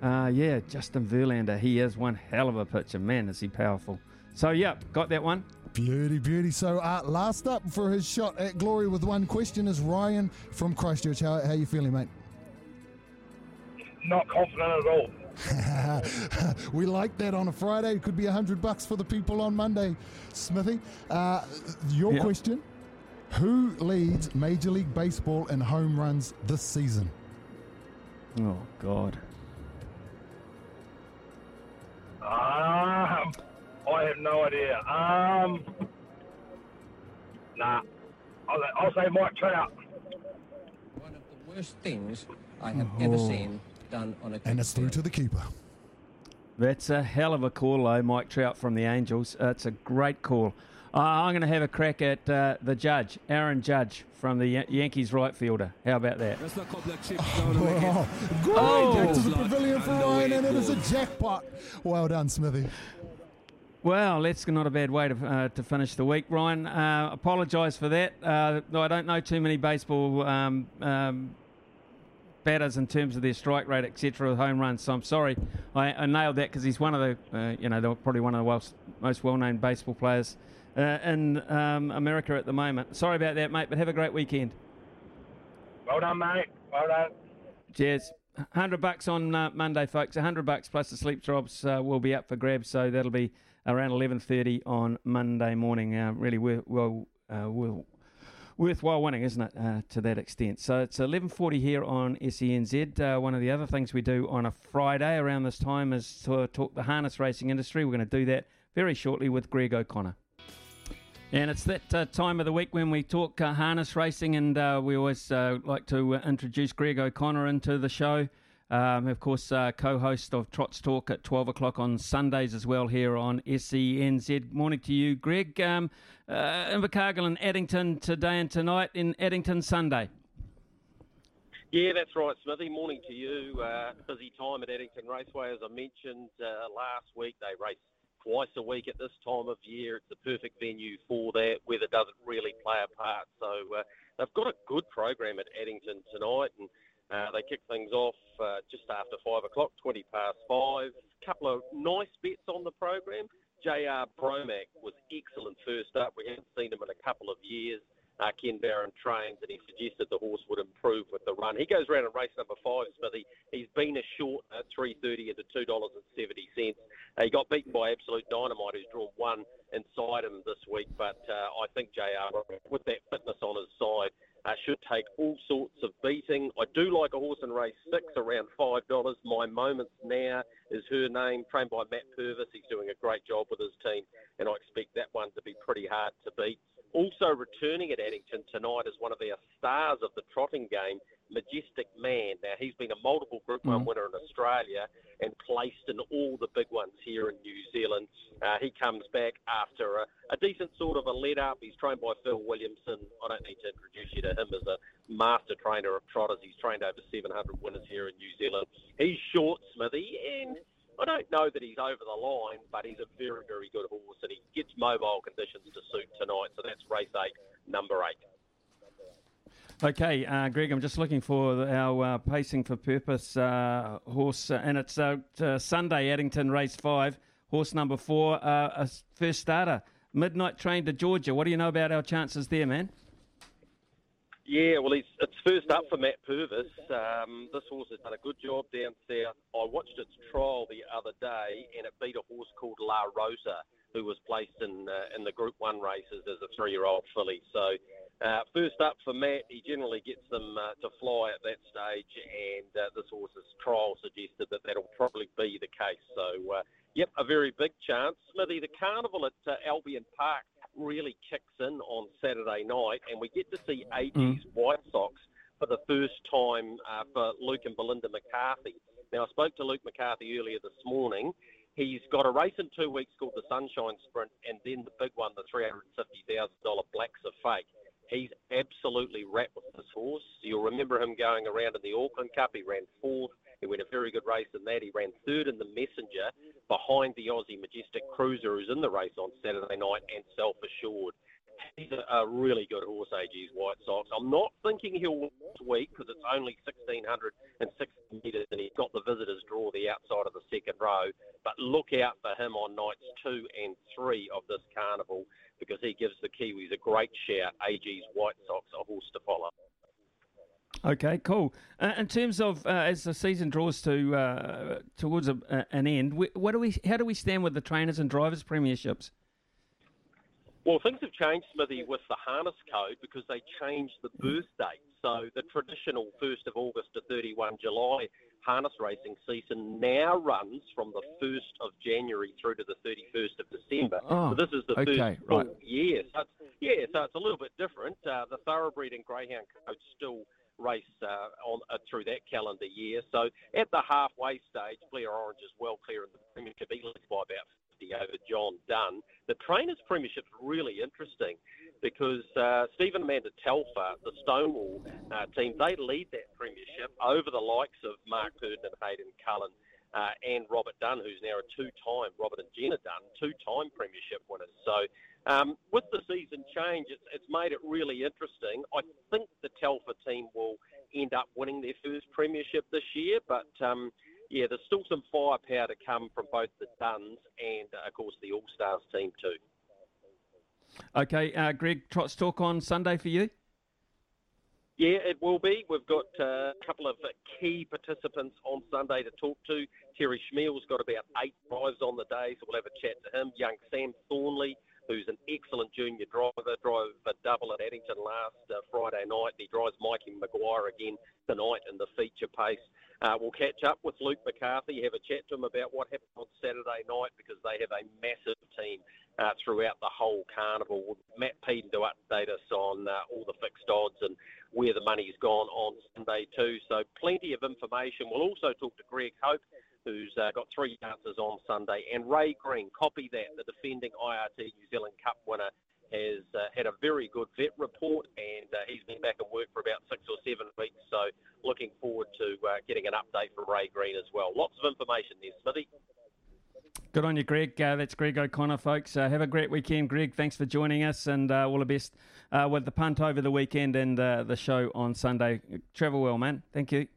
uh, yeah, Justin Verlander, he is one hell of a pitcher. Man, is he powerful. So, yeah, got that one. Beauty, beauty. So, uh, last up for his shot at glory with one question is Ryan from Christchurch. How, how you feeling, mate? Not confident at all. we like that on a Friday. It could be a hundred bucks for the people on Monday, Smithy. Uh, your Yeah. question: Who leads Major League Baseball in home runs this season? Oh, God. Um, I have no idea. Um, nah. I'll, I'll say Mike Trout. One of the worst things I have ever Oh. seen done on a And it's through to the keeper. That's a hell of a call, though, Mike Trout from the Angels. Uh, it's a great call. Uh, I'm going to have a crack at uh, the judge, Aaron Judge from the Yan- Yankees right fielder. How about that? Just a couple of chips down the. Oh, great! Oh. Back to the pavilion for Ryan, and it is a jackpot. Well done, Smithy. Well, that's not a bad way to, uh, to finish the week, Ryan. Uh, Apologise for that. Uh, I don't know too many baseball um, um, batters in terms of their strike rate, etc., with home runs. So I'm sorry, I, I nailed that because he's one of the, uh, you know, probably one of the well, most well-known baseball players uh, in um, America at the moment. Sorry about that, mate, but have a great weekend. Well done, mate. Well done. Cheers. 100 bucks on uh, Monday, folks. 100 bucks plus the sleep drops uh, will be up for grabs, so that'll be around 11.30 on Monday morning. Uh, really well, well, uh, worthwhile winning, isn't it, uh, to that extent? So it's 11.40 here on SENZ. Uh, one of the other things we do on a Friday around this time is to talk the harness racing industry. We're going to do that very shortly with Greg O'Connor. And it's that uh, time of the week when we talk uh, harness racing, and uh, we always uh, like to uh, introduce Greg O'Connor into the show. Um, of course, uh, co-host of Trots Talk at 12 o'clock on Sundays as well here on SENZ. Morning to you, Greg. Um, Invercargill and Addington today and tonight in Addington Sunday. Yeah, that's right, Smithy. Morning to you. busy time at Addington Raceway, as I mentioned last week. They raced twice a week at this time of year. It's the perfect venue for that. Weather doesn't really play a part. So uh, they've got a good program at Addington tonight, and uh, they kick things off uh, just after five o'clock, twenty past five. A couple of nice bets on the program. JR Bromack was excellent first up. We haven't seen him in a couple of years uh, Ken Barron trains, and he suggested the horse would improve with the run. He goes around in race number five, Smithy. He's been a short at three thirty into two dollars and seventy cents. Uh, he got beaten by Absolute Dynamite, who's drawn one inside him this week, but uh, I think Jr. with that fitness on his side. Uh, should take all sorts of beating. I do like a horse in race six around five dollars. My moments now is her name, trained by Matt Purvis. He's doing a great job with his team, and I expect that one to be pretty hard to beat. Also returning at Addington tonight is one of our stars of the trotting game, Majestic Man. Now, he's been a multiple Group 1 mm. winner in Australia and placed in all the big ones here in New Zealand. Uh, he comes back after a, a, decent sort of a lead up. He's trained by Phil Williamson. I don't need to introduce you to him as a master trainer of trotters. He's trained over 700 winners here in New Zealand. He's short, Smithy, and I don't know that he's over the line, but he's a very, very good horse, and he gets mobile conditions to suit tonight. So that's race eight, number eight. Okay, uh, Greg, I'm just looking for our uh, pacing for purpose uh, horse, uh, and it's uh, Sunday, Addington Race 5, horse number four, uh, a first starter, Midnight Train to Georgia. What do you know about our chances there, man? Yeah, well, he's, it's first up for Matt Purvis. Um, this horse has done a good job down south. I watched its trial the other day, and it beat a horse called La Rosa, who was placed in uh, in the Group One races as a three-year-old filly. So, uh, first up for Matt, he generally gets them uh, to fly at that stage, and uh, this horse's trial suggested that that'll probably be the case. So, uh, yep, a very big chance. Smithy, the carnival at uh, Albion Park really kicks in on Saturday night, and we get to see AG's mm. White Sox for the first time uh, for Luke and Belinda McCarthy. Now, I spoke to Luke McCarthy earlier this morning. He's got a race in two weeks called the Sunshine Sprint, and then the big one, the $350,000 Blacks A Fake. He's absolutely rapt with this horse. You'll remember him going around in the Auckland Cup. He ran fourth. He went a very good race in that. He ran third in the Messenger behind the Aussie Majestic Cruiser, who's in the race on Saturday night, and Self Assured. He's a, a, really good horse, AG's White Sox. I'm not thinking he'll win this week because it's only 1,660 metres and he's got the visitors draw the outside of the second row. But look out for him on nights two and three of this carnival because he gives the Kiwis a great shout. AG's White Sox, a horse to follow. Okay, cool. Uh, in terms of uh, as the season draws to uh, towards a, an end, what do we? How do we stand with the trainers and drivers premierships? Well, things have changed, Smithy, with the harness code because they changed the birth date. So the traditional 1st of August to 31 July harness racing season now runs from the 1st of January through to the 31st of December. Oh, so this is the okay, first full right. year. So yeah, so it's a little bit different. Uh, the thoroughbred and greyhound code still race uh, on uh, through that calendar year. So at the halfway stage, Blair Orange is well clear in the premiership. He by about 50 over John Dunn. The trainers' premiership's really interesting because uh, Stephen Amanda Telfer, the Stonewall uh, team, they lead that premiership over the likes of Mark Purdon and Hayden Cullen. Uh, and Robert Dunn, who's now a two-time Robert and Jenna Dunn, two-time premiership winners. So um, with the season change, it's, it's made it really interesting. I think the Telfer team will end up winning their first premiership this year, but um, yeah, there's still some firepower to come from both the Dunns and, uh, of course, the All Stars team too. Okay, uh, Greg, Trots Talk on Sunday for you? Yeah, it will be. We've got uh, a couple of key participants on Sunday to talk to. Terry Chmiel's got about eight drives on the day, so we'll have a chat to him. Young Sam Thornley, who's an excellent junior driver, drove a double at Addington last uh, Friday night. He drives Mikey Maguire again tonight in the feature pace. Uh, we'll catch up with Luke McCarthy, have a chat to him about what happened on Saturday night because they have a massive team uh, throughout the whole carnival. Matt Peden to update us on uh, all the fixed odds and where the money's gone on Sunday too. So plenty of information. We'll also talk to Greg Hope, who's uh, got three chances on Sunday, and Ray Green. Copy that. The defending IRT New Zealand Cup winner has uh, had a very good vet report, and uh, he's been back at work for about six or seven weeks. So looking forward to uh, getting an update from Ray Green as well. Lots of information there, Smithy. Good on you, Greg. Uh, that's Greg O'Connor, folks. Uh, have a great weekend, Greg. Thanks for joining us, and uh, all the best uh, with the punt over the weekend and uh, the show on Sunday. Travel well, man. Thank you.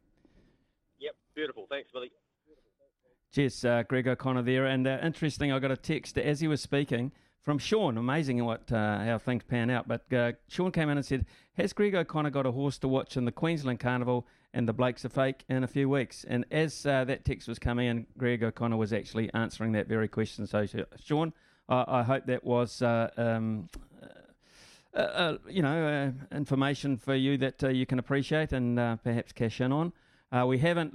Yep, beautiful. Thanks, Billy. Cheers, uh, Greg O'Connor there. And interesting, I got a text as he was speaking from Sean. Amazing what how things pan out. But Sean came in and said, "Has Greg O'Connor got a horse to watch in the Queensland Carnival?" and the Blacks A Fake in a few weeks. And as uh, that text was coming in, Greg O'Connor was actually answering that very question. So, Sean, I, I hope that was. Uh, um, uh, uh you know, uh, information for you that uh, you can appreciate and perhaps cash in on. We haven't.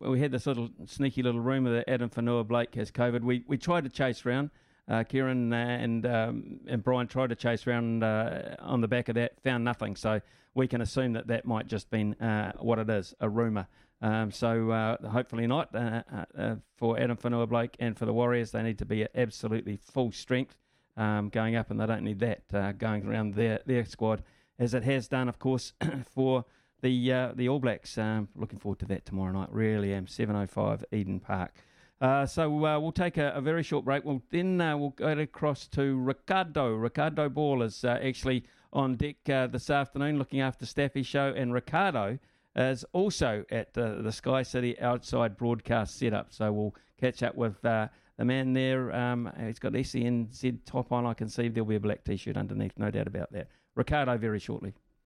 we had this little sneaky little rumor that Addin Fonua Blake has COVID. We we tried to chase around. Uh, Kieran uh, and um, and Brian tried to chase around uh, on the back of that, found nothing. So we can assume that that might just been uh, what it is, a rumour. Um, so uh, hopefully not uh, for Addin Fonua Blake and for the Warriors. They need to be at absolutely full strength um, going up, and they don't need that going around their their squad as it has done, of course, for the the All Blacks. Um, looking forward to that tomorrow night. Really am. 7:05 Eden Park. Uh, so uh, we'll take a, a, very short break. We'll then uh, we'll go across to Ricardo. Ricardo Ball is uh, actually on deck uh, this afternoon, looking after Staffy Show, and Ricardo is also at the Sky City outside broadcast setup. So we'll catch up with the man there. Um, he's got SENZ top on. I can see there'll be a black T-shirt underneath, no doubt about that. Ricardo, very shortly.